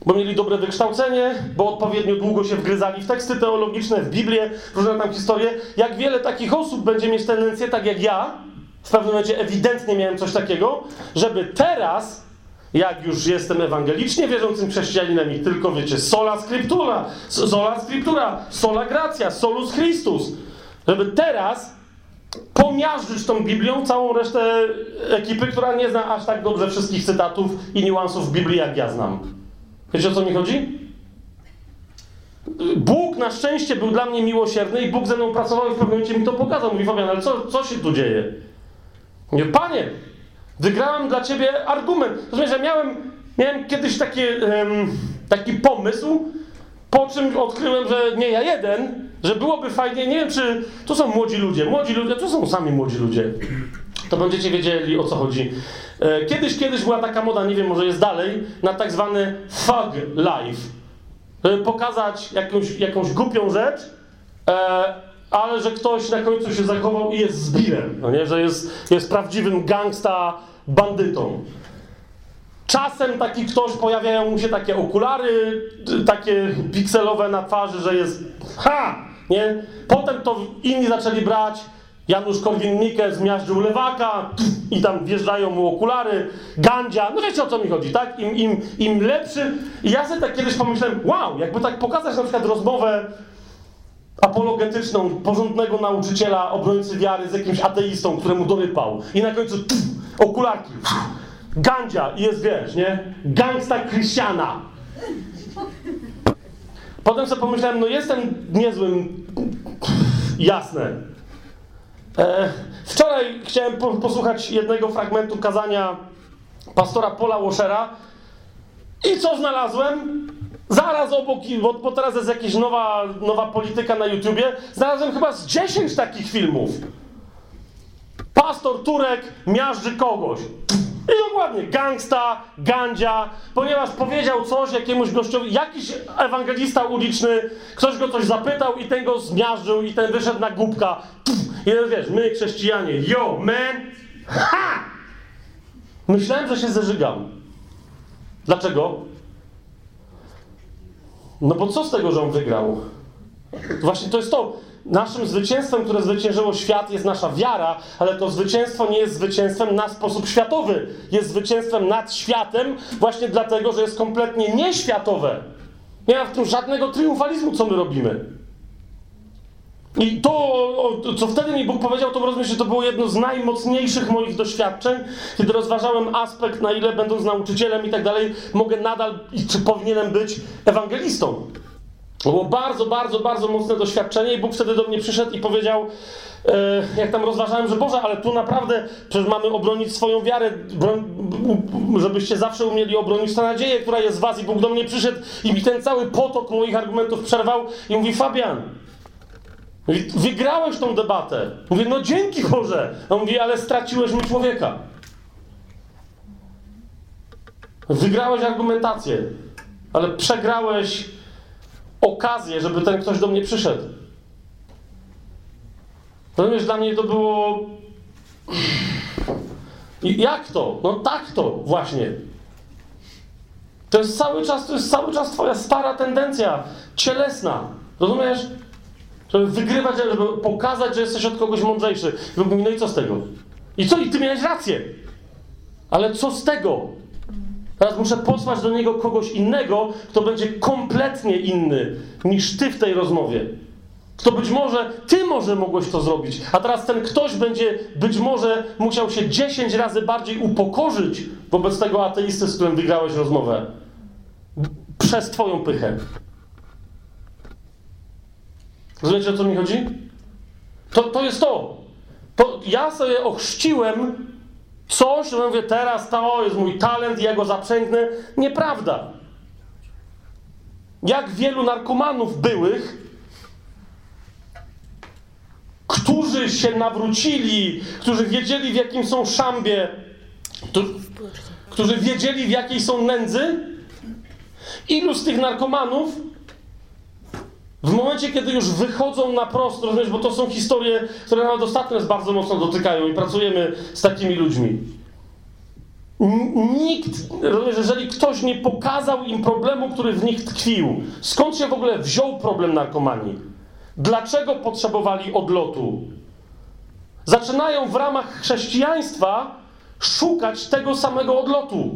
Bo mieli dobre wykształcenie, bo odpowiednio długo się wgryzali w teksty teologiczne, w Biblię, różne tam historie. Jak wiele takich osób będzie mieć tendencję, tak jak ja, w pewnym momencie ewidentnie miałem coś takiego, żeby teraz jak już jestem ewangelicznie wierzącym chrześcijaninem i tylko wiecie, sola scriptura, sola scriptura, sola gracja, solus Christus, żeby teraz pomiażdżyć tą Biblią całą resztę ekipy, która nie zna aż tak dobrze wszystkich cytatów i niuansów Biblii, jak ja znam. Wiecie o co mi chodzi? Bóg na szczęście był dla mnie miłosierny i Bóg ze mną pracował i w pewnym momencie mi to pokazał. Mówi Fabian, ale co, co się tu dzieje? Panie, Wygrałem dla ciebie argument. Rozumiesz, że miałem, miałem kiedyś taki, um, taki pomysł, po czym odkryłem, że nie ja jeden, że byłoby fajnie, nie wiem czy tu są młodzi ludzie, młodzi ludzie, tu są sami młodzi ludzie. To będziecie wiedzieli o co chodzi. E, kiedyś, kiedyś była taka moda, nie wiem, może jest dalej, na tak zwany fug life. Pokazać jakąś, jakąś głupią rzecz, e, ale że ktoś na końcu się zachował i jest zbirem, no nie? że jest, jest prawdziwym gangsta bandytą. Czasem taki ktoś, pojawiają mu się takie okulary, takie pikselowe na twarzy, że jest ha, nie? Potem to inni zaczęli brać, Janusz Korwin-Mikke zmiażdżył lewaka i tam wjeżdżają mu okulary, gandzia, no wiecie o co mi chodzi, tak? Im, im, im lepszy. I ja sobie tak kiedyś pomyślałem, wow, jakby tak pokazać na przykład rozmowę apologetyczną porządnego nauczyciela, obrońcy wiary z jakimś ateistą, któremu dorypał. I na końcu tf, okularki, tf, gandzia i jest, wiesz, nie? Gangsta Krystiana. Potem sobie pomyślałem, no jestem niezłym... Jasne. E, wczoraj chciałem po, posłuchać jednego fragmentu kazania pastora Paula Washera i co znalazłem? Zaraz obok, bo, bo teraz jest jakaś nowa, nowa polityka na YouTubie, znalazłem chyba z 10 takich filmów. Pastor Turek miażdży kogoś. I dokładnie, gangsta, gandzia, ponieważ powiedział coś jakiemuś gościowi, jakiś ewangelista uliczny, ktoś go coś zapytał i ten go zmiażdżył i ten wyszedł na głupka. I ten wiesz, my chrześcijanie, yo, man, ha! Myślałem, że się zeżygam. Dlaczego? No bo co z tego, że on wygrał? Właśnie to jest to. Naszym zwycięstwem, które zwyciężyło świat, jest nasza wiara, ale to zwycięstwo nie jest zwycięstwem na sposób światowy. Jest zwycięstwem nad światem, właśnie dlatego, że jest kompletnie nieświatowe. Nie ma w tym żadnego triumfalizmu, co my robimy. I to, co wtedy mi Bóg powiedział, to rozumiem, że to było jedno z najmocniejszych moich doświadczeń, kiedy rozważałem aspekt, na ile będąc nauczycielem i tak dalej, mogę nadal i czy powinienem być ewangelistą. To było bardzo, bardzo, bardzo mocne doświadczenie i Bóg wtedy do mnie przyszedł i powiedział, e, jak tam rozważałem, że Boże, ale tu naprawdę przecież mamy obronić swoją wiarę, żebyście zawsze umieli obronić tę nadzieję, która jest w was. I Bóg do mnie przyszedł i mi ten cały potok moich argumentów przerwał i mówi, Fabian, Wygrałeś tą debatę. Mówię, no dzięki Boże. On mówi, ale straciłeś mi człowieka. Wygrałeś argumentację, ale przegrałeś okazję, żeby ten ktoś do mnie przyszedł. Rozumiesz, dla mnie to było... I jak to? No tak to właśnie. To jest cały czas, to jest cały czas twoja stara tendencja cielesna. Rozumiesz? Żeby wygrywać, żeby pokazać, że jesteś od kogoś mądrzejszy. No i co z tego? I co? I ty miałeś rację. Ale co z tego? Teraz muszę posłać do niego kogoś innego, kto będzie kompletnie inny niż ty w tej rozmowie. Kto być może, ty może mogłeś to zrobić, a teraz ten ktoś będzie być może musiał się 10 razy bardziej upokorzyć wobec tego ateisty, z którym wygrałeś rozmowę. Przez twoją pychę. Rozumiecie, o co mi chodzi? To, to jest to. to. Ja sobie ochrzciłem coś, że mówię, teraz to jest mój talent, ja go zaprzęgnę. Nieprawda. Jak wielu narkomanów byłych, którzy się nawrócili, którzy wiedzieli, w jakim są szambie, którzy wiedzieli, w jakiej są nędzy, ilu z tych narkomanów w momencie, kiedy już wychodzą na prosto, rozumiesz, bo to są historie, które nawet ostatnio nas bardzo mocno dotykają i pracujemy z takimi ludźmi. Nikt, rozumiesz, jeżeli ktoś nie pokazał im problemu, który w nich tkwił, skąd się w ogóle wziął problem narkomanii? Dlaczego potrzebowali odlotu? Zaczynają w ramach chrześcijaństwa szukać tego samego odlotu.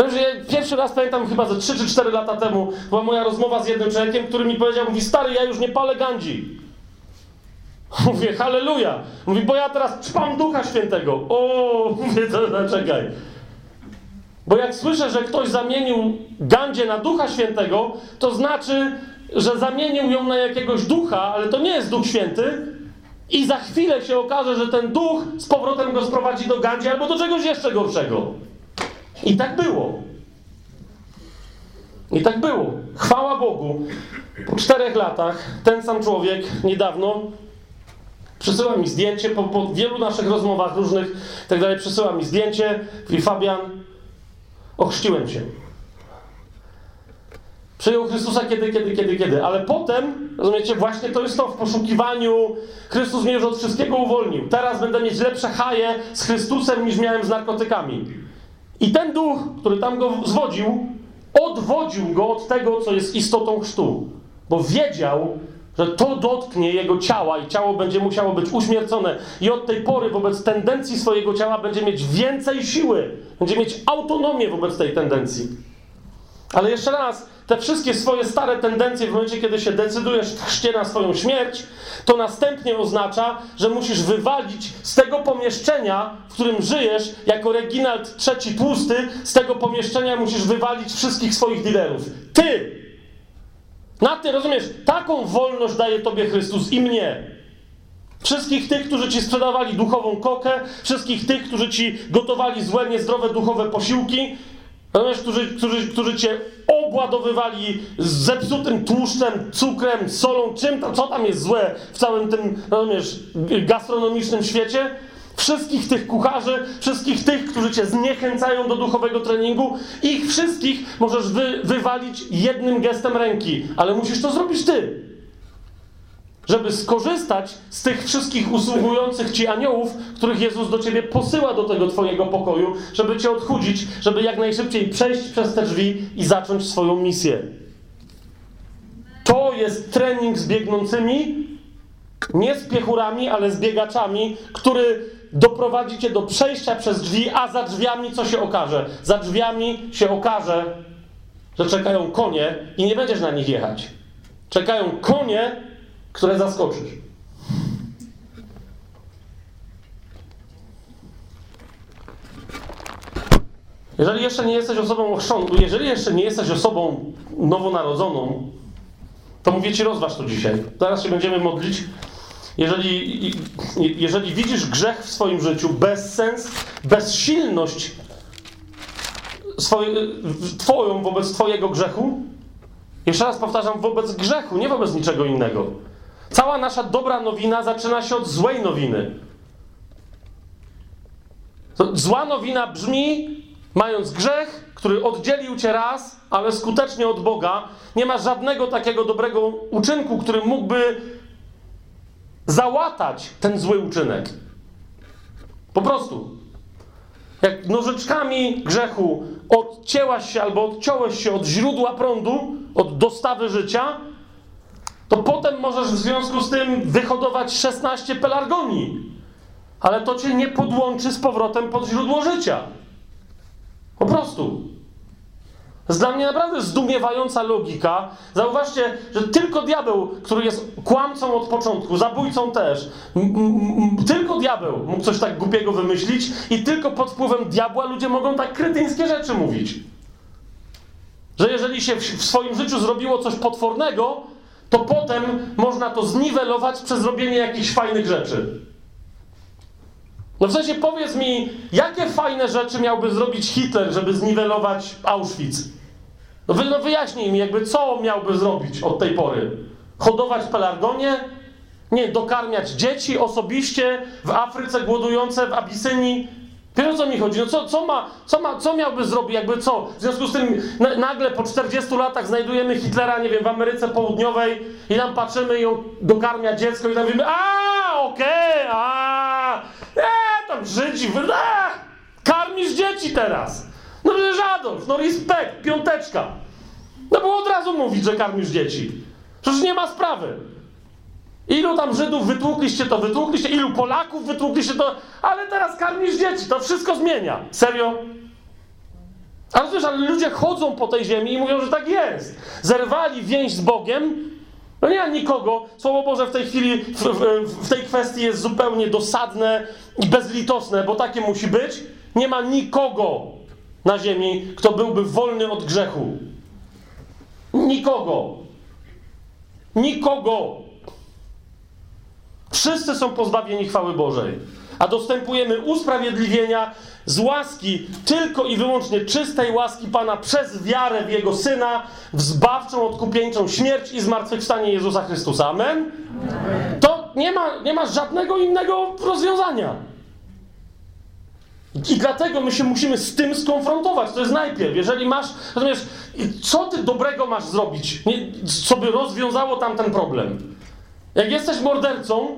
Powiem, że ja pierwszy raz pamiętam chyba ze 3 czy 4 lata temu była moja rozmowa z jednym człowiekiem, który mi powiedział, mówi, stary, ja już nie palę gandzi. Mówię, halleluja. Mówi, bo ja teraz czpam Ducha Świętego. O, mówię, to czekaj. Bo jak słyszę, że ktoś zamienił gandzie na Ducha Świętego, to znaczy, że zamienił ją na jakiegoś ducha, ale to nie jest Duch Święty, i za chwilę się okaże, że ten duch z powrotem go sprowadzi do gandzi albo do czegoś jeszcze gorszego. I tak było. I tak było. Chwała Bogu. Po czterech latach ten sam człowiek niedawno przysyła mi zdjęcie, po, po wielu naszych rozmowach różnych tak dalej, przysyła mi zdjęcie i Fabian, ochrzciłem się. Przyjął Chrystusa kiedy, kiedy, kiedy, kiedy. Ale potem, rozumiecie, właśnie to jest to w poszukiwaniu. Chrystus mnie już od wszystkiego uwolnił. Teraz będę mieć lepsze haje z Chrystusem niż miałem z narkotykami. I ten duch, który tam go zwodził, odwodził go od tego, co jest istotą chrztu. Bo wiedział, że to dotknie jego ciała i ciało będzie musiało być uśmiercone. I od tej pory wobec tendencji swojego ciała będzie mieć więcej siły. Będzie mieć autonomię wobec tej tendencji. Ale jeszcze raz, te wszystkie swoje stare tendencje, w momencie, kiedy się decydujesz chrzcie na swoją śmierć, to następnie oznacza, że musisz wywalić z tego pomieszczenia, w którym żyjesz, jako Reginald trzeci tłusty, z tego pomieszczenia musisz wywalić wszystkich swoich dealerów. Ty! Na ty, rozumiesz, taką wolność daje tobie Chrystus i mnie. Wszystkich tych, którzy ci sprzedawali duchową kokę, wszystkich tych, którzy ci gotowali złe, niezdrowe duchowe posiłki, rozumiesz, którzy, którzy, którzy cię obładowywali zepsutym tłuszczem, cukrem, solą, czym tam, co tam jest złe w całym tym, rozumiesz, gastronomicznym świecie. Wszystkich tych kucharzy, wszystkich tych, którzy cię zniechęcają do duchowego treningu, ich wszystkich możesz wy, wywalić jednym gestem ręki, ale musisz to zrobić ty. Żeby skorzystać z tych wszystkich usługujących ci aniołów, których Jezus do ciebie posyła do tego twojego pokoju, żeby cię odchudzić, żeby jak najszybciej przejść przez te drzwi i zacząć swoją misję. To jest trening z biegnącymi, nie z piechurami, ale z biegaczami, który doprowadzi cię do przejścia przez drzwi, a za drzwiami co się okaże? Za drzwiami się okaże, że czekają konie i nie będziesz na nich jechać. Czekają konie, które zaskoczysz. Jeżeli jeszcze nie jesteś osobą ochrzczoną, jeżeli jeszcze nie jesteś osobą nowonarodzoną, to mówię ci, rozważ to dzisiaj. Zaraz się będziemy modlić. Jeżeli, jeżeli widzisz grzech w swoim życiu, bezsens, bezsilność swoje, Twoją wobec Twojego grzechu, jeszcze raz powtarzam, wobec grzechu, nie wobec niczego innego. Cała nasza dobra nowina zaczyna się od złej nowiny. Zła nowina brzmi, mając grzech, który oddzielił cię raz, ale skutecznie od Boga, nie ma żadnego takiego dobrego uczynku, który mógłby załatać ten zły uczynek. Po prostu. jak nożyczkami grzechu odcięłaś się albo odciąłeś się od źródła prądu, od dostawy życia, to potem możesz w związku z tym wyhodować 16 pelargonii. Ale to cię nie podłączy z powrotem pod źródło życia. Po prostu. To jest dla mnie naprawdę zdumiewająca logika. Zauważcie, że tylko diabeł, który jest kłamcą od początku, zabójcą też, tylko diabeł mógł coś tak głupiego wymyślić i tylko pod wpływem diabła ludzie mogą tak kretyńskie rzeczy mówić. Że jeżeli się w, w swoim życiu zrobiło coś potwornego, to potem można to zniwelować przez robienie jakichś fajnych rzeczy. No w sensie powiedz mi, jakie fajne rzeczy miałby zrobić Hitler, żeby zniwelować Auschwitz? No, no wyjaśnij mi, jakby co miałby zrobić od tej pory? Hodować pelargonie? Nie, dokarmiać dzieci osobiście w Afryce głodujące, w Abisynii? Wiesz o co mi chodzi? No co, co, ma, co, ma, co miałby zrobić, jakby co? W związku z tym na, nagle po 40 latach znajdujemy Hitlera, nie wiem, w Ameryce Południowej i tam patrzymy i on dokarmia dziecko i tam mówimy, a okej, a e, tam Żydzi, a, karmisz dzieci teraz. No przecież Adolf, no respekt, piąteczka. No było od razu mówić, że karmisz dzieci. Przecież nie ma sprawy. Ilu tam Żydów wytłukliście, to wytłukliście, ilu Polaków wytłukliście, to... Ale teraz karmisz dzieci, to wszystko zmienia. Serio? Ale wiesz, ale ludzie chodzą po tej ziemi i mówią, że tak jest. Zerwali więź z Bogiem, no nie ma nikogo. Słowo Boże w tej chwili, w, w, w tej kwestii jest zupełnie dosadne i bezlitosne, bo takie musi być. Nie ma nikogo na ziemi, kto byłby wolny od grzechu. Nikogo. Nikogo. Wszyscy są pozbawieni chwały Bożej, a dostępujemy usprawiedliwienia z łaski, tylko i wyłącznie czystej łaski Pana przez wiarę w Jego Syna, w zbawczą, odkupieńczą śmierć i zmartwychwstanie Jezusa Chrystusa. Amen? To nie ma, nie ma żadnego innego rozwiązania. I dlatego my się musimy z tym skonfrontować. To jest najpierw. Jeżeli masz, rozumiesz, co ty dobrego masz zrobić, nie, co by rozwiązało tamten problem? Jak jesteś mordercą,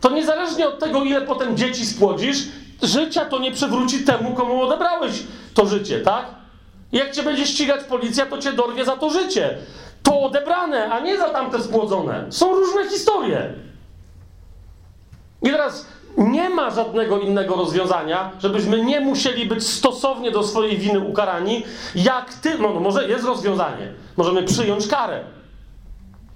to niezależnie od tego, ile potem dzieci spłodzisz, życia to nie przywróci temu, komu odebrałeś to życie, tak? Jak cię będzie ścigać policja, to cię dorwie za to życie. To odebrane, a nie za tamte spłodzone. Są różne historie. I teraz nie ma żadnego innego rozwiązania, żebyśmy nie musieli być stosownie do swojej winy ukarani, jak ty. No, no może jest rozwiązanie. Możemy przyjąć karę.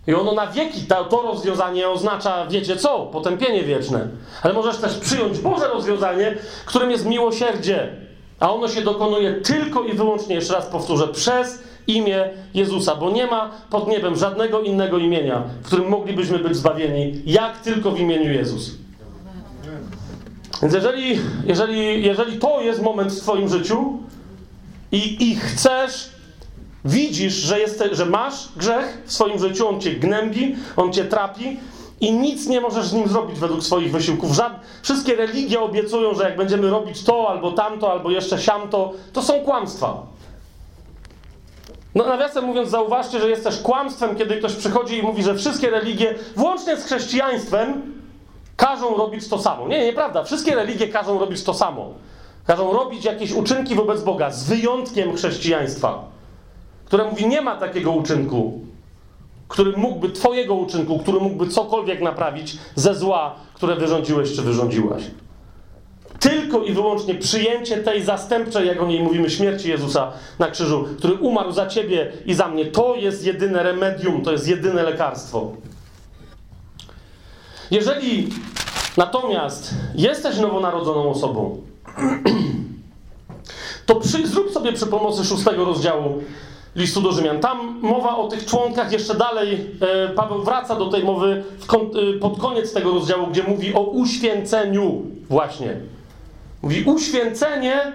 I ono na wieki, to, to rozwiązanie oznacza, wiecie co, potępienie wieczne. Ale możesz też przyjąć Boże rozwiązanie, którym jest miłosierdzie. A ono się dokonuje tylko i wyłącznie, jeszcze raz powtórzę, przez imię Jezusa, bo nie ma pod niebem żadnego innego imienia, w którym moglibyśmy być zbawieni, jak tylko w imieniu Jezus. Więc jeżeli, jeżeli, jeżeli to jest moment w Twoim życiu i, i chcesz Widzisz, że, że masz grzech w swoim życiu, on cię gnębi, on cię trapi i nic nie możesz z nim zrobić według swoich wysiłków. Żad... Wszystkie religie obiecują, że jak będziemy robić to, albo tamto, albo jeszcze siamto, to są kłamstwa. No, nawiasem mówiąc, zauważcie, że jest też kłamstwem, kiedy ktoś przychodzi i mówi, że wszystkie religie, włącznie z chrześcijaństwem, każą robić to samo. Nie, nieprawda. Wszystkie religie każą robić to samo. Każą robić jakieś uczynki wobec Boga, z wyjątkiem chrześcijaństwa które mówi, nie ma takiego uczynku, który mógłby, twojego uczynku, który mógłby cokolwiek naprawić ze zła, które wyrządziłeś czy wyrządziłaś. Tylko i wyłącznie przyjęcie tej zastępczej, jak o niej mówimy, śmierci Jezusa na krzyżu, który umarł za ciebie i za mnie, to jest jedyne remedium, to jest jedyne lekarstwo. Jeżeli natomiast jesteś nowonarodzoną osobą, to przy, zrób sobie przy pomocy szóstego rozdziału listu do Rzymian. Tam mowa o tych członkach, jeszcze dalej e, Paweł wraca do tej mowy e, pod koniec tego rozdziału, gdzie mówi o uświęceniu właśnie. Mówi uświęcenie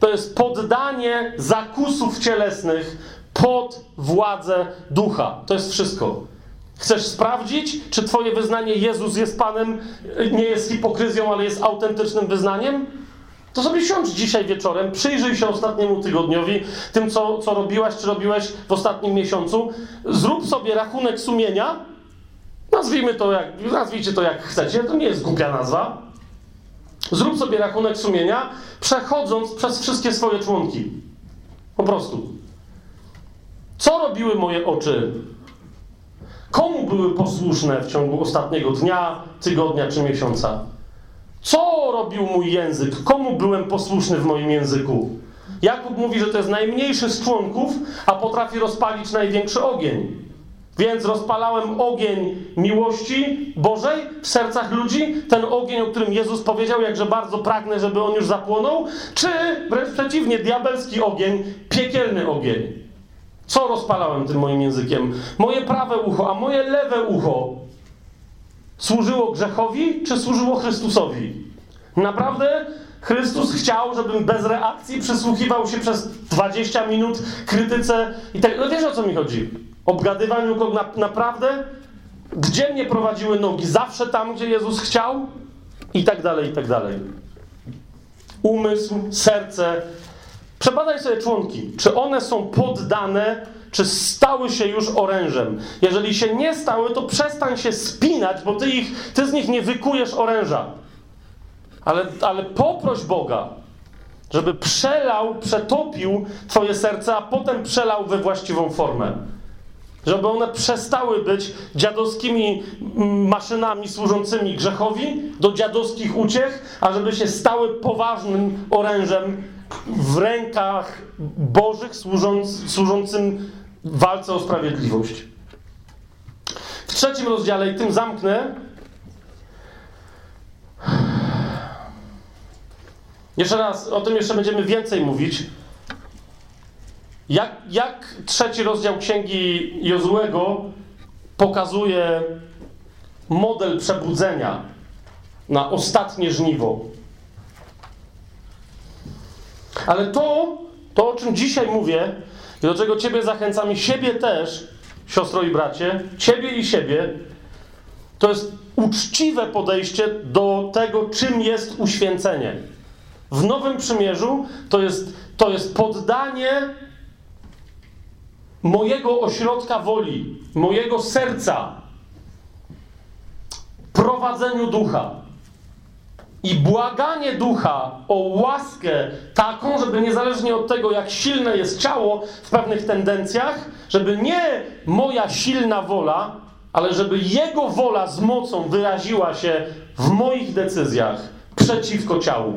to jest poddanie zakusów cielesnych pod władzę ducha. To jest wszystko. Chcesz sprawdzić, czy twoje wyznanie Jezus jest Panem, nie jest hipokryzją, ale jest autentycznym wyznaniem? To sobie siądź dzisiaj wieczorem, przyjrzyj się ostatniemu tygodniowi, tym, co, co robiłaś, czy robiłeś w ostatnim miesiącu. Zrób sobie rachunek sumienia. Nazwijmy to jak, nazwijcie to jak chcecie, to nie jest głupia nazwa. Zrób sobie rachunek sumienia, przechodząc przez wszystkie swoje członki. Po prostu. Co robiły moje oczy? Komu były posłuszne w ciągu ostatniego dnia, tygodnia czy miesiąca? Co robił mój język? Komu byłem posłuszny w moim języku? Jakub mówi, że to jest najmniejszy z członków, a potrafi rozpalić największy ogień. Więc rozpalałem ogień miłości Bożej w sercach ludzi, ten ogień, o którym Jezus powiedział, jakże bardzo pragnę, żeby on już zapłonął, czy wręcz przeciwnie, diabelski ogień, piekielny ogień. Co rozpalałem tym moim językiem? Moje prawe ucho, a moje lewe ucho służyło grzechowi, czy służyło Chrystusowi? Naprawdę Chrystus chciał, żebym bez reakcji przysłuchiwał się przez 20 minut krytyce i tak. No wiesz o co mi chodzi? Obgadywaniu go na, naprawdę? Gdzie mnie prowadziły nogi? Zawsze tam, gdzie Jezus chciał? I tak dalej, i tak dalej. Umysł, serce. Przebadaj sobie członki. Czy one są poddane, czy stały się już orężem? Jeżeli się nie stały, to przestań się spinać, bo ty, ich, ty z nich nie wykujesz oręża. Ale, ale poproś Boga, żeby przelał, przetopił Twoje serce, a potem przelał we właściwą formę. Żeby one przestały być dziadowskimi maszynami służącymi grzechowi do dziadowskich uciech, a żeby się stały poważnym orężem w rękach Bożych służąc, służącym walce o sprawiedliwość. W trzecim rozdziale, i tym zamknę, Jeszcze raz, o tym jeszcze będziemy więcej mówić. Jak, jak trzeci rozdział księgi Jozłego pokazuje model przebudzenia na ostatnie żniwo. Ale to, to o czym dzisiaj mówię i do czego Ciebie zachęcam i siebie też, siostro i bracie, Ciebie i siebie, to jest uczciwe podejście do tego, czym jest uświęcenie. W Nowym Przymierzu to jest, to jest poddanie mojego ośrodka woli, mojego serca prowadzeniu ducha. I błaganie ducha o łaskę taką, żeby niezależnie od tego, jak silne jest ciało w pewnych tendencjach, żeby nie moja silna wola, ale żeby jego wola z mocą wyraziła się w moich decyzjach przeciwko ciału.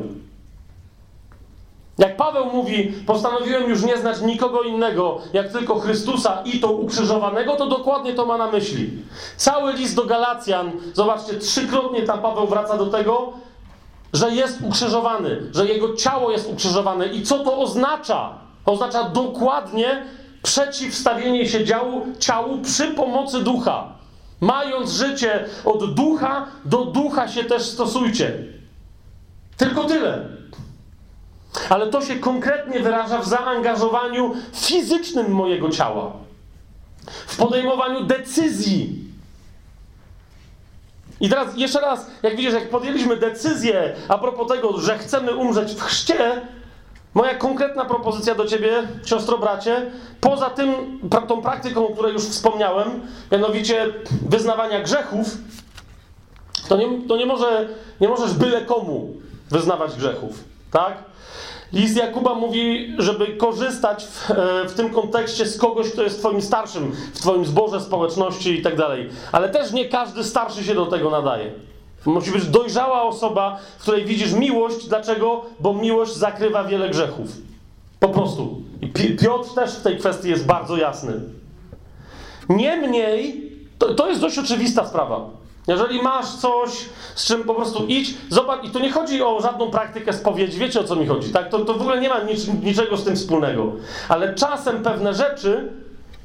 Jak Paweł mówi, postanowiłem już nie znać nikogo innego, jak tylko Chrystusa i to ukrzyżowanego, to dokładnie to ma na myśli. Cały list do Galacjan, zobaczcie, trzykrotnie tam Paweł wraca do tego, że jest ukrzyżowany, że jego ciało jest ukrzyżowane. I co to oznacza? Oznacza dokładnie przeciwstawienie się działu, ciału przy pomocy ducha. Mając życie od ducha do ducha się też stosujcie. Tylko tyle. Ale to się konkretnie wyraża w zaangażowaniu fizycznym mojego ciała, w podejmowaniu decyzji. I teraz jeszcze raz, jak widzisz, jak podjęliśmy decyzję a propos tego, że chcemy umrzeć w chrzcie, moja konkretna propozycja do ciebie, siostro, bracie, poza tym, tą praktyką, o której już wspomniałem, mianowicie wyznawania grzechów, to nie, to nie, może, nie możesz byle komu wyznawać grzechów, tak? List Jakuba mówi, żeby korzystać w, e, w, tym kontekście z kogoś, kto jest Twoim starszym, w Twoim zborze, społeczności i tak dalej. Ale też nie każdy starszy się do tego nadaje. Musi być dojrzała osoba, w której widzisz miłość. Dlaczego? Bo miłość zakrywa wiele grzechów. Po prostu. I Piotr też w tej kwestii jest bardzo jasny. Niemniej, to, to jest dość oczywista sprawa. Jeżeli masz coś, z czym po prostu idź, zobacz, i tu nie chodzi o żadną praktykę spowiedzi, wiecie o co mi chodzi, tak? To, to w ogóle nie ma nic, niczego z tym wspólnego. Ale czasem pewne rzeczy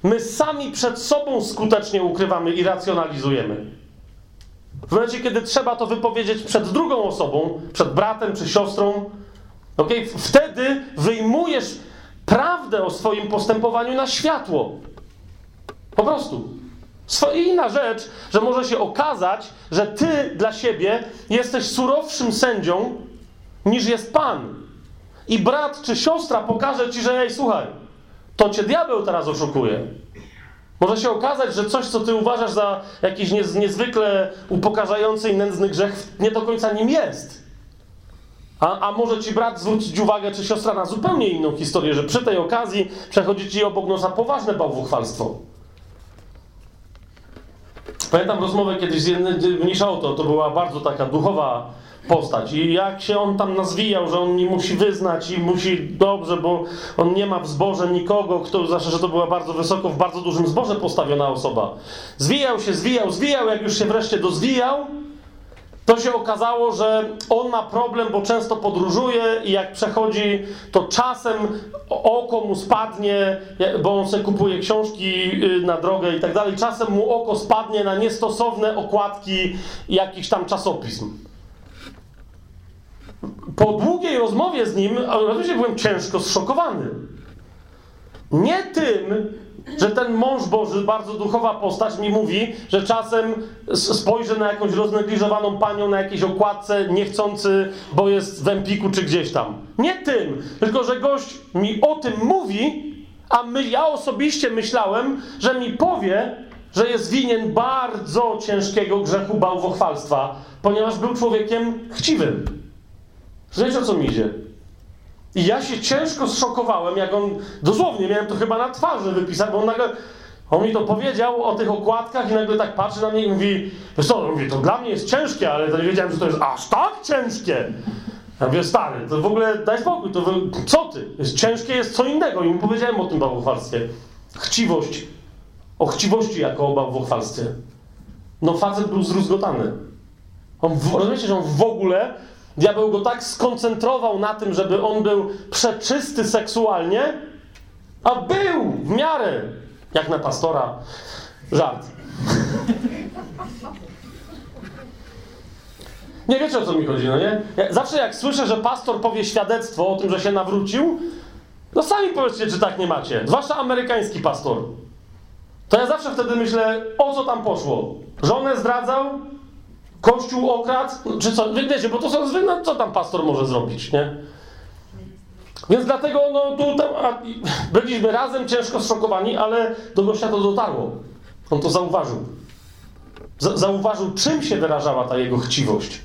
my sami przed sobą skutecznie ukrywamy i racjonalizujemy. W momencie, kiedy trzeba to wypowiedzieć przed drugą osobą, przed bratem czy siostrą, okay? wtedy wyjmujesz prawdę o swoim postępowaniu na światło. Po prostu. Inna rzecz, że może się okazać, że ty dla siebie jesteś surowszym sędzią niż jest Pan. I brat czy siostra pokaże ci, że ej, słuchaj, to cię diabeł teraz oszukuje. Może się okazać, że coś, co ty uważasz za jakiś niezwykle upokarzający i nędzny grzech, nie do końca nim jest. A, a może ci brat zwrócić uwagę, czy siostra, na zupełnie inną historię, że przy tej okazji przechodzi ci obok nosa poważne bałwuchwalstwo. Pamiętam rozmowę kiedyś z jednym, to, była bardzo taka duchowa postać i jak się on tam nazwijał, że on nie musi wyznać i musi dobrze, bo on nie ma w zborze nikogo, kto, zawsze, że to była bardzo wysoko, w bardzo dużym zborze postawiona osoba. Zwijał się, zwijał, zwijał, jak już się wreszcie dozwijał, to się okazało, że on ma problem, bo często podróżuje i jak przechodzi, to czasem oko mu spadnie, bo on sobie kupuje książki y, na drogę i tak dalej. Czasem mu oko spadnie na niestosowne okładki jakichś tam czasopism. Po długiej rozmowie z nim, oczywiście byłem ciężko zszokowany. Nie tym, że ten mąż Boży, bardzo duchowa postać, mi mówi, że czasem spojrzy na jakąś roznegliżowaną panią na jakiejś okładce, niechcący, bo jest w Empiku czy gdzieś tam. Nie tym, tylko że gość mi o tym mówi, a my, ja osobiście myślałem, że mi powie, że jest winien bardzo ciężkiego grzechu bałwochwalstwa, ponieważ był człowiekiem chciwym. Wiecie o co mi idzie? I ja się ciężko zszokowałem, jak on, dosłownie miałem to chyba na twarzy wypisać, bo on nagle, on mi to powiedział o tych okładkach i nagle tak patrzy na mnie i mówi, wiesz co, mówi, to dla mnie jest ciężkie, ale to nie wiedziałem, że to jest aż tak ciężkie. Ja mówię, stary, to w ogóle daj spokój, to co ty? Jest ciężkie jest co innego i mu powiedziałem o tym bałwochwalstwie. Chciwość. O chciwości jako o bałwochwalstwie. No facet był zruzgotany. On, rozumiecie, że on w ogóle Diabeł go tak skoncentrował na tym, żeby on był przeczysty seksualnie, a był w miarę, jak na pastora. Żart. Nie wiecie o co mi chodzi, no nie? Ja zawsze jak słyszę, że pastor powie świadectwo o tym, że się nawrócił, no sami powiedzcie, czy tak nie macie. Zwłaszcza amerykański pastor. To ja zawsze wtedy myślę, o co tam poszło. Żonę zdradzał, Kościół okradł, czy co, wiecie, bo to są zwykłe, no, co tam pastor może zrobić, nie? Więc dlatego, no tu tam, a, byliśmy razem, ciężko zszokowani, ale do gościa to dotarło. On to zauważył. Z zauważył, czym się wyrażała ta jego chciwość.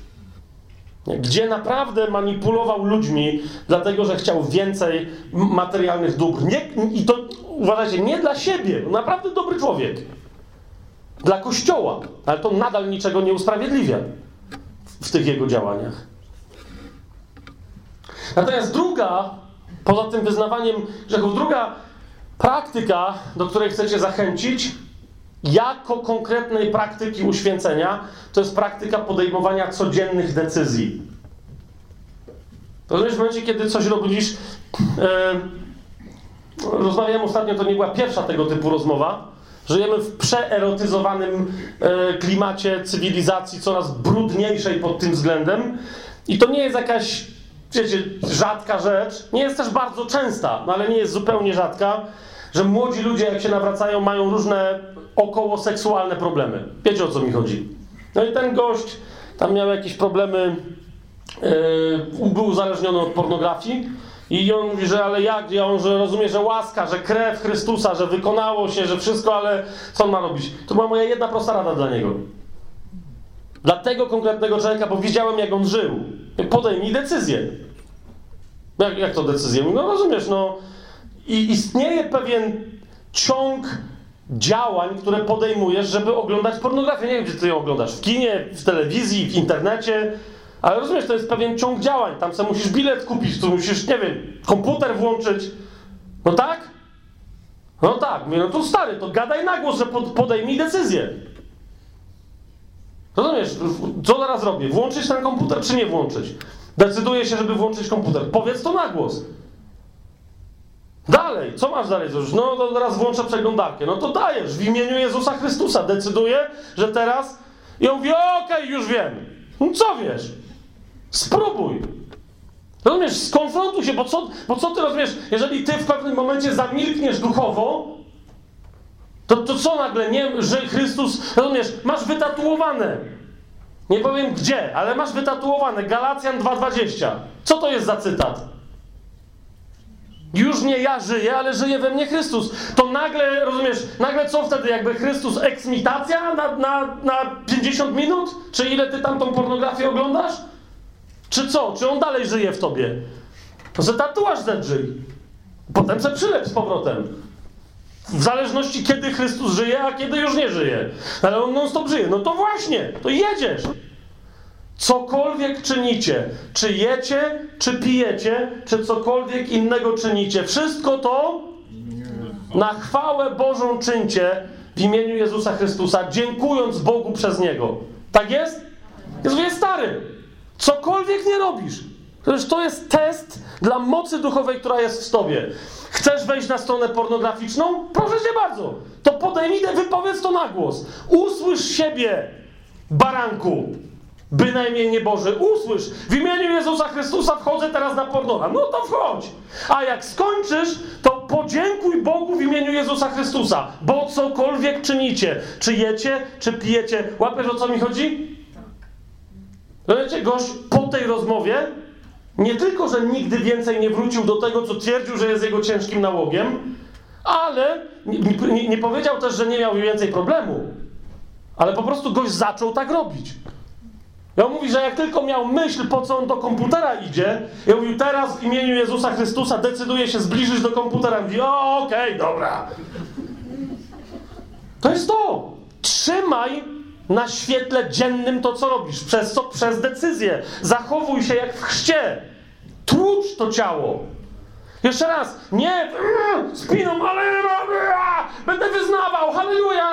Gdzie naprawdę manipulował ludźmi, dlatego że chciał więcej materialnych dóbr. Nie, I to, uważajcie, nie dla siebie. Naprawdę dobry człowiek dla Kościoła, ale to nadal niczego nie usprawiedliwia w tych jego działaniach. Natomiast druga, poza tym wyznawaniem grzechów, druga praktyka, do której chcecie zachęcić, jako konkretnej praktyki uświęcenia, to jest praktyka podejmowania codziennych decyzji. Rozumiesz, w momencie, kiedy coś robisz, yy, rozmawiałem ostatnio, to nie była pierwsza tego typu rozmowa, Żyjemy w przeerotyzowanym e, klimacie cywilizacji, coraz brudniejszej pod tym względem. I to nie jest jakaś, wiecie, rzadka rzecz. Nie jest też bardzo częsta, no ale nie jest zupełnie rzadka, że młodzi ludzie, jak się nawracają, mają różne około seksualne problemy. Wiecie o co mi chodzi. No i ten gość tam miał jakieś problemy, yy, był uzależniony od pornografii. I on mówi, że ale jak? I on że rozumie, że łaska, że krew Chrystusa, że wykonało się, że wszystko, ale co on ma robić? To była moja jedna prosta rada dla niego. Dla tego konkretnego człowieka, bo widziałem, jak on żył. Podejmij decyzję. Jak, jak to decyzję? No rozumiesz, no. I istnieje pewien ciąg działań, które podejmujesz, żeby oglądać pornografię. Nie wiem, gdzie ty ją oglądasz. W kinie, w telewizji, w internecie ale rozumiesz, to jest pewien ciąg działań. Tam sobie musisz bilet kupić, tu musisz, nie wiem, komputer włączyć. No tak? No tak. Mówię, no to stary, to gadaj na głos, że pod, podejmij decyzję. Rozumiesz, co teraz robię? Włączyć ten komputer, czy nie włączyć? Decyduję się, żeby włączyć komputer. Powiedz to na głos. Dalej, co masz dalej zrobić? No to teraz włączę przeglądarkę. No to dajesz, w imieniu Jezusa Chrystusa. Decyduję, że teraz... I on mówi, okej, okay, już wiem. No co wiesz? Spróbuj. Rozumiesz, skonfrontuj się, bo co, bo co ty rozumiesz, jeżeli ty w pewnym momencie zamilkniesz duchowo, to, to co nagle, nie, że Chrystus, rozumiesz, masz wytatuowane. Nie powiem gdzie, ale masz wytatuowane. Galacjan 2,20. Co to jest za cytat? Już nie ja żyję, ale żyje we mnie Chrystus. To nagle, rozumiesz, nagle co wtedy? Jakby Chrystus eksmitacja na, na, na 50 minut? Czy ile ty tam tą pornografię oglądasz? Czy co? Czy on dalej żyje w tobie? To se tatuaż zedrzyj. Potem se przylep z powrotem. W zależności kiedy Chrystus żyje, a kiedy już nie żyje. Ale on non stop żyje. No to właśnie, to jedziesz. Cokolwiek czynicie, czy jecie, czy pijecie, czy cokolwiek innego czynicie, wszystko to na chwałę Bożą czyńcie w imieniu Jezusa Chrystusa, dziękując Bogu przez Niego. Tak jest? Jezus jest stary. Cokolwiek nie robisz. Przecież to jest test dla mocy duchowej, która jest w tobie. Chcesz wejść na stronę pornograficzną? Proszę cię bardzo. To podejmij, wypowiedz to na głos. Usłysz siebie, baranku. Bynajmniej nie Boży, usłysz, w imieniu Jezusa Chrystusa wchodzę teraz na pornora. No to wchodź. A jak skończysz, to podziękuj Bogu w imieniu Jezusa Chrystusa, bo cokolwiek czynicie, czy jecie, czy pijecie, łapiesz o co mi chodzi? Wiecie, gość po tej rozmowie nie tylko, że nigdy więcej nie wrócił do tego, co twierdził, że jest jego ciężkim nałogiem, ale nie, nie, nie powiedział też, że nie miał więcej problemu. Ale po prostu gość zaczął tak robić. Ja mówi, że jak tylko miał myśl, po co on do komputera idzie, ja mówił, teraz w imieniu Jezusa Chrystusa decyduje się zbliżyć do komputera. Mówi, o, okej, okay, dobra. To jest to. Trzymaj na świetle dziennym to, co robisz. Przez co? Przez decyzję. Zachowuj się jak w chrzcie. Tłucz to ciało. Jeszcze raz, nie spiną, ale będę wyznawał, halleluja,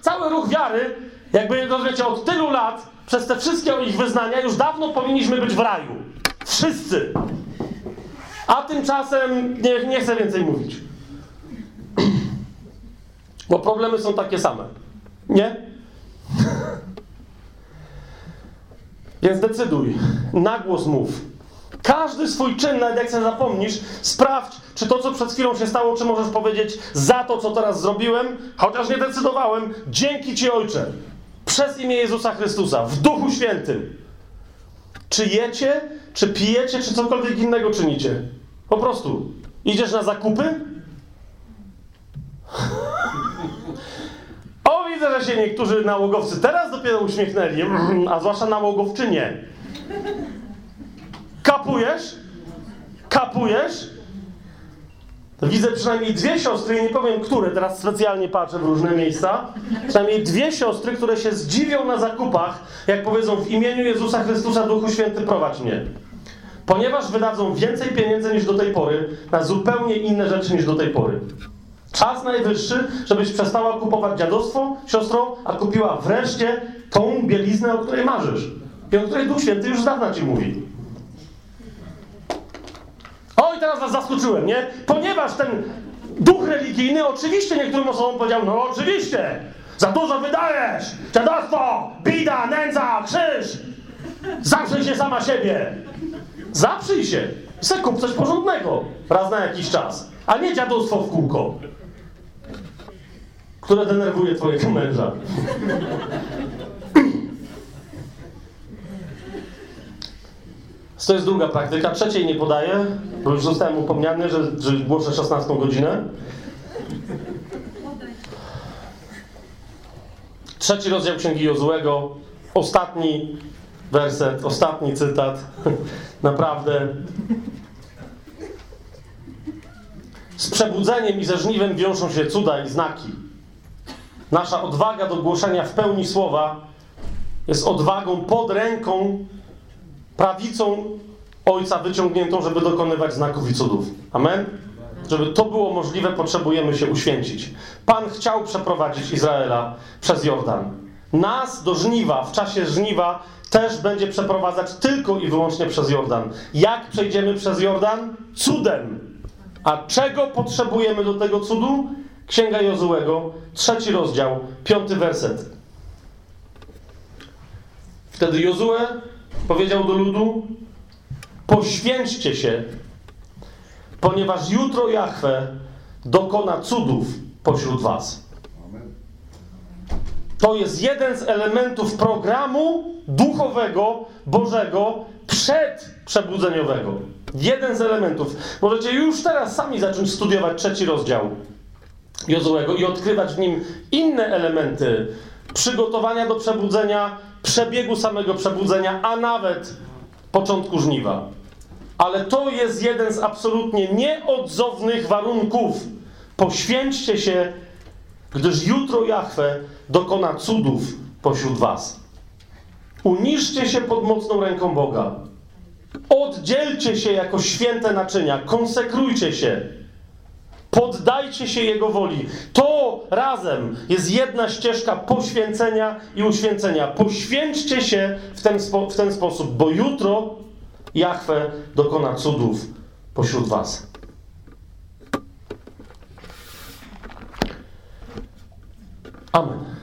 cały ruch wiary, jakby, rozumiecie, od tylu lat, przez te wszystkie ich wyznania, już dawno powinniśmy być w raju. Wszyscy. A tymczasem nie, nie chcę więcej mówić. Bo problemy są takie same. Nie? Więc decyduj. Na głos mów. Każdy swój czyn, nawet jak sobie zapomnisz, sprawdź, czy to, co przed chwilą się stało, czy możesz powiedzieć za to, co teraz zrobiłem, chociaż nie decydowałem, dzięki Ci, Ojcze, przez imię Jezusa Chrystusa, w Duchu Świętym. Czy jecie, czy pijecie, czy cokolwiek innego czynicie. Po prostu. Idziesz na zakupy? Widzę, że się niektórzy nałogowcy teraz dopiero uśmiechnęli, a zwłaszcza nałogowczynie. Kapujesz? Kapujesz? Widzę przynajmniej dwie siostry, nie powiem które, teraz specjalnie patrzę w różne miejsca. Przynajmniej dwie siostry, które się zdziwią na zakupach, jak powiedzą w imieniu Jezusa Chrystusa, Duchu Święty, prowadź mnie. Ponieważ wydadzą więcej pieniędzy niż do tej pory na zupełnie inne rzeczy niż do tej pory. Czas najwyższy, żebyś przestała kupować dziadostwo, siostro, a kupiła wreszcie tą bieliznę, o której marzysz. I o której Duch Święty już z dawna ci mówi. O, i teraz was zaskoczyłem, nie? Ponieważ ten duch religijny oczywiście niektórym osobom powiedział, no oczywiście, za dużo wydajesz, dziadostwo, bida, nędza, krzyż, zaprzyj się sama siebie. Zaprzyj się, se kup coś porządnego, raz na jakiś czas, a nie dziadostwo w kółko, które denerwuje twojego męża. To jest druga praktyka. Trzeciej nie podaję, bo już zostałem upomniany, że, że głoszę 16 godzinę. Trzeci rozdział Księgi Jozłego. Ostatni werset, ostatni cytat. Naprawdę. Z przebudzeniem i ze żniwem wiążą się cuda i znaki. Nasza odwaga do głoszenia w pełni słowa jest odwagą pod ręką prawicą Ojca wyciągniętą, żeby dokonywać znaków i cudów. Amen? Żeby to było możliwe, potrzebujemy się uświęcić. Pan chciał przeprowadzić Izraela przez Jordan. Nas do żniwa, w czasie żniwa, też będzie przeprowadzać tylko i wyłącznie przez Jordan. Jak przejdziemy przez Jordan? Cudem. A czego potrzebujemy do tego cudu? Księga Jozułego, trzeci rozdział, piąty werset. Wtedy Jozue powiedział do ludu: Poświęćcie się, ponieważ jutro Jahwe dokona cudów pośród Was. To jest jeden z elementów programu duchowego, Bożego, przedprzebudzeniowego. Jeden z elementów. Możecie już teraz sami zacząć studiować trzeci rozdział Jozułego i odkrywać w nim inne elementy przygotowania do przebudzenia, przebiegu samego przebudzenia, a nawet początku żniwa. Ale to jest jeden z absolutnie nieodzownych warunków. Poświęćcie się, gdyż jutro Jahwe dokona cudów pośród was. Uniżcie się pod mocną ręką Boga. Oddzielcie się jako święte naczynia, konsekrujcie się. Poddajcie się Jego woli. To razem jest jedna ścieżka poświęcenia i uświęcenia. Poświęćcie się w ten, spo, w ten sposób, bo jutro Jahwe dokona cudów pośród Was. Amen.